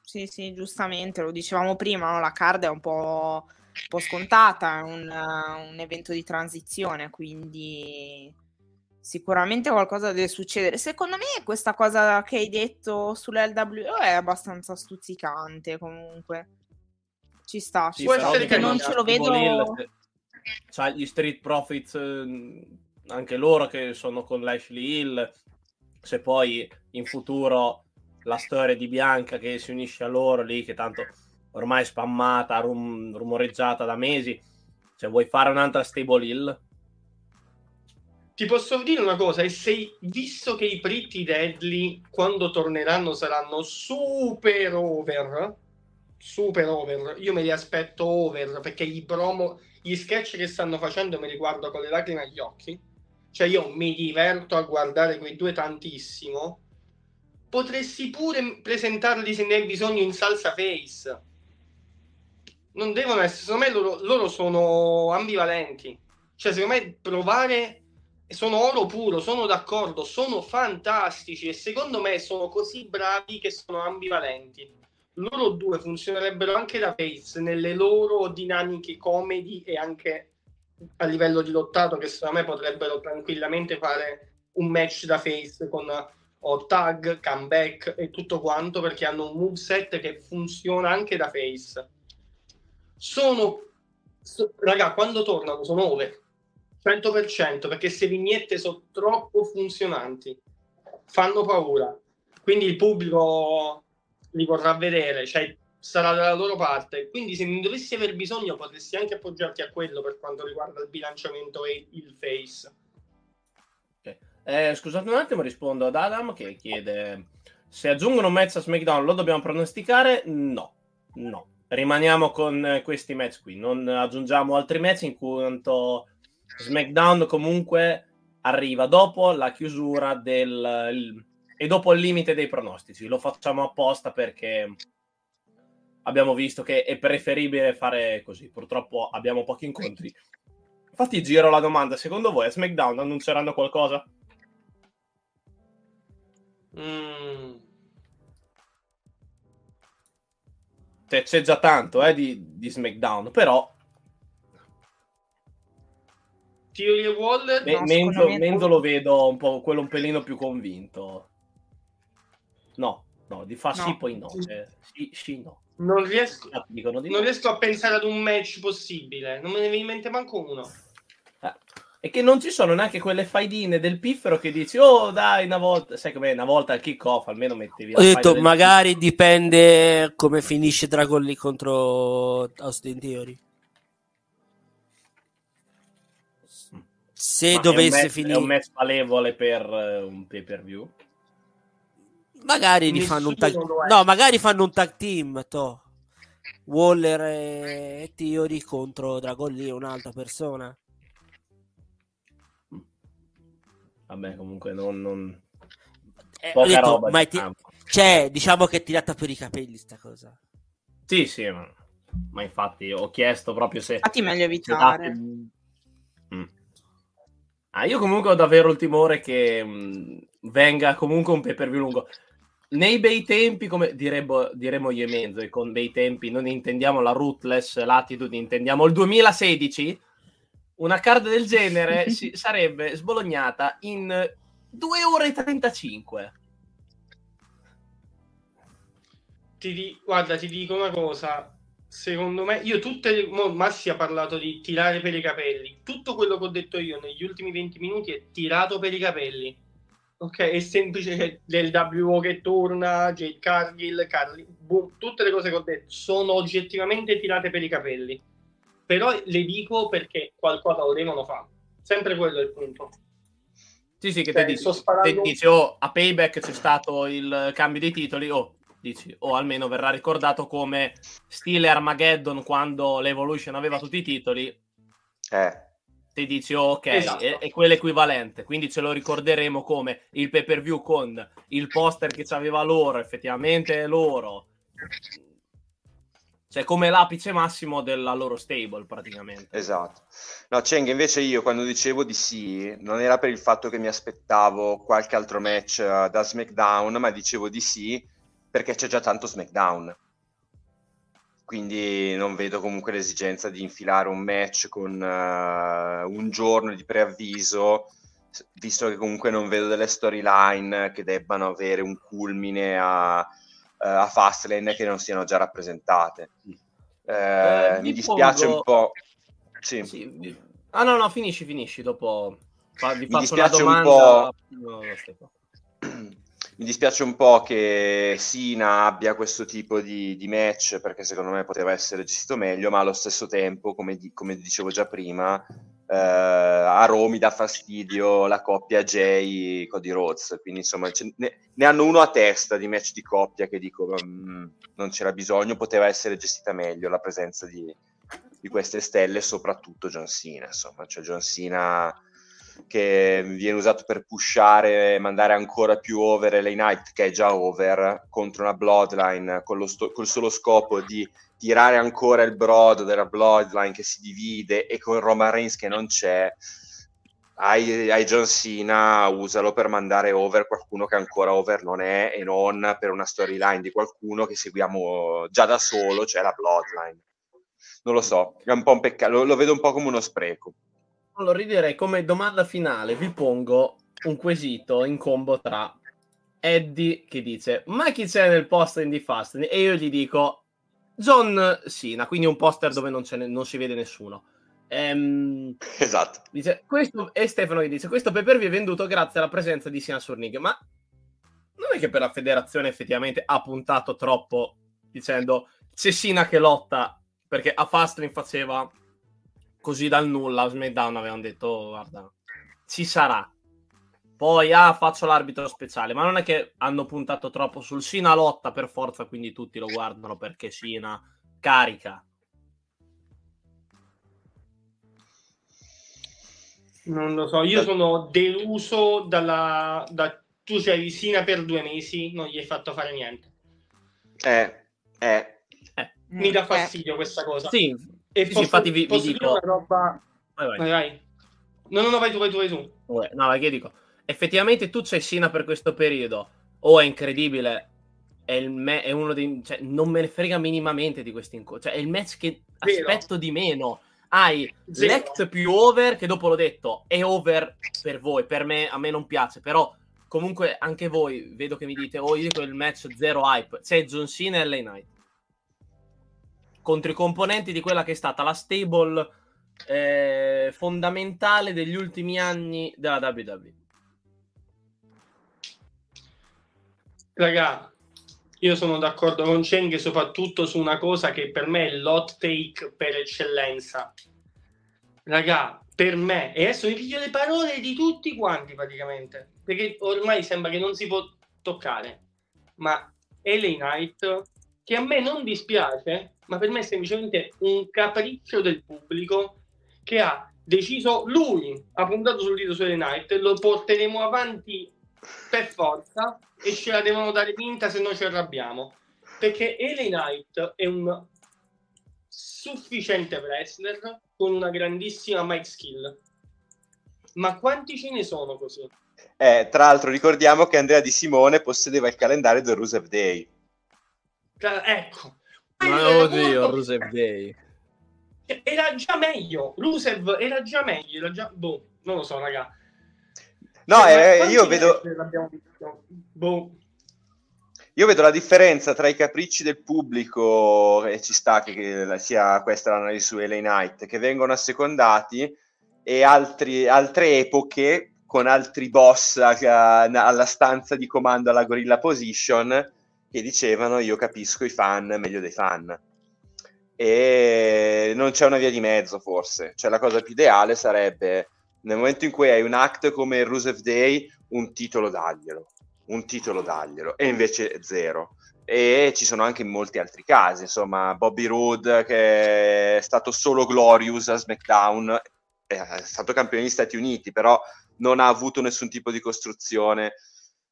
Sì, sì, giustamente, lo dicevamo prima, no? La card è un po', un po' scontata, è un, uh, un evento di transizione, quindi sicuramente qualcosa deve succedere. Secondo me questa cosa che hai detto sull'LWO è abbastanza stuzzicante comunque. Ci sta, ci Può sta, perché che non ce lo vedo... Se- c'ha gli Street Profits, eh, anche loro che sono con Lashley Hill. Se poi in futuro la storia di Bianca che si unisce a loro lì, che tanto ormai spammata, rum- rumoreggiata da mesi. Se vuoi fare un'altra Stable Hill, Ti posso dire una cosa, e se visto che i Pretty Deadly quando torneranno saranno super over, super over, io me li aspetto over perché i promo, gli sketch che stanno facendo me li guardo con le lacrime agli occhi, cioè io mi diverto a guardare quei due tantissimo, potresti pure presentarli se ne hai bisogno in salsa face. Non devono essere, secondo me loro, loro sono ambivalenti. Cioè, secondo me provare sono oro puro, sono d'accordo, sono fantastici e secondo me sono così bravi che sono ambivalenti. Loro due funzionerebbero anche da face nelle loro dinamiche comedy e anche a livello di lottato che secondo me potrebbero tranquillamente fare un match da face con o tag, comeback e tutto quanto perché hanno un moveset che funziona anche da face. Sono so- raga, quando tornano sono over 100% perché queste vignette sono troppo funzionanti, fanno paura. Quindi il pubblico li vorrà vedere, cioè sarà dalla loro parte. Quindi se ne dovessi aver bisogno potresti anche appoggiarti a quello per quanto riguarda il bilanciamento e il face. Eh, scusate un attimo, rispondo ad Adam che chiede se aggiungono un match a SmackDown lo dobbiamo pronosticare? No, no. Rimaniamo con eh, questi match qui, non aggiungiamo altri match in quanto SmackDown comunque arriva dopo la chiusura del il- e dopo il limite dei pronostici. Lo facciamo apposta perché abbiamo visto che è preferibile fare così. Purtroppo abbiamo pochi incontri Infatti giro la domanda, secondo voi a SmackDown annunceranno qualcosa? Mm. Cioè, c'è già tanto eh, di, di SmackDown, però Theory e Waller Me- No, Menzo, me- Menzo lo vedo un po' quello un pelino più convinto. No, no, di fa No. sì, poi no. Cioè, sì, sì, no. non riesco, non no. riesco a pensare ad un match possibile. Non me ne viene in mente manco uno. E che non ci sono neanche quelle faidine del piffero che dici, oh dai, una volta, sai com'è, una volta al kick-off almeno mettevi Ho detto, magari dipende come finisce Dragon Lee contro Austin Theory. piffero. Se Ma dovesse è un match, finire, È un match valevole per eh, un pay-per-view. magari li Nessuno fanno un tag. No, magari fanno un tag team, to. Waller e Theory contro Dragon Lee, un'altra persona. Vabbè, comunque non... non... Eh, Poca detto, roba ma di è ti- cioè, diciamo che è tirata per i capelli sta cosa. Sì, sì, ma... ma infatti ho chiesto proprio se... Infatti meglio evitare. date- Mm. Ah, io comunque ho davvero il timore che mh, venga comunque un pay per view lungo. Nei bei tempi, come direbbe, diremo io e Menzo, e con bei tempi non intendiamo la rootless latitude, intendiamo il 2016, una card del genere si, sarebbe sbolognata in 2 ore e 35. Ti di- guarda, ti dico una cosa. Secondo me, io tutte le... mo Massi ha parlato di tirare per i capelli. Tutto quello che ho detto io negli ultimi 20 minuti è tirato per i capelli. Ok, è semplice del WO che torna, Jade Cargill, Carly, boom, tutte le cose che ho detto sono oggettivamente tirate per i capelli. Però le dico perché qualcosa lo devono fare. Sempre quello è il punto. Sì, sì, che Cioè, te dici, sparando- te dici, oh, a Payback c'è stato il cambio dei titoli, oh, dici, o almeno verrà ricordato come stile Armageddon quando l'Evolution aveva tutti i titoli, Eh, ti dici, oh, ok, Esatto. è, è quell'equivalente, quindi ce lo ricorderemo come il pay per view con il poster che c'aveva loro, effettivamente è loro, cioè come l'apice massimo della loro stable praticamente. esatto. No, Cheng, invece io quando dicevo di sì, non era per il fatto che mi aspettavo qualche altro match eh, da SmackDown, ma dicevo di sì perché c'è già tanto SmackDown. Quindi non vedo comunque l'esigenza di infilare un match con eh, un giorno di preavviso, visto che comunque non vedo delle storyline che debbano avere un culmine a, a Fastlane che non siano già rappresentate. Eh, Eh, mi dispiace pongo- un po'. Sì. Sì, Ah no, no, finisci, finisci, dopo fa- vi Mi dispiace un po'. No. Mi dispiace un po' che Sina abbia questo tipo di, di match perché secondo me poteva essere gestito meglio, ma allo stesso tempo, come, di- come dicevo già prima, eh, a Roma mi dà fastidio la coppia Jay Cody Rhodes, quindi insomma ne, ne hanno uno a testa di match di coppia che dico "Mm, non c'era bisogno, poteva essere gestita meglio la presenza di, di queste stelle, soprattutto John Cena, insomma, cioè John Cena che viene usato per pushare e mandare ancora più over LA Knight che è già over contro una Bloodline con sto- col solo scopo di tirare ancora il brodo della Bloodline che si divide e con Roman Reigns che non c'è hai, hai John Cena usalo per mandare over qualcuno che ancora over non è e non per una storyline di qualcuno che seguiamo già da solo cioè la Bloodline non lo so, è un po' un peccato, lo, lo vedo un po' come uno spreco Allora, direi come domanda finale vi pongo un quesito in combo tra Eddie che dice ma chi c'è nel poster di Fast? E io gli dico John Cena, quindi un poster dove non, ne- non si vede nessuno. Ehm, esatto. dice, questo, e Stefano gli dice questo pay per view è venduto grazie alla presenza di Cena su Ring, ma non è che per la federazione effettivamente ha puntato troppo dicendo c'è Cena che lotta perché a Fastlane faceva così dal nulla a SmackDown avevano detto "Oh, guarda ci sarà poi ah faccio l'arbitro speciale ma non è che hanno puntato troppo sul Cena lotta per forza quindi tutti lo guardano perché Cena carica Non lo so, io sono deluso dalla... Da... Tu sei Sina per due mesi, non gli hai fatto fare niente. eh, eh, Mi dà Eh, fastidio questa cosa. sì, E sì, posso, infatti vi- vi dico- roba, Vai, vai. Vai, vai. No, no, no, vai tu, vai tu, vai tu. No, perché dico, effettivamente tu c'hai Sina per questo periodo, o è incredibile, è, me- è uno dei... Cioè, non me ne frega minimamente di questi incontri, cioè è il match che Vero. aspetto di meno. Hai Zero. Lect più over, che dopo l'ho detto, è over per voi, per me, a me non piace, però comunque anche voi, vedo che mi dite, oh io dico il match zero hype, c'è John Cena e LA Knight. Contro i componenti di quella che è stata la stable eh, fondamentale degli ultimi anni della WWE. Raga, io sono d'accordo con Cheng soprattutto su una cosa che per me è l'hot take per eccellenza. Raga, per me, e adesso mi piglio le parole di tutti quanti praticamente, perché ormai sembra che non si può toccare, ma LA Knight, che a me non dispiace, ma per me è semplicemente un capriccio del pubblico che ha deciso lui, ha puntato sul dito su LA Knight, lo porteremo avanti per forza e ce la devono dare vinta se no ci arrabbiamo. Perché LA Knight è un sufficiente wrestler con una grandissima mic skill. Ma quanti ce ne sono così? Eh, tra l'altro ricordiamo che Andrea Di Simone possedeva il calendario del Rusev Day. Tra- ecco. Ma oddio, era Rusev Day. Era già meglio. Rusev era già meglio. Era già... Boh, non lo so, raga. No, eh, quanti io vedo? Boh. io vedo la differenza tra i capricci del pubblico, e ci sta che, sia questa l'analisi su LA Knight, che vengono assecondati, e altri- altre epoche con altri boss a- alla stanza di comando alla Gorilla Position che dicevano io capisco i fan meglio dei fan. E non c'è una via di mezzo, forse. Cioè, la cosa più ideale sarebbe nel momento in cui hai un act come il Rusev Day, un titolo daglielo, un titolo daglielo, e invece zero. E ci sono anche molti altri casi, insomma, Bobby Roode che è stato solo Glorious a SmackDown, è stato campione degli Stati Uniti, però non ha avuto nessun tipo di costruzione.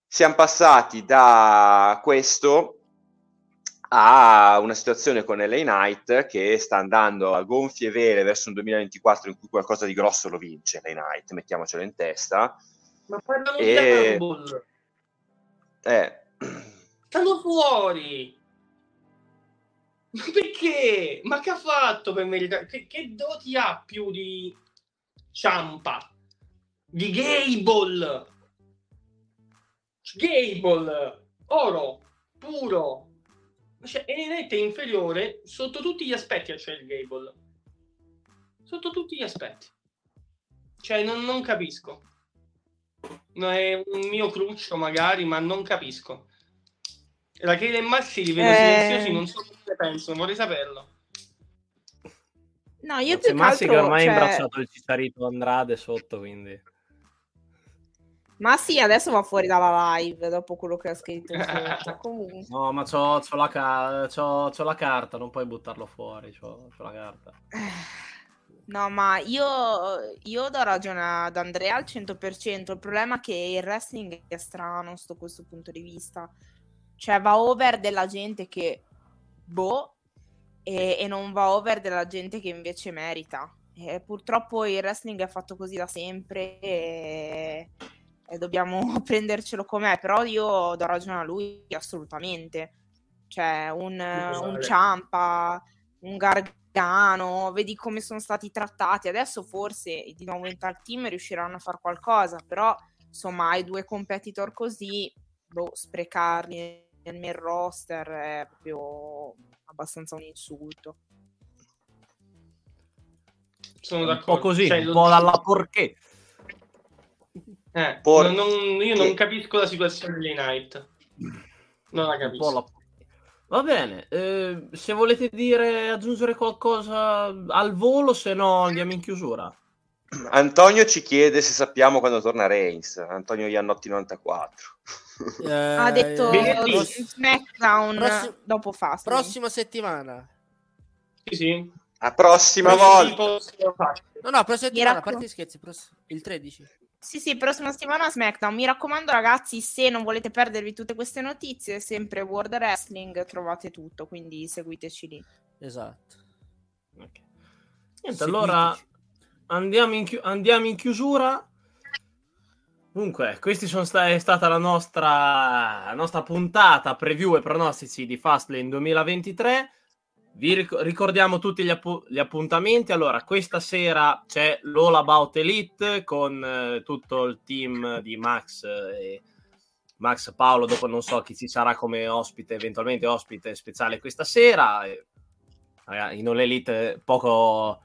Siamo passati da questo a una situazione con LA Knight che sta andando a gonfie vele verso un 2024 in cui qualcosa di grosso lo vince LA Knight, mettiamocelo in testa. Ma parlano E- di Rumble. Eh, Stanno fuori. Ma perché? Ma che ha fatto per meritare? Che, che doti ha più di Ciampa? Di Gable? Gable, oro, puro. Cioè, è inferiore sotto tutti gli aspetti a Chad Gable. Sotto tutti gli aspetti. Cioè, non, non capisco. No, è un mio cruccio magari, ma non capisco. Rachele e Massi li vedo Eh. silenziosi, non so cosa ne pensano, vorrei saperlo. No, io C'è più che Massi che altro, ormai ha cioè, imbracciato il Cicciarito Andrade sotto, quindi... Massi adesso va fuori dalla live dopo quello che ha scritto. Comunque. No, ma c'ho, c'ho la, ca- c'ho- c'ho la carta, non puoi buttarlo fuori, c'ho, c'ho la carta. No, ma io, io do ragione ad Andrea al 100%. Il problema è che il wrestling è strano sotto questo punto di vista. Cioè, va over della gente che boh, e, e non va over della gente che invece merita. E purtroppo il wrestling è fatto così da sempre e, e dobbiamo prendercelo com'è. Però io do ragione a lui assolutamente. Cioè, un, un vale. Ciampa, un Gargano, vedi come sono stati trattati. Adesso forse di nuovo in tag team riusciranno a fare qualcosa, però insomma, hai due competitor così, boh, sprecarli nel main roster è proprio abbastanza un insulto. Sono Un d'accordo. po' così, Cioè, un po' dalla porché. Eh, Por- non- non- io che- non capisco la situazione di Night. Non la capisco. la- Va bene, eh, se volete dire, aggiungere qualcosa al volo, se no andiamo in chiusura. Antonio ci chiede se sappiamo quando torna Reigns. Antonio Iannotti 94. Eh, ha detto in SmackDown Prossi- dopo Fastlane. Prossima settimana. Sì, sì. La prossima Venerdì volta. prossimo. No, no, prossima settimana, a parte scherzi, pross- il 13. Sì, sì, prossima settimana SmackDown. Mi raccomando, ragazzi, se non volete perdervi tutte queste notizie, sempre World Wrestling, trovate tutto, quindi seguiteci lì. Esatto. Ok. Niente, allora andiamo, in chi- andiamo in chiusura. Dunque, questa sta- è stata la nostra, la nostra puntata preview e pronostici di Fastlane 2023. Vi ric- ricordiamo tutti gli, appu- gli, appuntamenti. Allora, questa sera c'è l'All About Elite con eh, tutto il team di Max e Max Paolo. Dopo non so chi ci sarà come ospite, eventualmente ospite speciale questa sera. E, ragazzi, in All Elite poco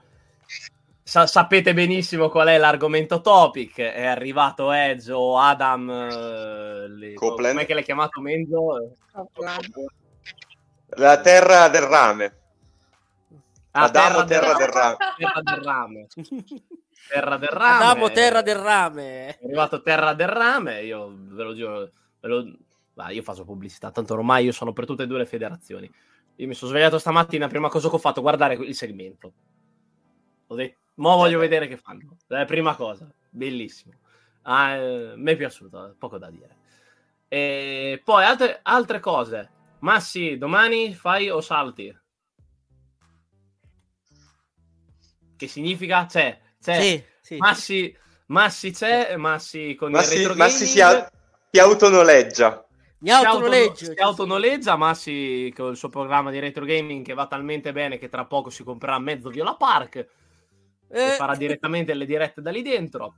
Sa- sapete benissimo qual è l'argomento topic. È arrivato Edge o Adam. Uh, le... Come che l'hai chiamato Menzo? La terra del rame. Ah, Adamo, terra, del rame. Terra del rame. Terra del rame. Adamo, terra del rame. È arrivato terra del rame. Io ve lo giuro. Ve lo... Bah, io faccio pubblicità, tanto ormai io sono per tutte e due le federazioni. Io mi sono svegliato stamattina, prima cosa che ho fatto, guardare il segmento. Ho detto, Mo voglio vedere che fanno. La prima cosa, bellissimo. Ah, eh, mi è piaciuto, poco da dire. E poi altre, altre cose. Massi, domani fai o salti? Che significa? C'è, c'è. Sì, sì. Massi, Massi c'è, Massi con Massi, il retro Massi si, a- si autonoleggia. Mi autonoleggio. Si autonoleggia, Massi con il suo programma di retro gaming che va talmente bene che tra poco si comprerà mezzo Viola Park eh. farà direttamente le dirette da lì dentro.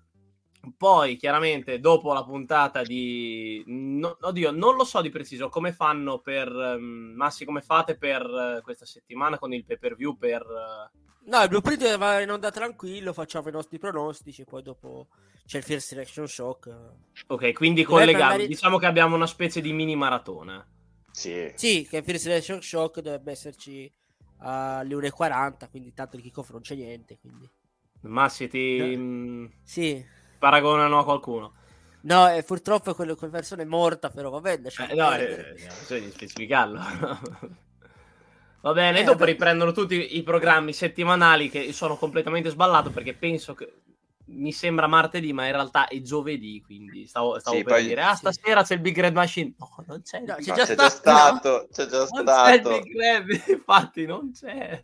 Poi, chiaramente, dopo la puntata di... No, oddio, non lo so di preciso come fanno per... Um, Massi, come fate per uh, questa settimana con il pay per view per... Uh... No, il blueprint va in onda tranquillo, facciamo i nostri pronostici, poi dopo c'è il First Selection Shock. Ok, quindi collegato. Magari... Diciamo che abbiamo una specie di mini maratona. Sì. Sì, che il First Selection Shock dovrebbe esserci alle 1.40, quindi tanto il kickoff non c'è niente, quindi... Massi ti no. Mm, sì. Paragonano a qualcuno. No, eh, purtroppo quella, quella persona è morta, però va bene. Eh, no, eh, bisogna specificarlo. va bene, eh, dopo beh. riprendono tutti i programmi settimanali che sono completamente sballato perché penso che mi sembra martedì, ma in realtà è giovedì, quindi stavo, stavo sì, per poi... dire, ah, stasera sì. c'è il Big Red Machine. No, non c'è. No, c'è, già, c'è già stato. C'è già non stato. C'è il Big Red, infatti non c'è.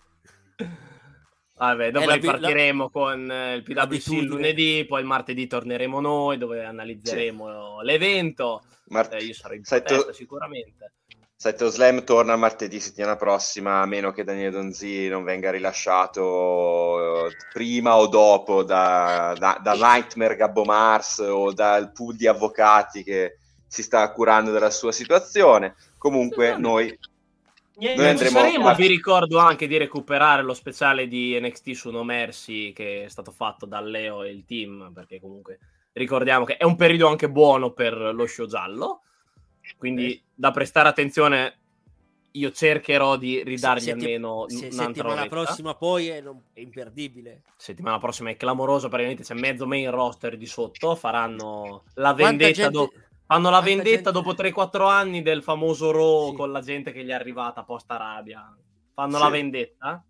Vabbè, dopo eh, ripartiremo la... con eh, il PWC il lunedì, poi il martedì torneremo noi dove analizzeremo sì. l'evento. Mart- eh, io sarò in Saito... sicuramente. Saito Slam torna martedì settimana prossima, a meno che Daniele Donzi non venga rilasciato eh, prima o dopo da, da, da Nightmare Gabbo Mars o dal pool di avvocati che si sta curando della sua situazione. Comunque noi Niente, Noi andremo saremo, a... vi ricordo anche di recuperare lo speciale di NXT su No Mercy che è stato fatto da Leo e il team, perché comunque ricordiamo che è un periodo anche buono per lo show giallo, quindi eh. da prestare attenzione io cercherò di ridargli Setti- almeno se, un'altra settimana oretta. prossima poi è, non, è, imperdibile settimana prossima è clamoroso praticamente c'è mezzo main roster di sotto faranno la vendetta gente... dopo Fanno la vendetta gente... dopo 3-4 anni del famoso Raw sì. con la gente che gli è arrivata post Arabia. Fanno sì. la vendetta?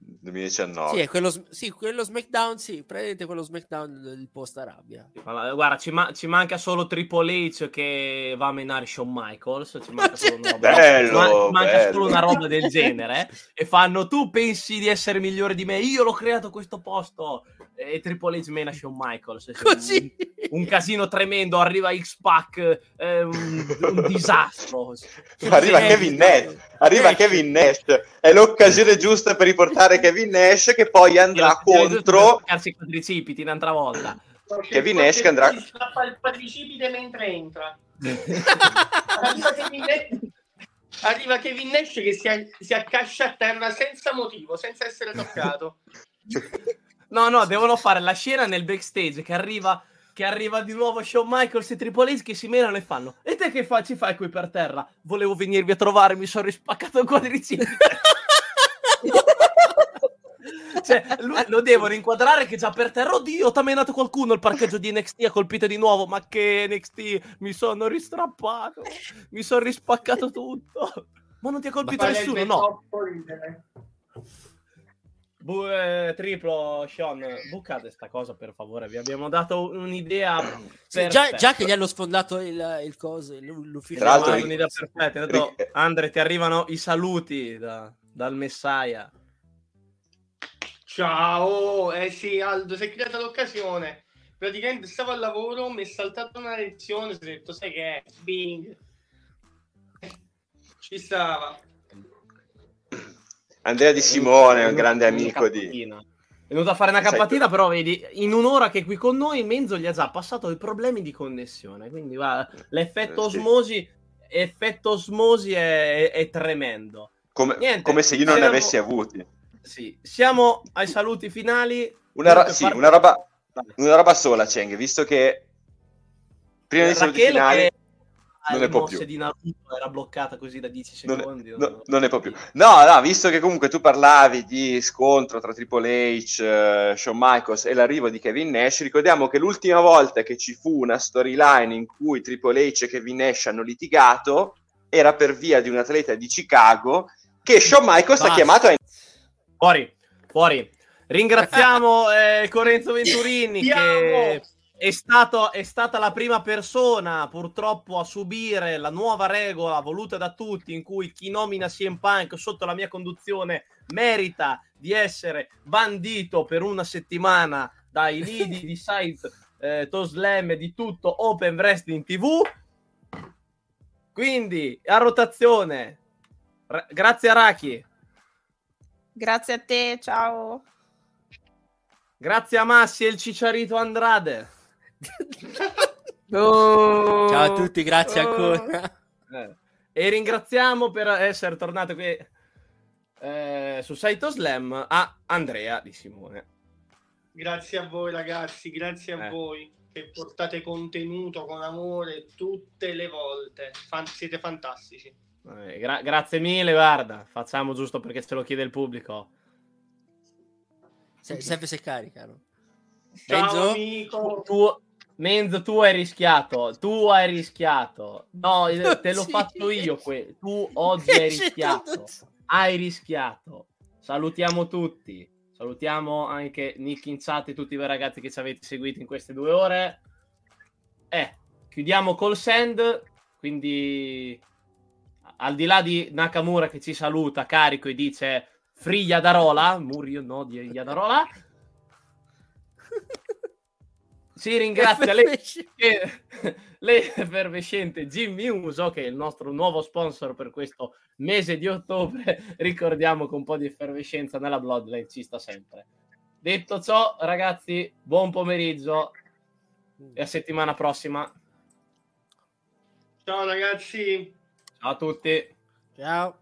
2019. Sì, quello, sì, quello SmackDown, sì, prendete quello SmackDown del post Arabia. Guarda, ci, ma- ci, manca solo Triple H che va a menare Shawn Michaels. Ci manca solo una roba, bello, ma- manca bello. solo una roba del genere. e fanno, tu pensi di essere migliore di me? Io l'ho creato questo posto. E Triple H mena Shawn Michaels. Così. Un, un, casino tremendo, arriva X-Pac, eh, un, un, disastro. Arriva Kevin Nash, arriva Kevin Nash. È l'occasione giusta per riportare Kevin Nash che poi andrà contro i quadricipiti un'altra volta Kevin Nash che andrà si scappa il quadricipite mentre entra arriva, Kevin Nash, arriva Kevin Nash che si, si accascia a terra senza motivo senza essere toccato no no devono fare la scena nel backstage che arriva che arriva di nuovo Shawn Michaels e Triple H che si menano e fanno e te che fa, ci fai qui per terra? Volevo venirvi a trovare, mi sono rispaccato il quadricipite cioè, lui, lo devono inquadrare che già per terra, oddio, ti ha menato qualcuno il parcheggio di NXT, ha colpito di nuovo, ma che NXT, mi sono ristrappato, mi sono rispaccato tutto. Ma non ti ha colpito nessuno, no. Bu- eh, triplo Sean, bucate sta cosa per favore. Vi abbiamo dato un'idea. Sì, già, già, che gli hanno sfondato il, il coso, l'ufficio. Tra l'altro, un'idea perfetta. Detto, Andre, ti arrivano i saluti da, dal Messiah. Ciao, eh sì, Aldo, si è creata l'occasione. Praticamente stavo al lavoro, mi è saltata una lezione, ho detto, sai che è? Bing. Ci stava. Andrea Di Simone è un grande amico di... È venuto a fare una cappatina, però vedi, in un'ora che è qui con noi, Menzo gli ha già passato i problemi di connessione. Quindi va, l'effetto Eh, sì. osmosi, effetto osmosi è, è tremendo. Come, Niente, come se io non ne siamo- avessi avuti. Sì, siamo ai saluti finali. Una, ro- sì, una roba, una roba sola, Cheng, visto che prima dei saluti Rachele finali che non le ne può mosse più. di Naruto era bloccata così da 10 non, secondi. no- non ne può più. No, no, visto che comunque tu parlavi di scontro tra Triple H, eh, Shawn Michaels e l'arrivo di Kevin Nash, ricordiamo che l'ultima volta che ci fu una storyline in cui Triple H e Kevin Nash hanno litigato era per via di un atleta di Chicago che Shawn Michaels ha chiamato a Fuori, fuori. Ringraziamo eh, Corenzo Venturini che! È, stato, è stata la prima persona purtroppo a subire la nuova regola voluta da tutti in cui chi nomina CM Punk sotto la mia conduzione merita di essere bandito per una settimana dai lidi di site eh, Toslam e di tutto Open Wrestling TV. Quindi a rotazione. Ra- grazie a Raki. Grazie a te, ciao. Grazie a Massi e il Cicciarito Andrade. Oh. Ciao a tutti, grazie Oh. ancora. Eh, E ringraziamo per essere tornato qui eh, su Saito Slam a Andrea Di Simone. Grazie a voi ragazzi, grazie a Eh. voi che portate contenuto con amore tutte le volte. Fan- siete fantastici. Eh, gra- grazie mille, guarda, facciamo giusto perché ce lo chiede il pubblico. Se- sempre se caricano. Ciao Enzo? amico. Tu, Menzo, tu hai rischiato, tu hai rischiato. No, te l'ho fatto io. que- Tu oggi hai rischiato. hai rischiato. Salutiamo tutti. Salutiamo anche Nick in chat e tutti voi ragazzi che ci avete seguito in queste due ore. Eh, chiudiamo col send. Quindi, al di là di Nakamura che ci saluta carico e dice Free Yadarola, Murio no di Yadarola. Si ringrazia l'effervescente Jimmy Uso, che è il nostro nuovo sponsor per questo mese di ottobre. Ricordiamo che un po' di effervescenza nella Bloodline ci sta sempre. Detto ciò, ragazzi, buon pomeriggio e a settimana prossima. Ciao ragazzi. Ciao a tutti. Ciao.